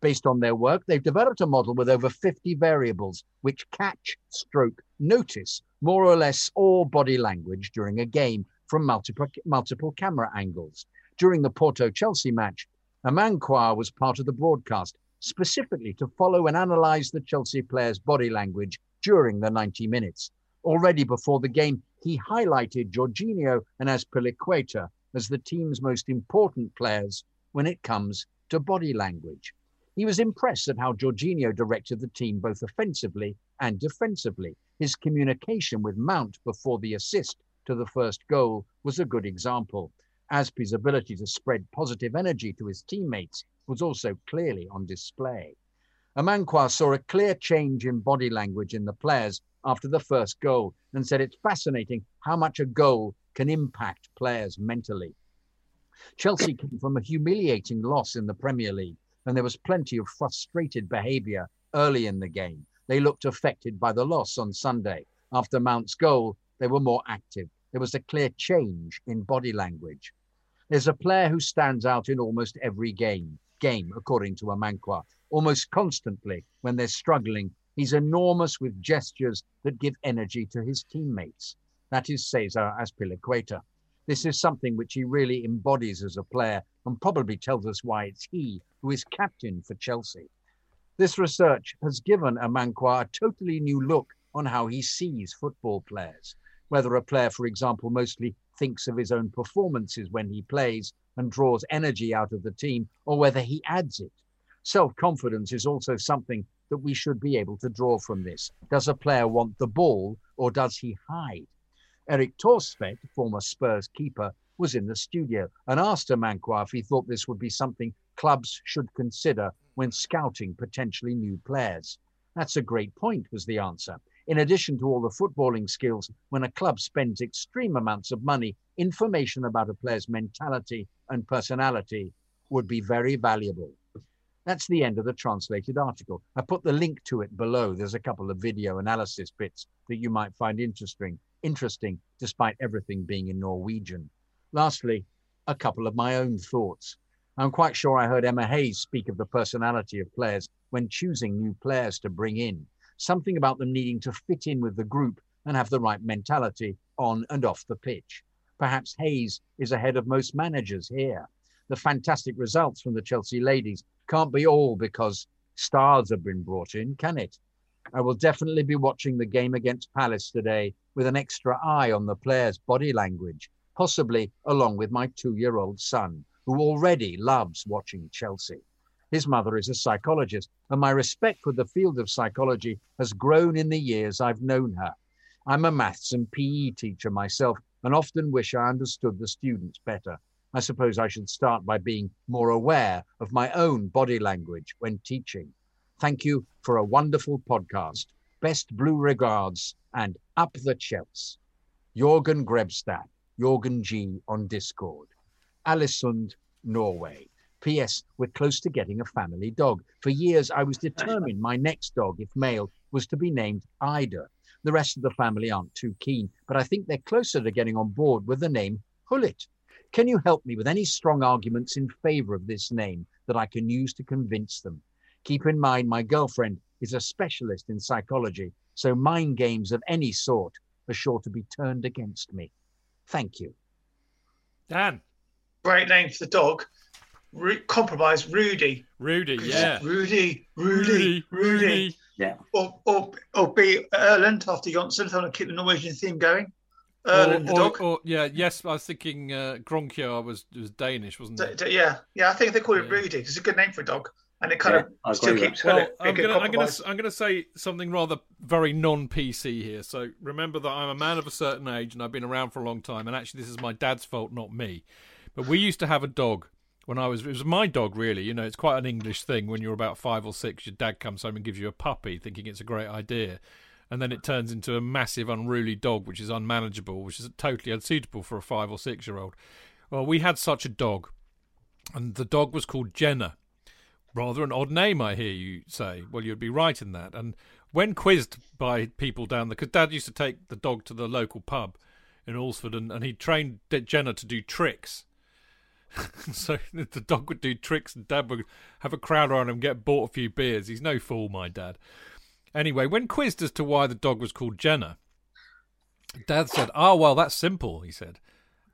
Based on their work, they've developed a model with over 50 variables which catch, stroke, notice more or less all body language during a game from multiple, multiple camera angles. During the Porto Chelsea match, a Amankwa was part of the broadcast, specifically to follow and analyze the Chelsea players' body language during the 90 minutes. Already before the game, he highlighted Jorginho and Azpilicueta as the team's most important players when it comes to body language. He was impressed at how Jorginho directed the team both offensively and defensively. His communication with Mount before the assist to the first goal was a good example. Azpi's ability to spread positive energy to his teammates was also clearly on display. Amankwa saw a clear change in body language in the players after the first goal and said it's fascinating how much a goal can impact players mentally. Chelsea came from a humiliating loss in the Premier League and there was plenty of frustrated behaviour early in the game. They looked affected by the loss on Sunday. After Mount's goal, they were more active. There was a clear change in body language. There's a player who stands out in almost every game, game according to Amankwa. Almost constantly, when they're struggling, he's enormous with gestures that give energy to his teammates. That is Cesar Azpilicueta. This is something which he really embodies as a player and probably tells us why it's he who is captain for Chelsea. This research has given Amankwa a totally new look on how he sees football players. Whether a player, for example, mostly thinks of his own performances when he plays and draws energy out of the team, or whether he adds it. Self confidence is also something that we should be able to draw from this. Does a player want the ball or does he hide? Erik Thorstvedt, former Spurs keeper, was in the studio and asked Amankwa if he thought this would be something clubs should consider when scouting potentially new players. That's a great point, was the answer. In addition to all the footballing skills, when a club spends extreme amounts of money, information about a player's mentality and personality would be very valuable. That's the end of the translated article. I put the link to it below. There's a couple of video analysis bits that you might find interesting, interesting despite everything being in Norwegian. Lastly, a couple of my own thoughts. I'm quite sure I heard Emma Hayes speak of the personality of players when choosing new players to bring in. Something about them needing to fit in with the group and have the right mentality on and off the pitch. Perhaps Hayes is ahead of most managers here. The fantastic results from the Chelsea ladies can't be all because stars have been brought in, can it? I will definitely be watching the game against Palace today with an extra eye on the players' body language possibly along with my two year old son, who already loves watching Chelsea. His mother is a psychologist, and my respect for the field of psychology has grown in the years I've known her. I'm a maths and PE teacher myself and often wish I understood the students better. I suppose I should start by being more aware of my own body language when teaching. Thank you for a wonderful podcast. Best blue regards and up the Chelsea. Jorgen Grebstad. Jorgen G on Discord. Ålesund, Norway. P.S. We're close to getting a family dog. For years, I was determined my next dog, if male, was to be named Ida. The rest of the family aren't too keen, but I think they're closer to getting on board with the name Hullet. Can you help me with any strong arguments in favor of this name that I can use to convince them? Keep in mind, my girlfriend is a specialist in psychology, so mind games of any sort are sure to be turned against me. Thank you. Dan. Great name for the dog. Ru- compromise Rudy. Rudy, yeah. Rudy, Rudy, Rudy, Rudy. Yeah. Or or or be Erland after Johnsen if I want to keep the Norwegian theme going. Erland or, the dog. Or, or, yeah, yes, I was thinking uh, Gronkjar was was Danish, wasn't it? D- d- yeah, yeah. I think they call it yeah. Rudy. It's a good name for a dog and it kind yeah, of still keeps. Well, I'm gonna, I'm gonna say something rather very non-PC here. So remember that I'm a man of a certain age and I've been around for a long time. And actually, this is my dad's fault, not me. But we used to have a dog when I was. It was my dog, really. You know, it's quite an English thing. When you're about five or six, your dad comes home and gives you a puppy, thinking it's a great idea. And then it turns into a massive, unruly dog, which is unmanageable, which is totally unsuitable for a five or six year old. Well, we had such a dog, and the dog was called Jenna Rather an odd name, I hear you say. Well, you'd be right in that. And when quizzed by people down there, because Dad used to take the dog to the local pub in Alresford, and, and he trained Jenna to do tricks. so the dog would do tricks, and Dad would have a crowd around him, get bought a few beers. He's no fool, my dad. Anyway, when quizzed as to why the dog was called Jenna, Dad said, "Oh well, that's simple." He said,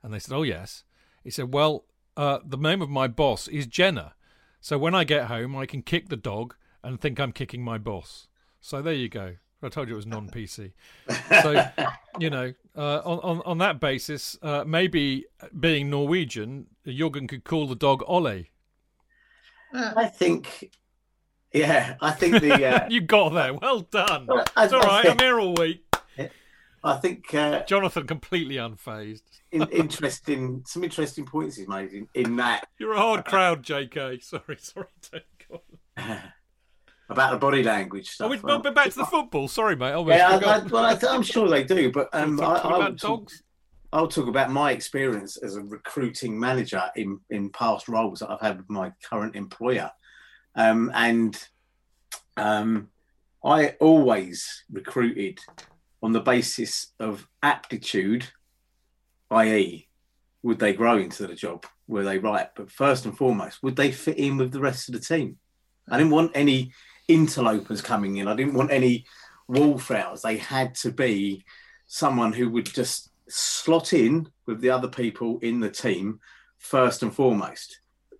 and they said, "Oh yes." He said, "Well, uh, the name of my boss is Jenna." So when I get home, I can kick the dog and think I'm kicking my boss. So there you go. I told you it was non-PC. So you know, uh, on, on on that basis, uh, maybe being Norwegian, Jorgen could call the dog Ole. I think, yeah, I think the uh... you got there. Well done. It's all right. I'm here all week. I think uh, Jonathan completely unfazed. in, interesting, some interesting points he's made in, in that. You're a hard crowd, J.K. Sorry, sorry, take on. About the body language stuff. Oh, we, well, back to the football. Sorry, mate. yeah, I, I, well, I, am sure they do, but um, I, I'll, talk, I'll talk about my experience as a recruiting manager in in past roles that I've had with my current employer, um, and um, I always recruited on the basis of aptitude, i.e., would they grow into the job? Were they right? But first and foremost, would they fit in with the rest of the team? I didn't want any interlopers coming in. I didn't want any wallflowers. They had to be someone who would just slot in with the other people in the team first and foremost.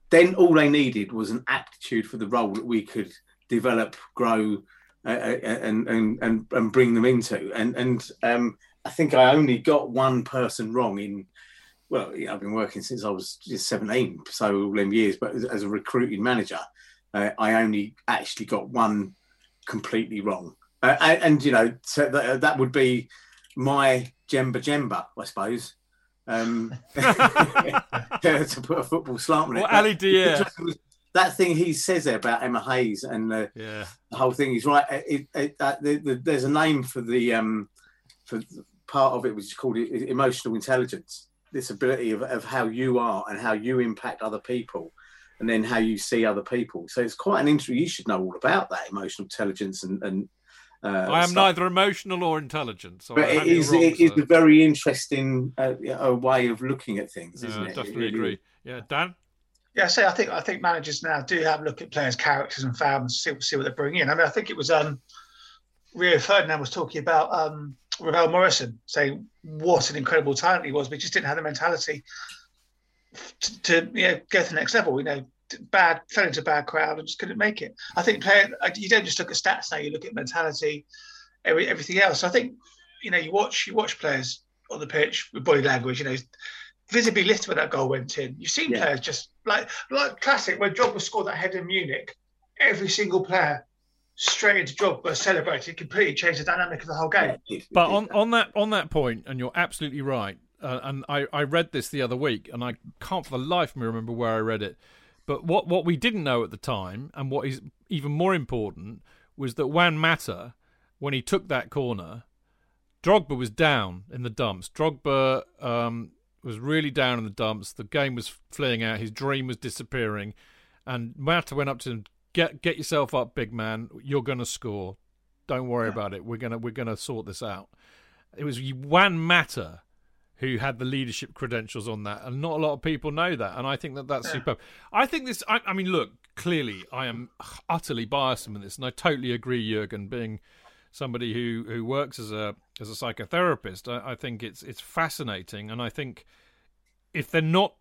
Then all they needed was an aptitude for the role that we could develop, grow, uh, and, and and and bring them into. And and um, I think I only got one person wrong in. Well, I've been working since I was just 17, so all them years. But as a recruiting manager, uh, I only actually got one completely wrong. Uh, and, and, you know, so that, that would be my Djemba-Djemba, I suppose. Um, to put a football slant on it. Well, Ali Dia that thing he says there about Emma Hayes and the, yeah. the whole thing is right. It, it, uh, the, the, there's a name for the um, for part of it, which is called emotional intelligence. This ability of, of how you are and how you impact other people, and then how you see other people. So it's quite an interesting. You should know all about that emotional intelligence and. and uh, I am stuff. neither emotional or intelligent. So but it is, wrong, it so. is a very interesting uh, a way of looking at things, isn't yeah, it? Definitely it really, agree. Yeah, Dan. Yeah, so I think I think managers now do have a look at players' characters and fans, see, see what they bring in. I mean, I think it was um, Rio Ferdinand was talking about um, Ravel Morrison, saying what an incredible talent he was, but he just didn't have the mentality to, to you know go to the next level. You know, bad fell into a bad crowd and just couldn't make it. I think player uh, you don't just look at stats now; you look at mentality, every, everything else. So I think you know you watch you watch players on the pitch with body language. You know, visibly lifted when that goal went in. You've seen yeah. players just like like classic when Drogba scored that head in Munich. Every single player straight into Drogba celebrated, completely changed the dynamic of the whole game. But on, on that on that point, and you're absolutely right. Uh, and I, I read this the other week, and I can't for the life of me remember where I read it. But what what we didn't know at the time, and what is even more important, was that Juan Mata, when he took that corner, Drogba was down in the dumps. Drogba um, was really down in the dumps. The game was fleeing out. His dream was disappearing. And Mata went up to him, "Get get yourself up, big man. You're going to score. Don't worry yeah. about it. We're gonna we're gonna sort this out." It was Juan Mata who had the leadership credentials on that, and not a lot of people know that. And I think that that's yeah. superb. I think this. I, I mean, look, clearly, I am utterly biased in this, and I totally agree, Jurgen, being somebody who, who works as a as a psychotherapist, I, I think it's it's fascinating, and I think if they're not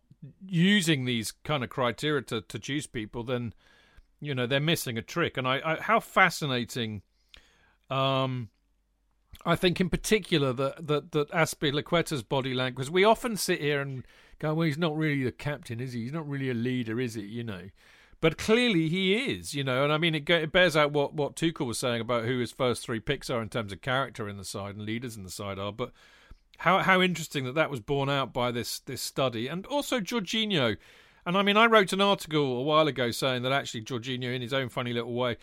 using these kind of criteria to, to choose people, then you know they're missing a trick. And I, I how fascinating. Um, I think in particular that that that Azpilicueta's body language. We often sit here and go, "Well, he's not really the captain, is he? He's not really a leader, is he?" You know, but clearly he is, you know, and I mean it, it bears out what what Tuchel was saying about who his first three picks are in terms of character in the side and leaders in the side are. But how how interesting that that was borne out by this this study, and also Jorginho. And I mean, I wrote an article a while ago saying that actually Jorginho, in his own funny little way,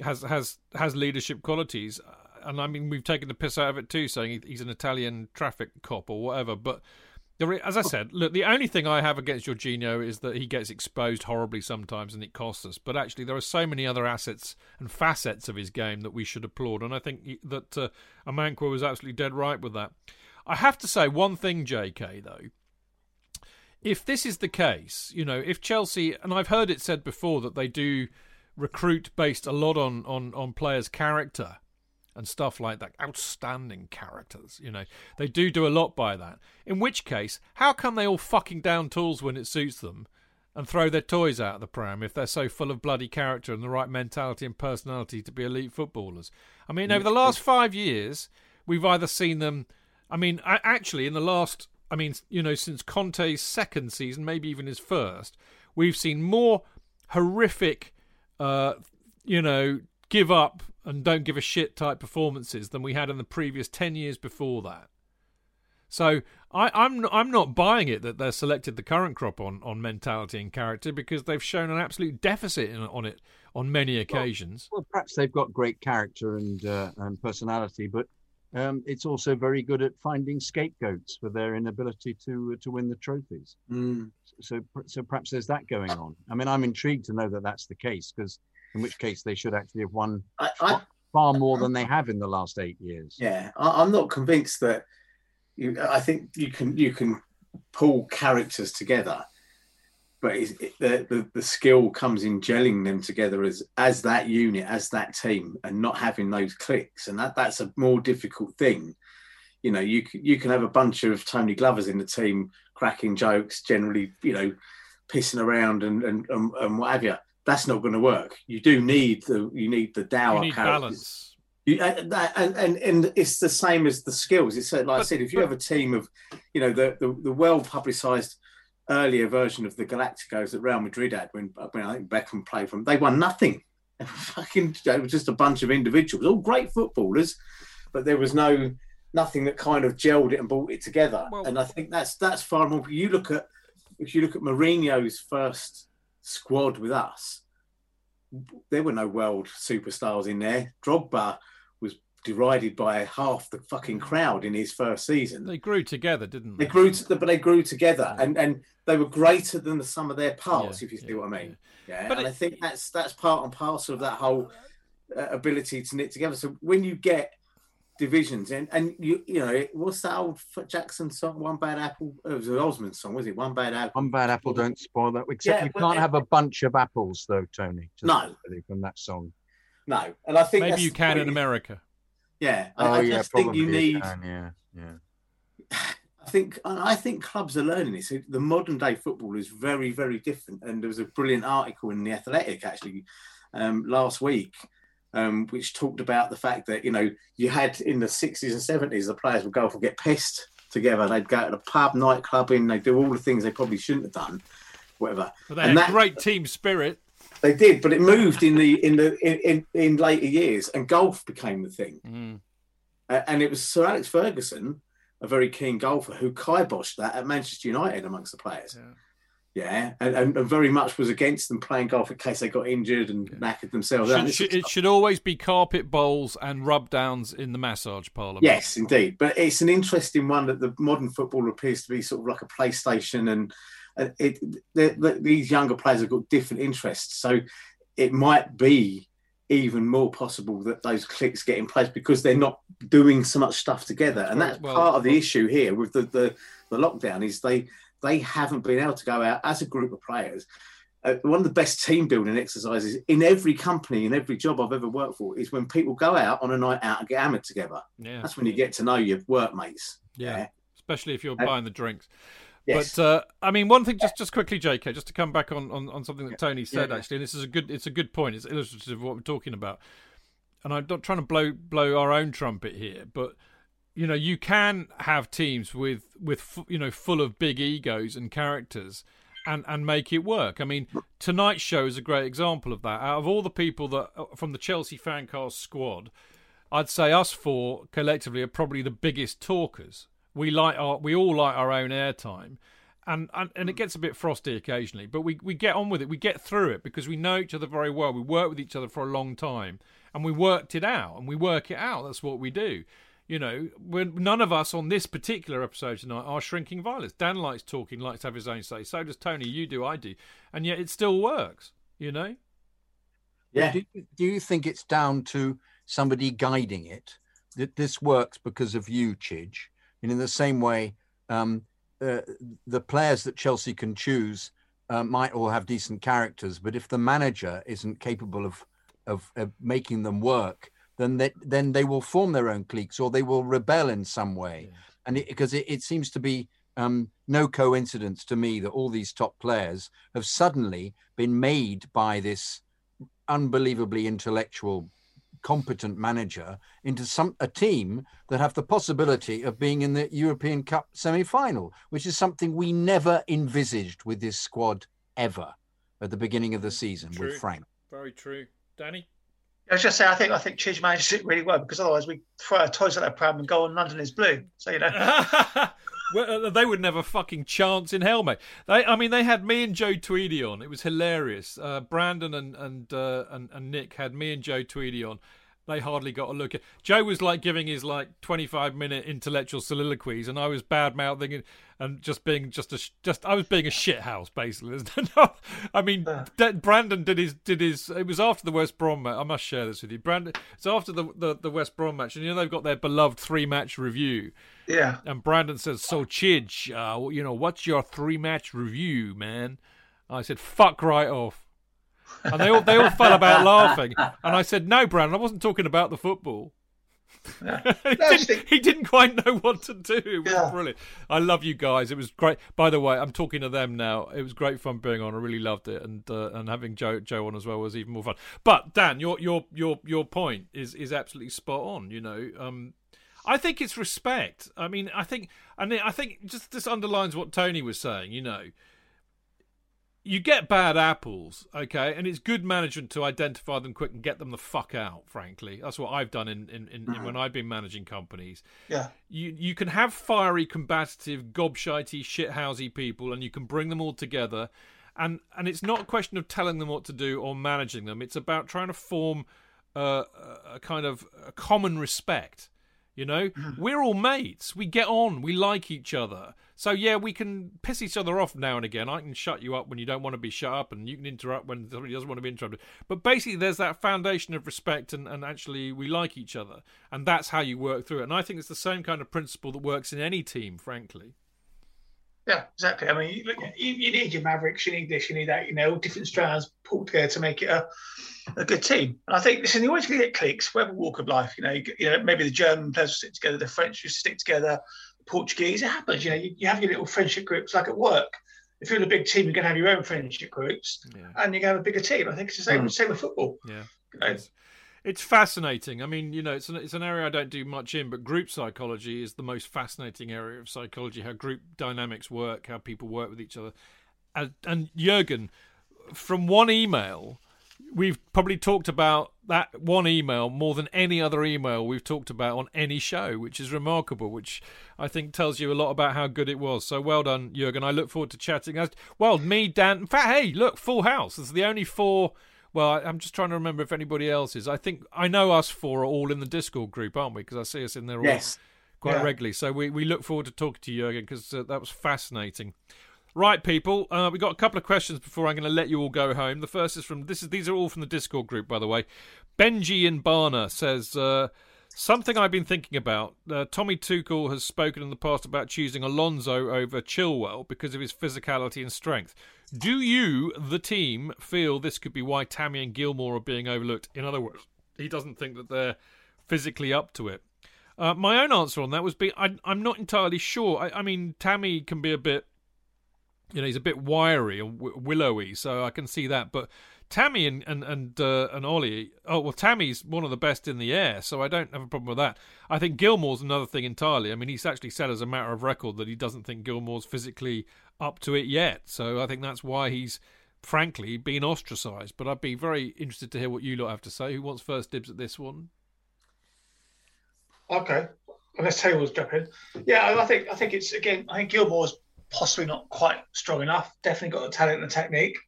has has has leadership qualities. And I mean, we've taken the piss out of it too, saying he's an Italian traffic cop or whatever. But as I said, look, the only thing I have against Jorginho is that he gets exposed horribly sometimes and it costs us. But actually, there are so many other assets and facets of his game that we should applaud. And I think that uh, Amankwa was absolutely dead right with that. I have to say one thing, JK, though. If this is the case, you know, if Chelsea, and I've heard it said before that they do recruit based a lot on, on, on players' character and stuff like that. Outstanding characters, you know. They do do a lot by that. In which case, how come they all fucking down tools when it suits them and throw their toys out of the pram if they're so full of bloody character and the right mentality and personality to be elite footballers? I mean, over the last five years, we've either seen them. I mean, actually, in the last, I mean, you know, since Conte's second season, maybe even his first, we've seen more horrific, uh, you know, give up and don't give a shit type performances than we had in the previous 10 years before that. So I, I'm I'm not buying it that they're selected the current crop on, on mentality and character because they've shown an absolute deficit in, on it on many occasions. Well, well perhaps they've got great character and uh, and personality, but um, it's also very good at finding scapegoats for their inability to uh, to win the trophies. Mm. So so perhaps there's that going on. I mean, I'm intrigued to know that that's the case because in which case they should actually have won I, I, far more than they have in the last eight years. Yeah, I, am not convinced that. You, I think you can you can pull characters together, but it, the, the the skill comes in gelling them together as as that unit, as that team, and not having those clicks, and that that's a more difficult thing. You know, you you can have a bunch of Tony Glovers in the team cracking jokes, generally, you know, pissing around and and, and, and what have you that's not going to work. You do need the you need the you need balance. You, uh, and, and, and and it's the same as the skills. It's like But- I said, if you have a team of, you know, the the, the well publicised earlier version of the Galacticos that Real Madrid had when when I think Beckham played from, they won nothing. Fucking, it was just a bunch of individuals, all great footballers, but there was no nothing that kind of gelled it and brought it together. Well- and I think that's that's far more. You look at if you look at Mourinho's first squad with us, there were no world superstars in there. Drogba was derided by half the fucking crowd in his first season. They grew together, didn't they? They grew, to, but they grew together, and and they were greater than the sum of their parts. Yeah, if you see yeah, what I mean, yeah. But and it- I think that's that's part and parcel of that whole uh, ability to knit together. So when you get divisions, and and you you know what's that old F- Jackson song? One bad apple. It was an Osmond song, was it? One bad apple. One bad apple don't spoil that. Except Yeah, you but can't it- have a bunch of apples, though, Tony. just No. From that song. No, and I think Maybe you can in America. Yeah, I, Oh I yeah, just think you need. can, yeah, yeah. I think I think clubs are learning this. The modern day football is very, very different. And there was a brilliant article in the Athletic actually um, last week, um, which talked about the fact that you know you had in the sixties and seventies the players would go off and get pissed together. They'd go to the pub, nightclubbing. They'd do all the things they probably shouldn't have done, whatever. But they And had that- great team spirit. They did, but it moved in the in the in, in, in later years, and golf became the thing. Mm. Uh, and it was Sir Alex Ferguson, a very keen golfer, who kiboshed that at Manchester United amongst the players. Yeah, and, and, and very much was against them playing golf in case they got injured and knackered themselves. Should, should, it should always be carpet bowls and rub downs in the massage parlour. Yes, indeed. But it's an interesting one that the modern football appears to be sort of like a PlayStation, and and it, the, the, these younger players have got different interests. So it might be even more possible that those clicks get in place because they're not doing so much stuff together. And that's Well- part of the issue here with the, the, the lockdown is they they haven't been able to go out as a group of players. Uh, one of the best team building exercises in every company, in every job I've ever worked for, is when people go out on a night out and get hammered together. Yeah. That's when you get to know your workmates. Yeah. Especially if you're Uh, buying the drinks. yes. But uh, I mean, one thing, just just quickly, J.K., just to come back on, on, on something that Tony said, yeah. actually, and this is a good it's a good point. It's illustrative of what we're talking about. And I'm not trying to blow blow our own trumpet here, but you know, you can have teams with with you know full of big egos and characters. And, and make it work. I mean, tonight's show is a great example of that. Out of all the people that uh, from the Chelsea Fancast squad, I'd say us four collectively are probably the biggest talkers. We like our, we all like our own airtime, and, and and it gets a bit frosty occasionally, but we we get on with it. We get through it because we know each other very well. We work with each other for a long time, and we worked it out, and we work it out. That's what we do. You know, when none of us on this particular episode tonight are shrinking violets. Dan likes talking, likes to have his own say. So does Tony. You do, I do, and yet it still works. You know. Yeah. Do, you- do you think it's down to somebody guiding it that this works because of you, Chidge? And in the same way, um, uh, the players that Chelsea can choose uh, might all have decent characters, but if the manager isn't capable of of, of making them work, then they, then they will form their own cliques or they will rebel in some way. And because it, it seems to be um, no coincidence to me that all these top players have suddenly been made by this unbelievably intellectual competent manager into some a team that have the possibility of being in the European Cup semi-final which is something we never envisaged with this squad ever at the beginning of the season with Frank Very true, Danny. I was just saying, I think I think Chidge manages it really well because otherwise we throw our toys at that pram and go on London is blue. So you know, well, uh, they would never fucking chance in hell, mate. They, I mean, they had me and Joe Tweedy on. It was hilarious. Uh, Brandon and and, uh, and and Nick had me and Joe Tweedy on. They hardly got a look at. Joe was like giving his like twenty-five minute intellectual soliloquies, and I was bad mouthing and, and just being just a just I was being a shit house basically. No- I mean, D- Brandon did his did his. It was after the West Brom match. I must share this with you, Brandon. It's after the, the the West Brom match, and you know they've got their beloved three match review. yeah. And Brandon says, "So Chidge, uh, you know, what's your three match review, man?" I said, "Fuck right off," and they all they all fell about laughing. And I said, "No, Brandon, I wasn't talking about the football." Yeah. he, didn't, he, didn't, quite know what to do. It was yeah. brilliant. I love you guys. It was great. By the way, I'm talking to them now. It was great fun being on. I really loved it, and uh, and having Joe Joe on as well was even more fun. But Dan, your your your your point is is absolutely spot on. You know, um, I think it's respect. I mean, I think, and I think just this underlines what Tony was saying. You know, you get bad apples, okay, and it's good management to identify them quick and get them the fuck out. Frankly, that's what I've done in, in, in, mm-hmm. when I've been managing companies. Yeah, you you can have fiery, combative, gobshitey, shithousey people, and you can bring them all together, and and it's not a question of telling them what to do or managing them. It's about trying to form a, a kind of a common respect you know, mm-hmm. we're all mates. We get on. We like each other. So yeah, we can piss each other off now and again. I can shut you up when you don't want to be shut up, and you can interrupt when somebody doesn't want to be interrupted. But basically, there's that foundation of respect, and, and actually we like each other, and that's how you work through it. And I think it's the same kind of principle that works in any team, frankly. Yeah, exactly. I mean, you, you, need your Mavericks, you need this, you need that. You know, different strands pulled together to make it a, a good team. And I think listen, you always get cliques, whatever walk of life. You know, you, you know, maybe the German players stick together, the French will stick together, the Portuguese. It happens. You know, you, you have your little friendship groups, like at work. If you're in a big team, you're going to have your own friendship groups, yeah. and you're going to have a bigger team. I think it's the same, mm. same with football. Yeah. You know, it's fascinating. I mean, you know, it's an it's an area I don't do much in, but group psychology is the most fascinating area of psychology. How group dynamics work, how people work with each other, and, and Jurgen, from one email, we've probably talked about that one email more than any other email we've talked about on any show, which is remarkable. Which I think tells you a lot about how good it was. So well done, Jurgen. I look forward to chatting. Well, me, Dan. In fact, hey, look, full house. It's the only four well, I'm just trying to remember if anybody else is. I think I know us four are all in the Discord group, aren't we? Because I see us in there yes. quite yeah. regularly. So we, we look forward to talking to you again because uh, that was fascinating. Right, people, uh, we got a couple of questions before I'm going to let you all go home. The first is from this is these are all from the Discord group, by the way. Benji in Barna says. Uh, Something I've been thinking about. Uh, Tommy Tuchel has spoken in the past about choosing Alonso over Chilwell because of his physicality and strength. Do you, the team, feel this could be why Tammy and Gilmour are being overlooked? In other words, he doesn't think that they're physically up to it. Uh, my own answer on that was be I, am not entirely sure. I, I, mean, Tammy can be a bit, you know, he's a bit wiry and w- willowy, so I can see that. But Tammy and and and, uh, and Ollie. Oh well, Tammy's one of the best in the air, so I don't have a problem with that. I think Gilmour's another thing entirely. I mean, he's actually said as a matter of record that he doesn't think Gilmour's physically up to it yet. So I think that's why he's frankly been ostracised. But I'd be very interested to hear what you lot have to say. Who wants first dibs at this one? Okay, unless Taylor's jump in. Yeah, I think I think it's again. I think Gilmour's possibly not quite strong enough. Definitely got the talent and the technique.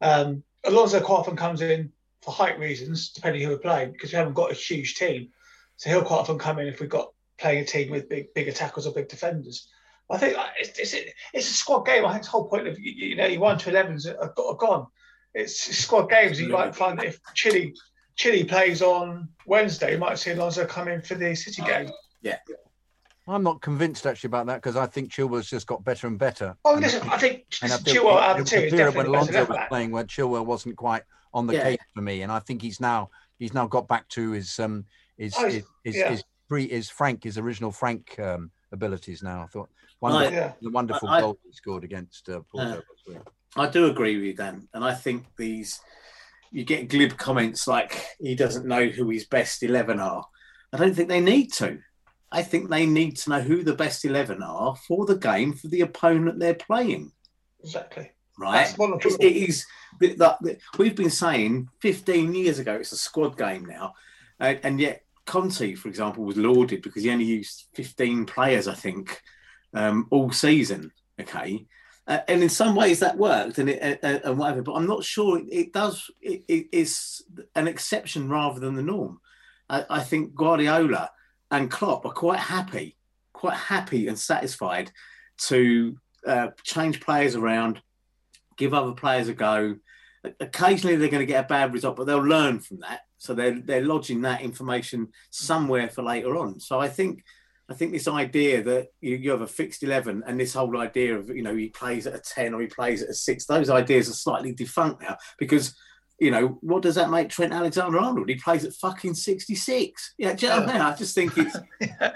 Um, Alonso quite often comes in for height reasons, depending who we're playing, because we haven't got a huge team. So he'll quite often come in if we've got playing a team with big bigger tackles or big defenders. I think uh, it's, it's, it's a squad game. I think the whole point of you know you one to elevens are, are gone. It's squad games. You might find that if Chile Chile plays on Wednesday, you might see Alonso come in for the City game. Yeah. I'm not convinced actually about that because I think Chilwell's just got better and better. Oh, listen, I think Chilwell out of two is definitely when Alonso was playing where Chilwell wasn't quite on the yeah. case for me, and I think he's now he's now got back to his um his oh, his, his, yeah. his, his, his Frank his original Frank um, abilities now. I thought wonderful, yeah. the wonderful I, goal he scored against uh, Porto. Uh, I do agree with you, Dan, and I think these you get glib comments like he doesn't know who his best eleven are. I don't think they need to. I think they need to know who the best 11 are for the game for the opponent they're playing. Exactly. Right? It is, we've been saying 15 years ago it's a squad game now. Uh, and yet, Conte, for example, was lauded because he only used 15 players, I think, um, all season. Okay. Uh, and in some ways that worked and, it, uh, and whatever, but I'm not sure it, it does, it, it is an exception rather than the norm. I, I think Guardiola and Klopp are quite happy, quite happy and satisfied to uh, change players around, give other players a go. Occasionally, they're going to get a bad result, but they'll learn from that. So they're they're lodging that information somewhere for later on. So I think I think this idea that you, you have a fixed eleven and this whole idea of you know he plays at a ten or he plays at a six, those ideas are slightly defunct now because you know, what does that make Trent Alexander Arnold? He plays at fucking 66. Yeah, do you know what I mean? I just think it's, yeah.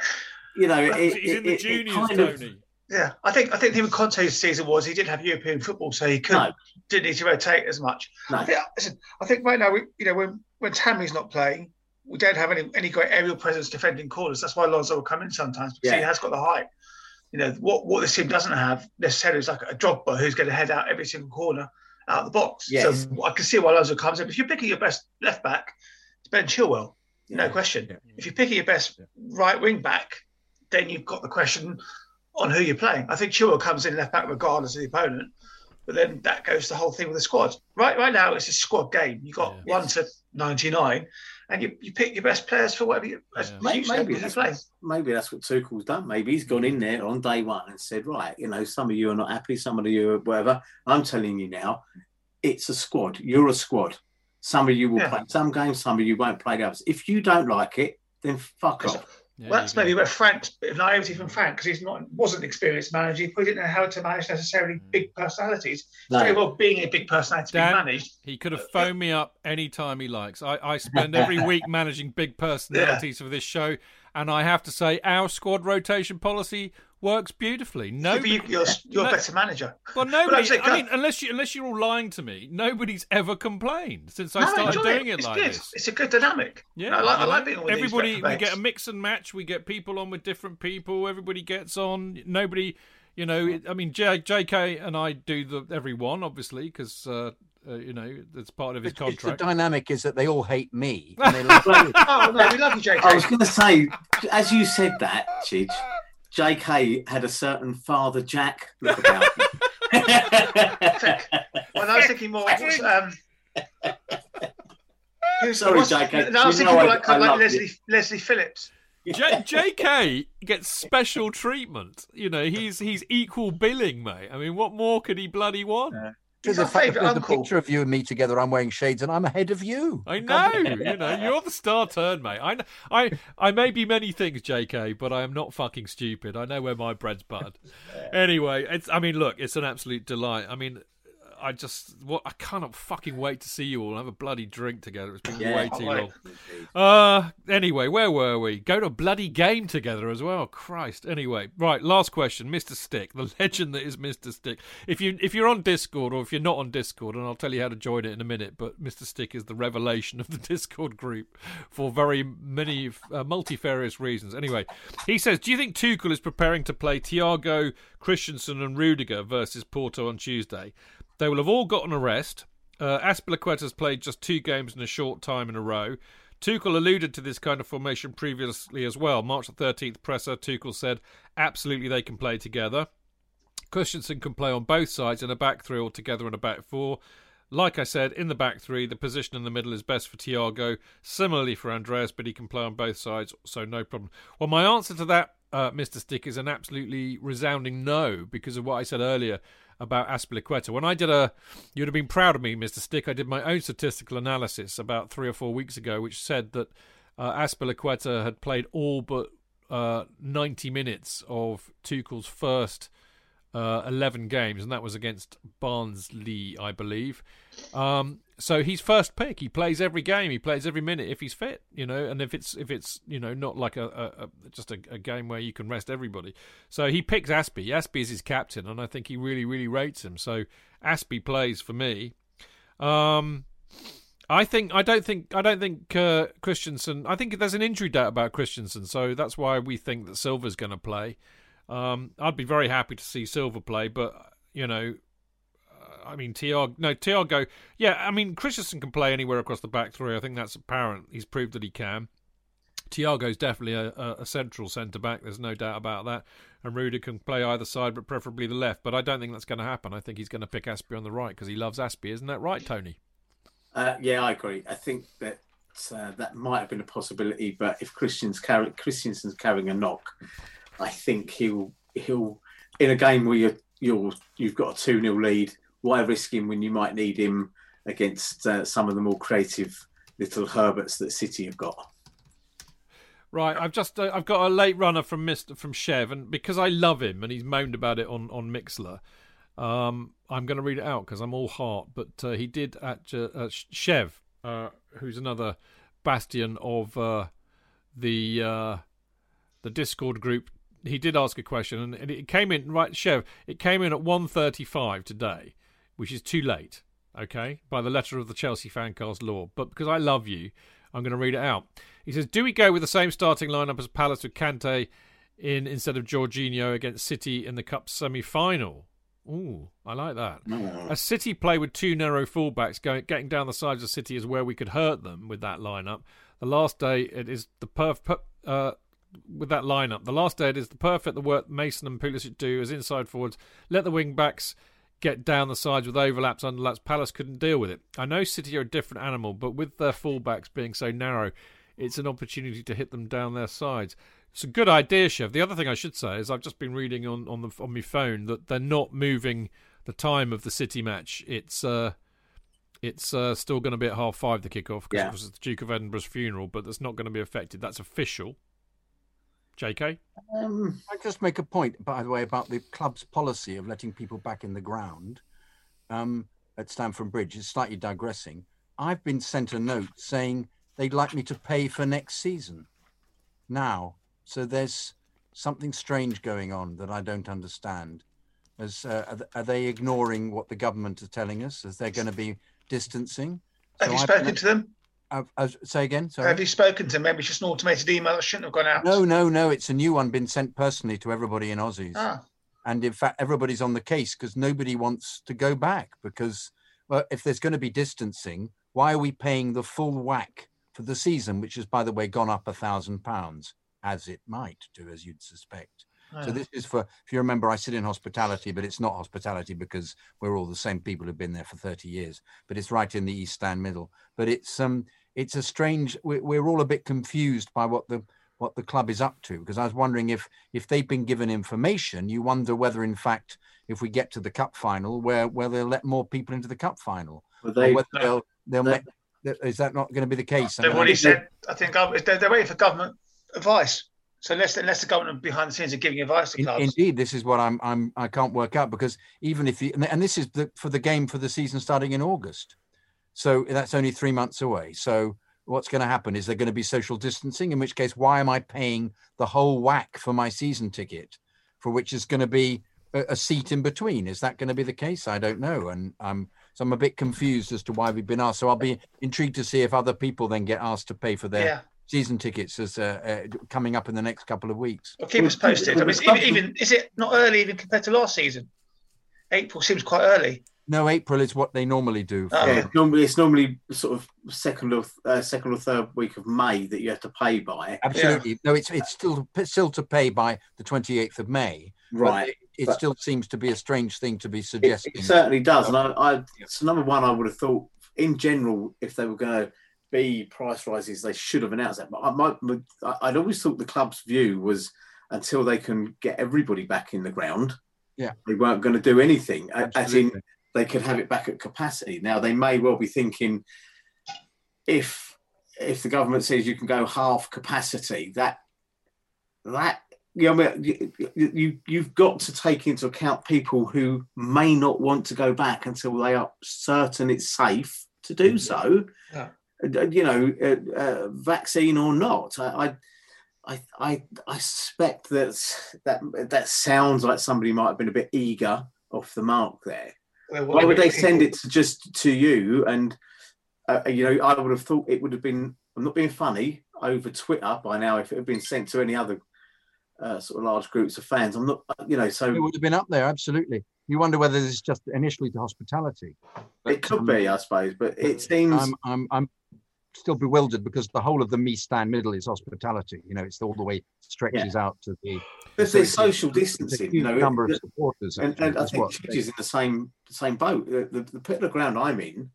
you know, it, he's it, in the it, juniors, kind Tony. of, Yeah, I think I think the thing with Conte's season was he didn't have European football, so he couldn't No. didn't need to rotate as much. No. I think, listen, I think right now, we, you know, when when Tammy's not playing, we don't have any any great aerial presence defending corners. That's why Lonzo will come in sometimes because he has got the height. You know what what this team doesn't have necessarily is like a Drogba who's going to head out every single corner out of the box. Yes. So I can see why Lonzo comes in. If you're picking your best left back, it's Ben Chilwell, no question. Yeah. If you're picking your best right wing back, then you've got the question on who you're playing. I think Chilwell comes in left back regardless of the opponent, but then that goes the whole thing with the squad. Right, right now it's a squad game. You've got Yeah. one to ninety nine, and you, you pick your best players for whatever you. as Yeah. Maybe, maybe, that's play. what, maybe that's what Tuchel's done. Maybe he's gone in there on day one and said, right, you know, some of you are not happy, some of you are whatever. I'm telling you now, it's a squad. You're a squad. Some of you will Yeah. play some games, some of you won't play the others. If you don't like it, then fuck off. Yeah, well, that's maybe where Frank's bit of naivety from Frank because he's not wasn't an experienced manager. He didn't know how to manage necessarily mm. big personalities. No. Very well being a big personality Dan, managed. He could have uh, phoned me up any time he likes. I, I spend every week managing big personalities for this show, and I have to say our squad rotation policy works beautifully. No, Maybe you, you're you're no- a better manager. well, But nobody. I'm saying, I mean, unless you unless you're all lying to me, nobody's ever complained since I No, started enjoy doing it, It's like good. this. It's a good dynamic. Yeah, I like, I like being with these everybody. We get a mix and match. We get people on with different people. Everybody gets on. Nobody, you know. it- I mean, J, J.K. and I do the every one, obviously, because uh, uh, you know that's part of his contract. it's the dynamic is that they all hate me. And they love. Oh no, we love you, JK. I was going to say, as you said that, Chidge, JK had a certain Father Jack look about him. Well, I was thinking more. What's, um, who's, Sorry, what's- JK. No, I was You thinking more I- like, I like love you. Leslie Leslie Phillips. J- J.K. gets special treatment. You know, he's he's equal billing, mate. I mean, what more could he bloody want? He's the our fact favourite there's a picture of you and me together. I'm wearing shades and I'm ahead of you. I know, you know, you're the star turn, mate. I, kn- I, I may be many things, J.K., but I am not fucking stupid. I know where my bread's buttered. Anyway, it's. I mean, look, it's an absolute delight. I mean, I just, what, I cannot fucking wait to see you all have a bloody drink together. It's been Yeah. way too long. Uh, anyway, where were we? Go to a bloody game together as well. Christ. Anyway, right. Last question, Mr. Stick, the legend that is Mr. Stick. If you if you're on Discord or if you're not on Discord, and I'll tell you how to join it in a minute. But Mr. Stick is the revelation of the Discord group for very many uh, multifarious reasons. Anyway, he says, "Do you think Tuchel is preparing to play Thiago, Christensen, and Rudiger versus Porto on Tuesday? They will have all gotten a rest." Uh, Azpilicueta's played just two games in a short time in a row. Tuchel alluded to this kind of formation previously as well. March the 13th presser, Tuchel said, absolutely they can play together. Christensen can play on both sides in a back three or together in a back four. Like I said, in the back three, the position in the middle is best for Thiago. Similarly for Andreas, but he can play on both sides, so no problem. Well, my answer to that, uh, Mr. Stick, is an absolutely resounding no because of what I said earlier about Azpilicueta. When I did a, you'd have been proud of me, Mr. Stick. I did my own statistical analysis about three or four weeks ago, which said that uh, Azpilicueta had played all but uh, 90 minutes of Tuchel's first uh, 11 games, and that was against Barnsley, I believe. Um, so he's first pick. He plays every game. He plays every minute if he's fit, you know, and if it's if it's you know not like a, a, a just a, a game where you can rest everybody. So he picks Aspie. Aspie is his captain, and I think he really really rates him. So Aspie plays for me. Um, I think I don't think I don't think uh, Christensen. I think there's an injury doubt about Christensen, so that's why we think that Silva's going to play. Um, I'd be very happy to see Silver play, but you know, I mean, Thiago. No, Thiago. Yeah, I mean, Christensen can play anywhere across the back three. I think that's apparent. He's proved that he can. Thiago's definitely a, a, a central centre back. There's no doubt about that. And Rudy can play either side, but preferably the left. But I don't think that's going to happen. I think he's going to pick Aspie on the right because he loves Aspie. Isn't that right, Tony? Uh, yeah, I agree. I think that uh, that might have been a possibility, but if Christian's carry, Christensen's carrying a knock, I think he'll he'll in a game where you're, you're you've got a two 0 lead. Why risk him when you might need him against uh, some of the more creative little Herberts that City have got? Right, I've just uh, I've got a late runner from Mister from Chev, and because I love him and he's moaned about it on on Mixlr, Um, I'm going to read it out because I'm all heart. But uh, he did at uh, Chev, uh, who's another bastion of uh, the uh, the Discord group. He did ask a question, and it came in right, Chev. It came in at 1:35 today, which is too late. Okay, by the letter of the Chelsea fancast law. But because I love you, I'm going to read it out. He says, "Do we go with the same starting lineup as Palace with Kante in instead of Jorginho against City in the Cup semi-final?" Ooh, I like that. A City play with two narrow fullbacks going getting down the sides of City is where we could hurt them with that lineup. The last day it is the perf uh, with that lineup. The last day it is the perfect the work Mason and Pulisic do as inside forwards. Let the wing backs get down the sides with overlaps, underlaps. Palace couldn't deal with it. I know City are a different animal, but with their fullbacks being so narrow, it's an opportunity to hit them down their sides. It's a good idea, Chev. The other thing I should say is I've just been reading on on the on my phone that they're not moving the time of the City match. It's uh, it's uh, still going to be at half five the kickoff because yeah. it was the Duke of Edinburgh's funeral, but that's not going to be affected. That's official. JK, um, I just make a point, by the way, about the club's policy of letting people back in the ground um, at Stamford Bridge. It's slightly digressing. I've been sent a note saying they'd like me to pay for next season. Now, so there's something strange going on that I don't understand. As uh, are, they ignoring what the government are telling us? Is there going to be distancing? Have so you spoken I've, to them? I've, I've, say again. Sorry. Have you spoken to them? Maybe it's just an automated email that shouldn't have gone out. No, no, no. It's a new one been sent personally to everybody in Aussies. Ah. And in fact, everybody's on the case because nobody wants to go back because, well, if there's going to be distancing, why are we paying the full whack for the season, which has, by the way, gone up a thousand pounds? as it might do, as you'd suspect. So this is for, if you remember, I sit in hospitality, but it's not hospitality because we're all the same people who've been there for 30 years. But it's right in the East Stand middle. But it's um, it's a strange. We're, we're all a bit confused by what the what the club is up to because I was wondering if if they've been given information, you wonder whether in fact if we get to the cup final, where where they'll let more people into the cup final, well, they, whether they'll they'll make, is that not going to be the case? They've already said. I think uh, they're, they're waiting for government advice. So unless unless the government behind the scenes are giving advice to clubs. Indeed, this is what I'm I'm I can't work out because even if you and this is the, for the game for the season starting in August, so that's only three months away. So what's going to happen? Is there going to be social distancing? In which case, why am I paying the whole whack for my season ticket, for which is going to be a, a seat in between? Is that going to be the case? I don't know, and I'm so I'm a bit confused as to why we've been asked. So I'll be intrigued to see if other people then get asked to pay for their yeah season tickets as uh, uh, coming up in the next couple of weeks. Well, keep us posted. I mean, even, even, is it not early even compared to last season? April seems quite early. No, April is what they normally do. Oh. Yeah, normally it's normally sort of second or uh, second or third week of May that you have to pay by. Absolutely. Yeah. No, it's it's still still to pay by the twenty eighth of May. Right. It, it but still seems to be a strange thing to be suggesting. It, it certainly does, and I, I, it's number one. I would have thought, in general, if they were going to be price rises, they should have announced that. But I might, I'd always thought the club's view was until they can get everybody back in the ground, yeah, they weren't going to do anything. Absolutely. As in, they could have it back at capacity. Now they may well be thinking, if if the government says you can go half capacity, that that you know, you, you you've got to take into account people who may not want to go back until they are certain it's safe to do so. Yeah. Uh, you know, uh, uh, vaccine or not. I, I, I, I suspect that that that sounds like somebody might have been a bit eager off the mark there. Well, Why would they send it to just to you? And uh, you know, I would have thought it would have been. I'm not being funny over Twitter by now. If it had been sent to any other uh, sort of large groups of fans, I'm not. You know, so it would have been up there absolutely. You wonder whether this is just initially to hospitality. It could um, be, I suppose, but it seems. I'm, I'm, I'm still bewildered because the whole of the me stand middle is hospitality. You know, it's all the way stretches yeah. out to the. There's so social distancing. You know, number of supporters, and, and I think Chidge is in the same same boat. The, the, the pit of the ground I'm in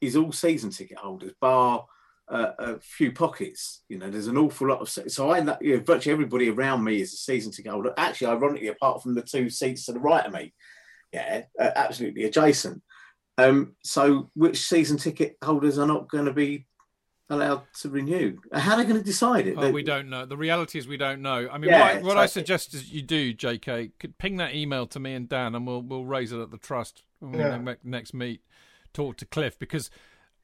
is all season ticket holders, bar uh, a few pockets. You know, there's an awful lot of so I you know, virtually everybody around me is a season ticket holder. Actually, ironically, apart from the two seats to the right of me, yeah, uh, absolutely adjacent. Um, so which season ticket holders are not going to be allowed to renew. How are they going to decide it? Oh, we don't know. The reality is we don't know. I mean, yeah, what, what I suggest is you do, J.K. Could ping that email to me and Dan, and we'll we'll raise it at the trust when yeah. we next meet. Talk to Cliff because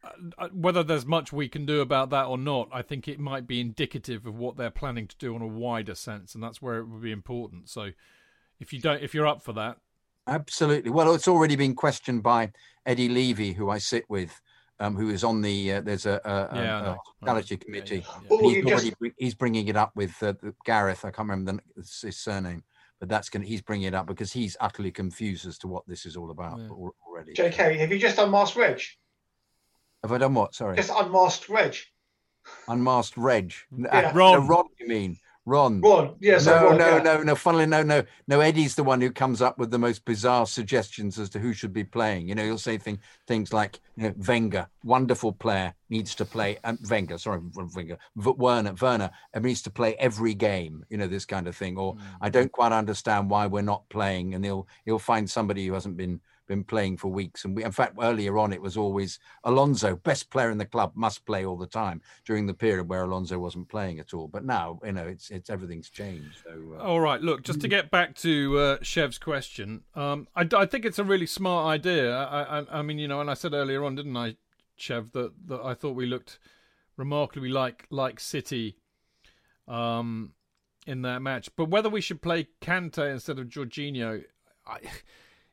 uh, uh, whether there's much we can do about that or not, I think it might be indicative of what they're planning to do on a wider sense, and that's where it would be important. So, if you don't, if you're up for that, absolutely. Well, it's already been questioned by Eddie Levy, who I sit with um, who is on the uh, there's a, a, yeah, a hospitality committee. Yeah, yeah, he's, already, just... he's bringing it up with uh, Gareth. I can't remember the, his surname, but that's going. He's bringing it up because he's utterly confused as to what this is all about already. JK, have you just unmasked Reg? Have I done what? Sorry. Just unmasked Reg. Unmasked Reg. Yeah. Uh, Ron. Ron, you mean? Ron. Ron, yes. No, Ron, no, yeah. no, no. Funnily, no, no, no. Eddie's the one who comes up with the most bizarre suggestions as to who should be playing. You know, he'll say thing, things like, you know, Wenger, wonderful player, needs to play. And Wenger, sorry, Wenger, Werner, Werner needs to play every game. You know, this kind of thing. Or mm. I don't quite understand why we're not playing. And he'll he'll find somebody who hasn't been been playing for weeks. And we, in fact, earlier on, it was always Alonso, best player in the club, must play all the time during the period where Alonso wasn't playing at all. But now, you know, it's it's everything's changed. So, uh... all right, look, just to get back to uh, Chev's question, um, I, I think it's a really smart idea. I, I, I mean, you know, and I said earlier on, didn't I, Chev, that that I thought we looked remarkably like like City. Um, in that match, but whether we should play Kante instead of Jorginho, I,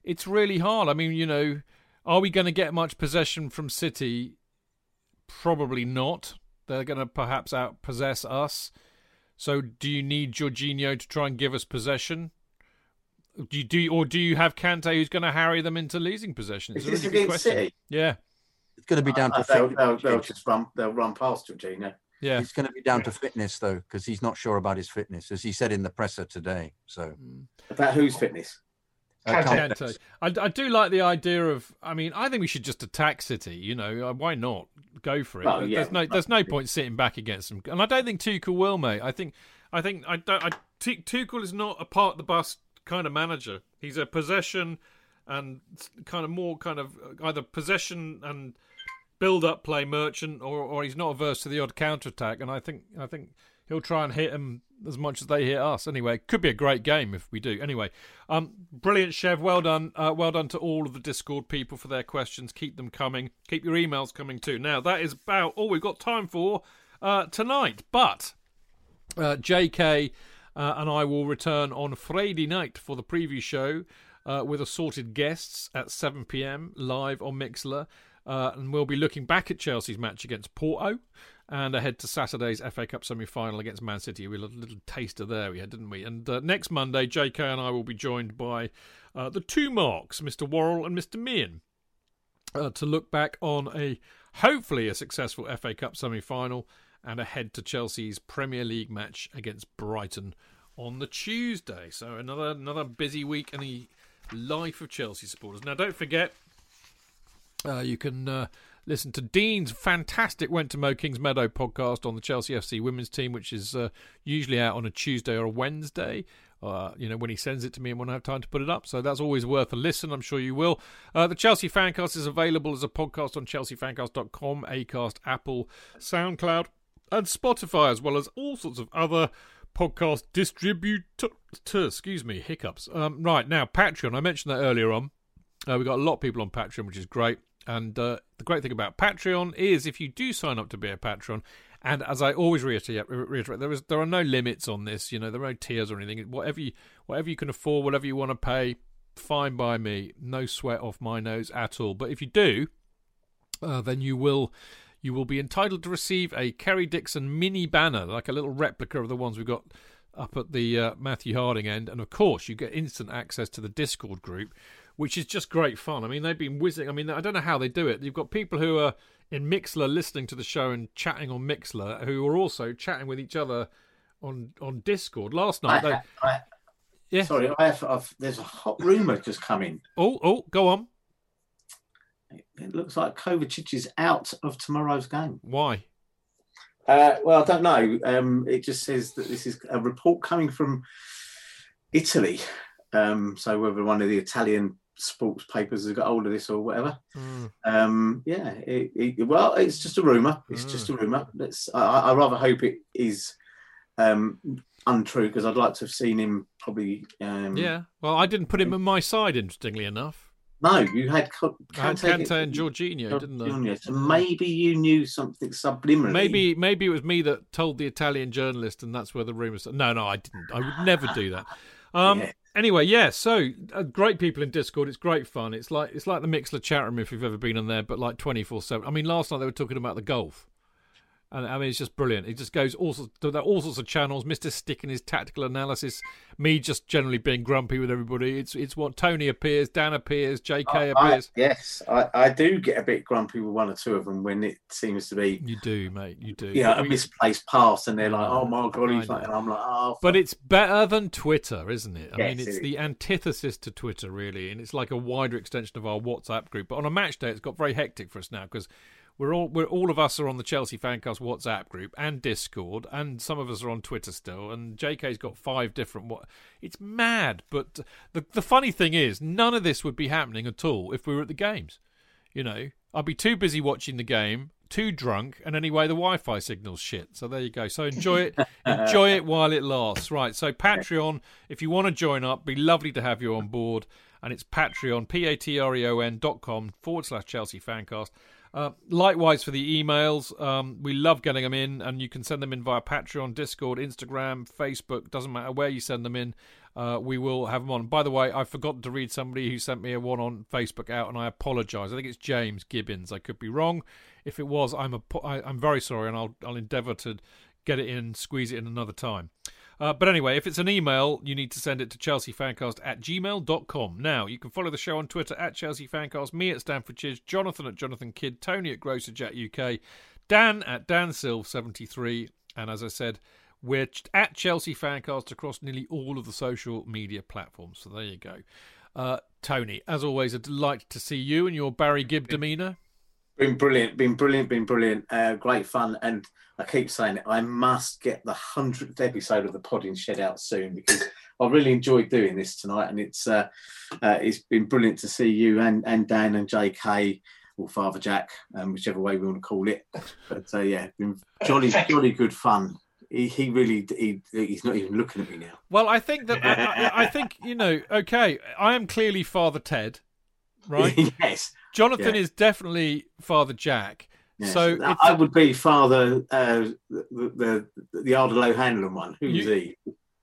it's really hard. I mean, you know, are we going to get much possession from City? Probably not. They're going to perhaps outpossess us. So, do you need Jorginho to try and give us possession? Do you do, or do you have Kante who's going to harry them into losing possession? It's Is this against City? Yeah, it's going to be down to they'll, they'll, they'll, just run. They'll run past Jorginho. Yeah, it's going to be down to fitness though, because he's not sure about his fitness, as he said in the presser today. So, about whose fitness? Kante. I, I do like the idea of. I mean, I think we should just attack City. You know, uh, why not go for it? Well, yeah, there's no, there's no point sitting back against them, and I don't think Tuchel will, mate. I think, I think, I don't. I, Tuchel is not a part the bus kind of manager. He's a possession and kind of more kind of uh, either possession and build up play merchant, or or he's not averse to the odd counter attack. And I think, I think he'll try and hit them as much as they hit us. Anyway, could be a great game if we do. Anyway, um, brilliant, Chev. Well done. Uh, well done to all of the Discord people for their questions. Keep them coming. Keep your emails coming too. Now, that is about all we've got time for uh, tonight. But uh, JK uh, and I will return on Friday night for the preview show uh, with assorted guests at 7 pm live on Mixlr. Uh, and we'll be looking back at Chelsea's match against Porto and ahead to Saturday's FA Cup semi final against Man City. We had a little taster there, we had, didn't we? And uh, next Monday, JK and I will be joined by uh, the two marks, Mr. Worrell and Mr. Meehan, uh, to look back on a hopefully a successful FA Cup semi final and ahead to Chelsea's Premier League match against Brighton on the Tuesday. So another another busy week in the life of Chelsea supporters. Now, don't forget, uh, you can uh, listen to Dean's fantastic Went to Mo Kings Meadow podcast on the Chelsea FC women's team, which is uh, usually out on a Tuesday or a Wednesday. Uh, you know, when he sends it to me and when I have time to put it up. So that's always worth a listen. I'm sure you will. Uh, the Chelsea Fancast is available as a podcast on chelseafancast.com, Acast, Apple, SoundCloud, and Spotify, as well as all sorts of other podcast distributors. Excuse me, hiccups. Um, right, now, Patreon. I mentioned that earlier on. Uh, we've got a lot of people on Patreon, which is great. And uh, the great thing about Patreon is if you do sign up to be a patron, and as I always reiterate, reiterate there is there are no limits on this. You know, there are no tiers or anything. Whatever you whatever you can afford, whatever you want to pay, fine by me. No sweat off my nose at all. But if you do, uh, then you will you will be entitled to receive a Kerry Dixon mini banner, like a little replica of the ones we've got up at the uh, Matthew Harding end, and of course you get instant access to the Discord group which is just great fun. I mean, they've been whizzing. I mean, I don't know how they do it. You've got people who are in Mixlr listening to the show and chatting on Mixlr, who are also chatting with each other on on Discord. Last night, I, they, I, yeah. Sorry, I have, I've, there's a hot rumor just coming. Oh, oh, go on. It looks like Kovacic is out of tomorrow's game. Why? Uh, well, I don't know. Um, it just says that this is a report coming from Italy. Um, so whether one of the Italian sports papers have got hold of this or whatever. Mm. Um, yeah, it, it, well, it's just a rumor. It's mm. just a rumor. Let's. I, I rather hope it is um, untrue because I'd like to have seen him probably. Um, yeah. Well, I didn't put him on my side. Interestingly enough. No, you had Kante, Kante and Jorginho, didn't I? So maybe you knew something subliminally. Maybe, maybe it was me that told the Italian journalist, and that's where the rumours. No, no, I didn't. I would never do that. Um, yeah. Anyway, yeah. So uh, great people in Discord. It's great fun. It's like it's like the Mixlr chat room if you've ever been on there, but like twenty four seven. I mean, last night they were talking about the golf. And I mean, it's just brilliant. It just goes all sorts, all sorts of channels. Mister Stick and his tactical analysis. Me just generally being grumpy with everybody. It's it's what Tony appears, Dan appears, J.K. appears. I, yes, I, I do get a bit grumpy with one or two of them when it seems to be. You do, mate. You do. Yeah, a misplaced pass, and they're like, "Oh my god," he's like, and I'm like, "Oh." But it's better than Twitter, isn't it? I yes, mean, it's it the antithesis to Twitter, really, and it's like a wider extension of our WhatsApp group. But on a match day, it's got very hectic for us now because we're all we're all of us are on the Chelsea Fancast WhatsApp group and Discord, and some of us are on Twitter still. And JK's got five different. What it's mad, but the the funny thing is, none of this would be happening at all if we were at the games. You know, I'd be too busy watching the game, too drunk, and anyway, the Wi-Fi signal's shit. So there you go. So enjoy it, enjoy it while it lasts. Right. So Patreon, if you want to join up, be lovely to have you on board. And it's Patreon, p a t r e o n dot com forward slash Chelsea Fancast. Uh, likewise for the emails, um, we love getting them in, and you can send them in via Patreon, Discord, Instagram, Facebook. Doesn't matter where you send them in. Uh, we will have them on. By the way, I forgot to read somebody who sent me a one on Facebook out, and I apologise. I think it's James Gibbons. I could be wrong. If it was, I'm a, I, I'm very sorry, and I'll I'll endeavour to get it in, squeeze it in another time. Uh, but anyway, if it's an email, you need to send it to chelseafancast at gmail.com. Now, you can follow the show on Twitter at chelseafancast, me at Stamford Jonathan at Jonathan Kydd, Tony at Grosserjack UK, Dan at DanSilv73, and as I said, we're at Chelsea Fancast across nearly all of the social media platforms. So there you go. Uh, Tony, as always, a delight to see you and your Barry Gibb demeanour. Been brilliant, been brilliant, been brilliant. Uh, great fun, and I keep saying it. I must get the hundredth episode of the Podding Shed out soon because I really enjoyed doing this tonight, and it's uh, uh, it's been brilliant to see you and and Dan and J.K. or Father Jack, um, whichever way we want to call it. But uh, yeah, been jolly jolly good fun. He, he really he, he's not even looking at me now. Well, I think that I, I think you know. Okay, I am clearly Father Ted, right? yes. Jonathan yeah. is definitely Father Jack. Yes. So I would be Father uh, the, the the Ardal O'Hanlon one. Who's you, he?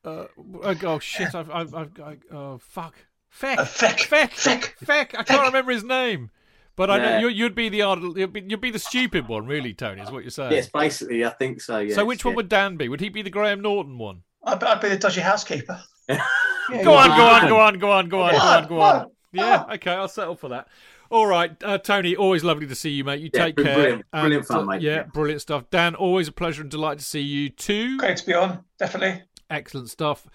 Uh, oh, oh shit! I've, I've, I've, i oh fuck! Feck. Uh, feck. Feck. Feck. Feck. I can't remember his name. But I know you, would be the Ardal, you'd be, you'd be the stupid one, really, Tony. Is what you're saying? Yes, basically, I think so. Yes, so which one would Dan be? Would he be the Graham Norton one? I'd, I'd be the dodgy housekeeper. yeah, go, on, go on, go on, go on, go on, go on, go on. Yeah, okay, I'll settle for that. All right, uh, Tony, always lovely to see you, mate. You yeah, take care. Brilliant, brilliant fun, mate. Yeah, yeah, brilliant stuff. Dan, always a pleasure and delight to see you too. Great to be on, definitely. Excellent stuff.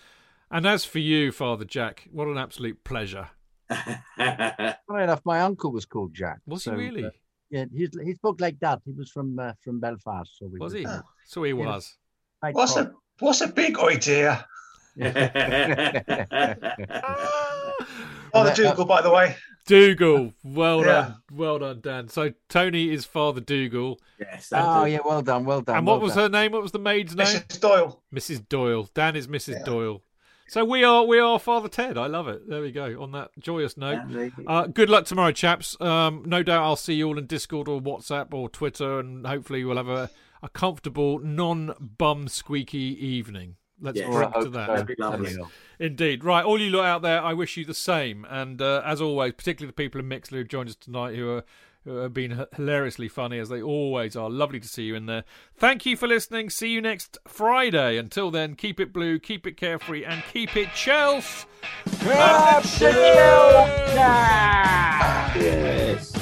And as for you, Father Jack, what an absolute pleasure. Funny enough, my uncle was called Jack. Was so, he really? Uh, yeah, he's he spoke like that. He was from uh, from Belfast, so we was he? So he was. What's a what's a big idea? oh, the Dougal, by the way. Dougal, well yeah. done, well done, Dan. So Tony is Father Dougal. Yes. Oh yeah, well done, well done. And well what was done. her name? What was the maid's name? Mrs. Doyle. Mrs. Doyle. Dan is Mrs. Yeah. Doyle. So we are we are Father Ted. I love it. There we go. On that joyous note, uh, good luck tomorrow, chaps. Um, no doubt I'll see you all in Discord or WhatsApp or Twitter, and hopefully we'll have a, a comfortable, non-bum squeaky evening. Let's yes, drink to that. Indeed. Right, all you lot out there, I wish you the same. And uh, as always, particularly the people in Mixlr who've joined us tonight, who are who have been hilariously funny as they always are. Lovely to see you in there. Thank you for listening. See you next Friday. Until then, keep it blue, keep it carefree, and keep it Chelsea. Chelsea.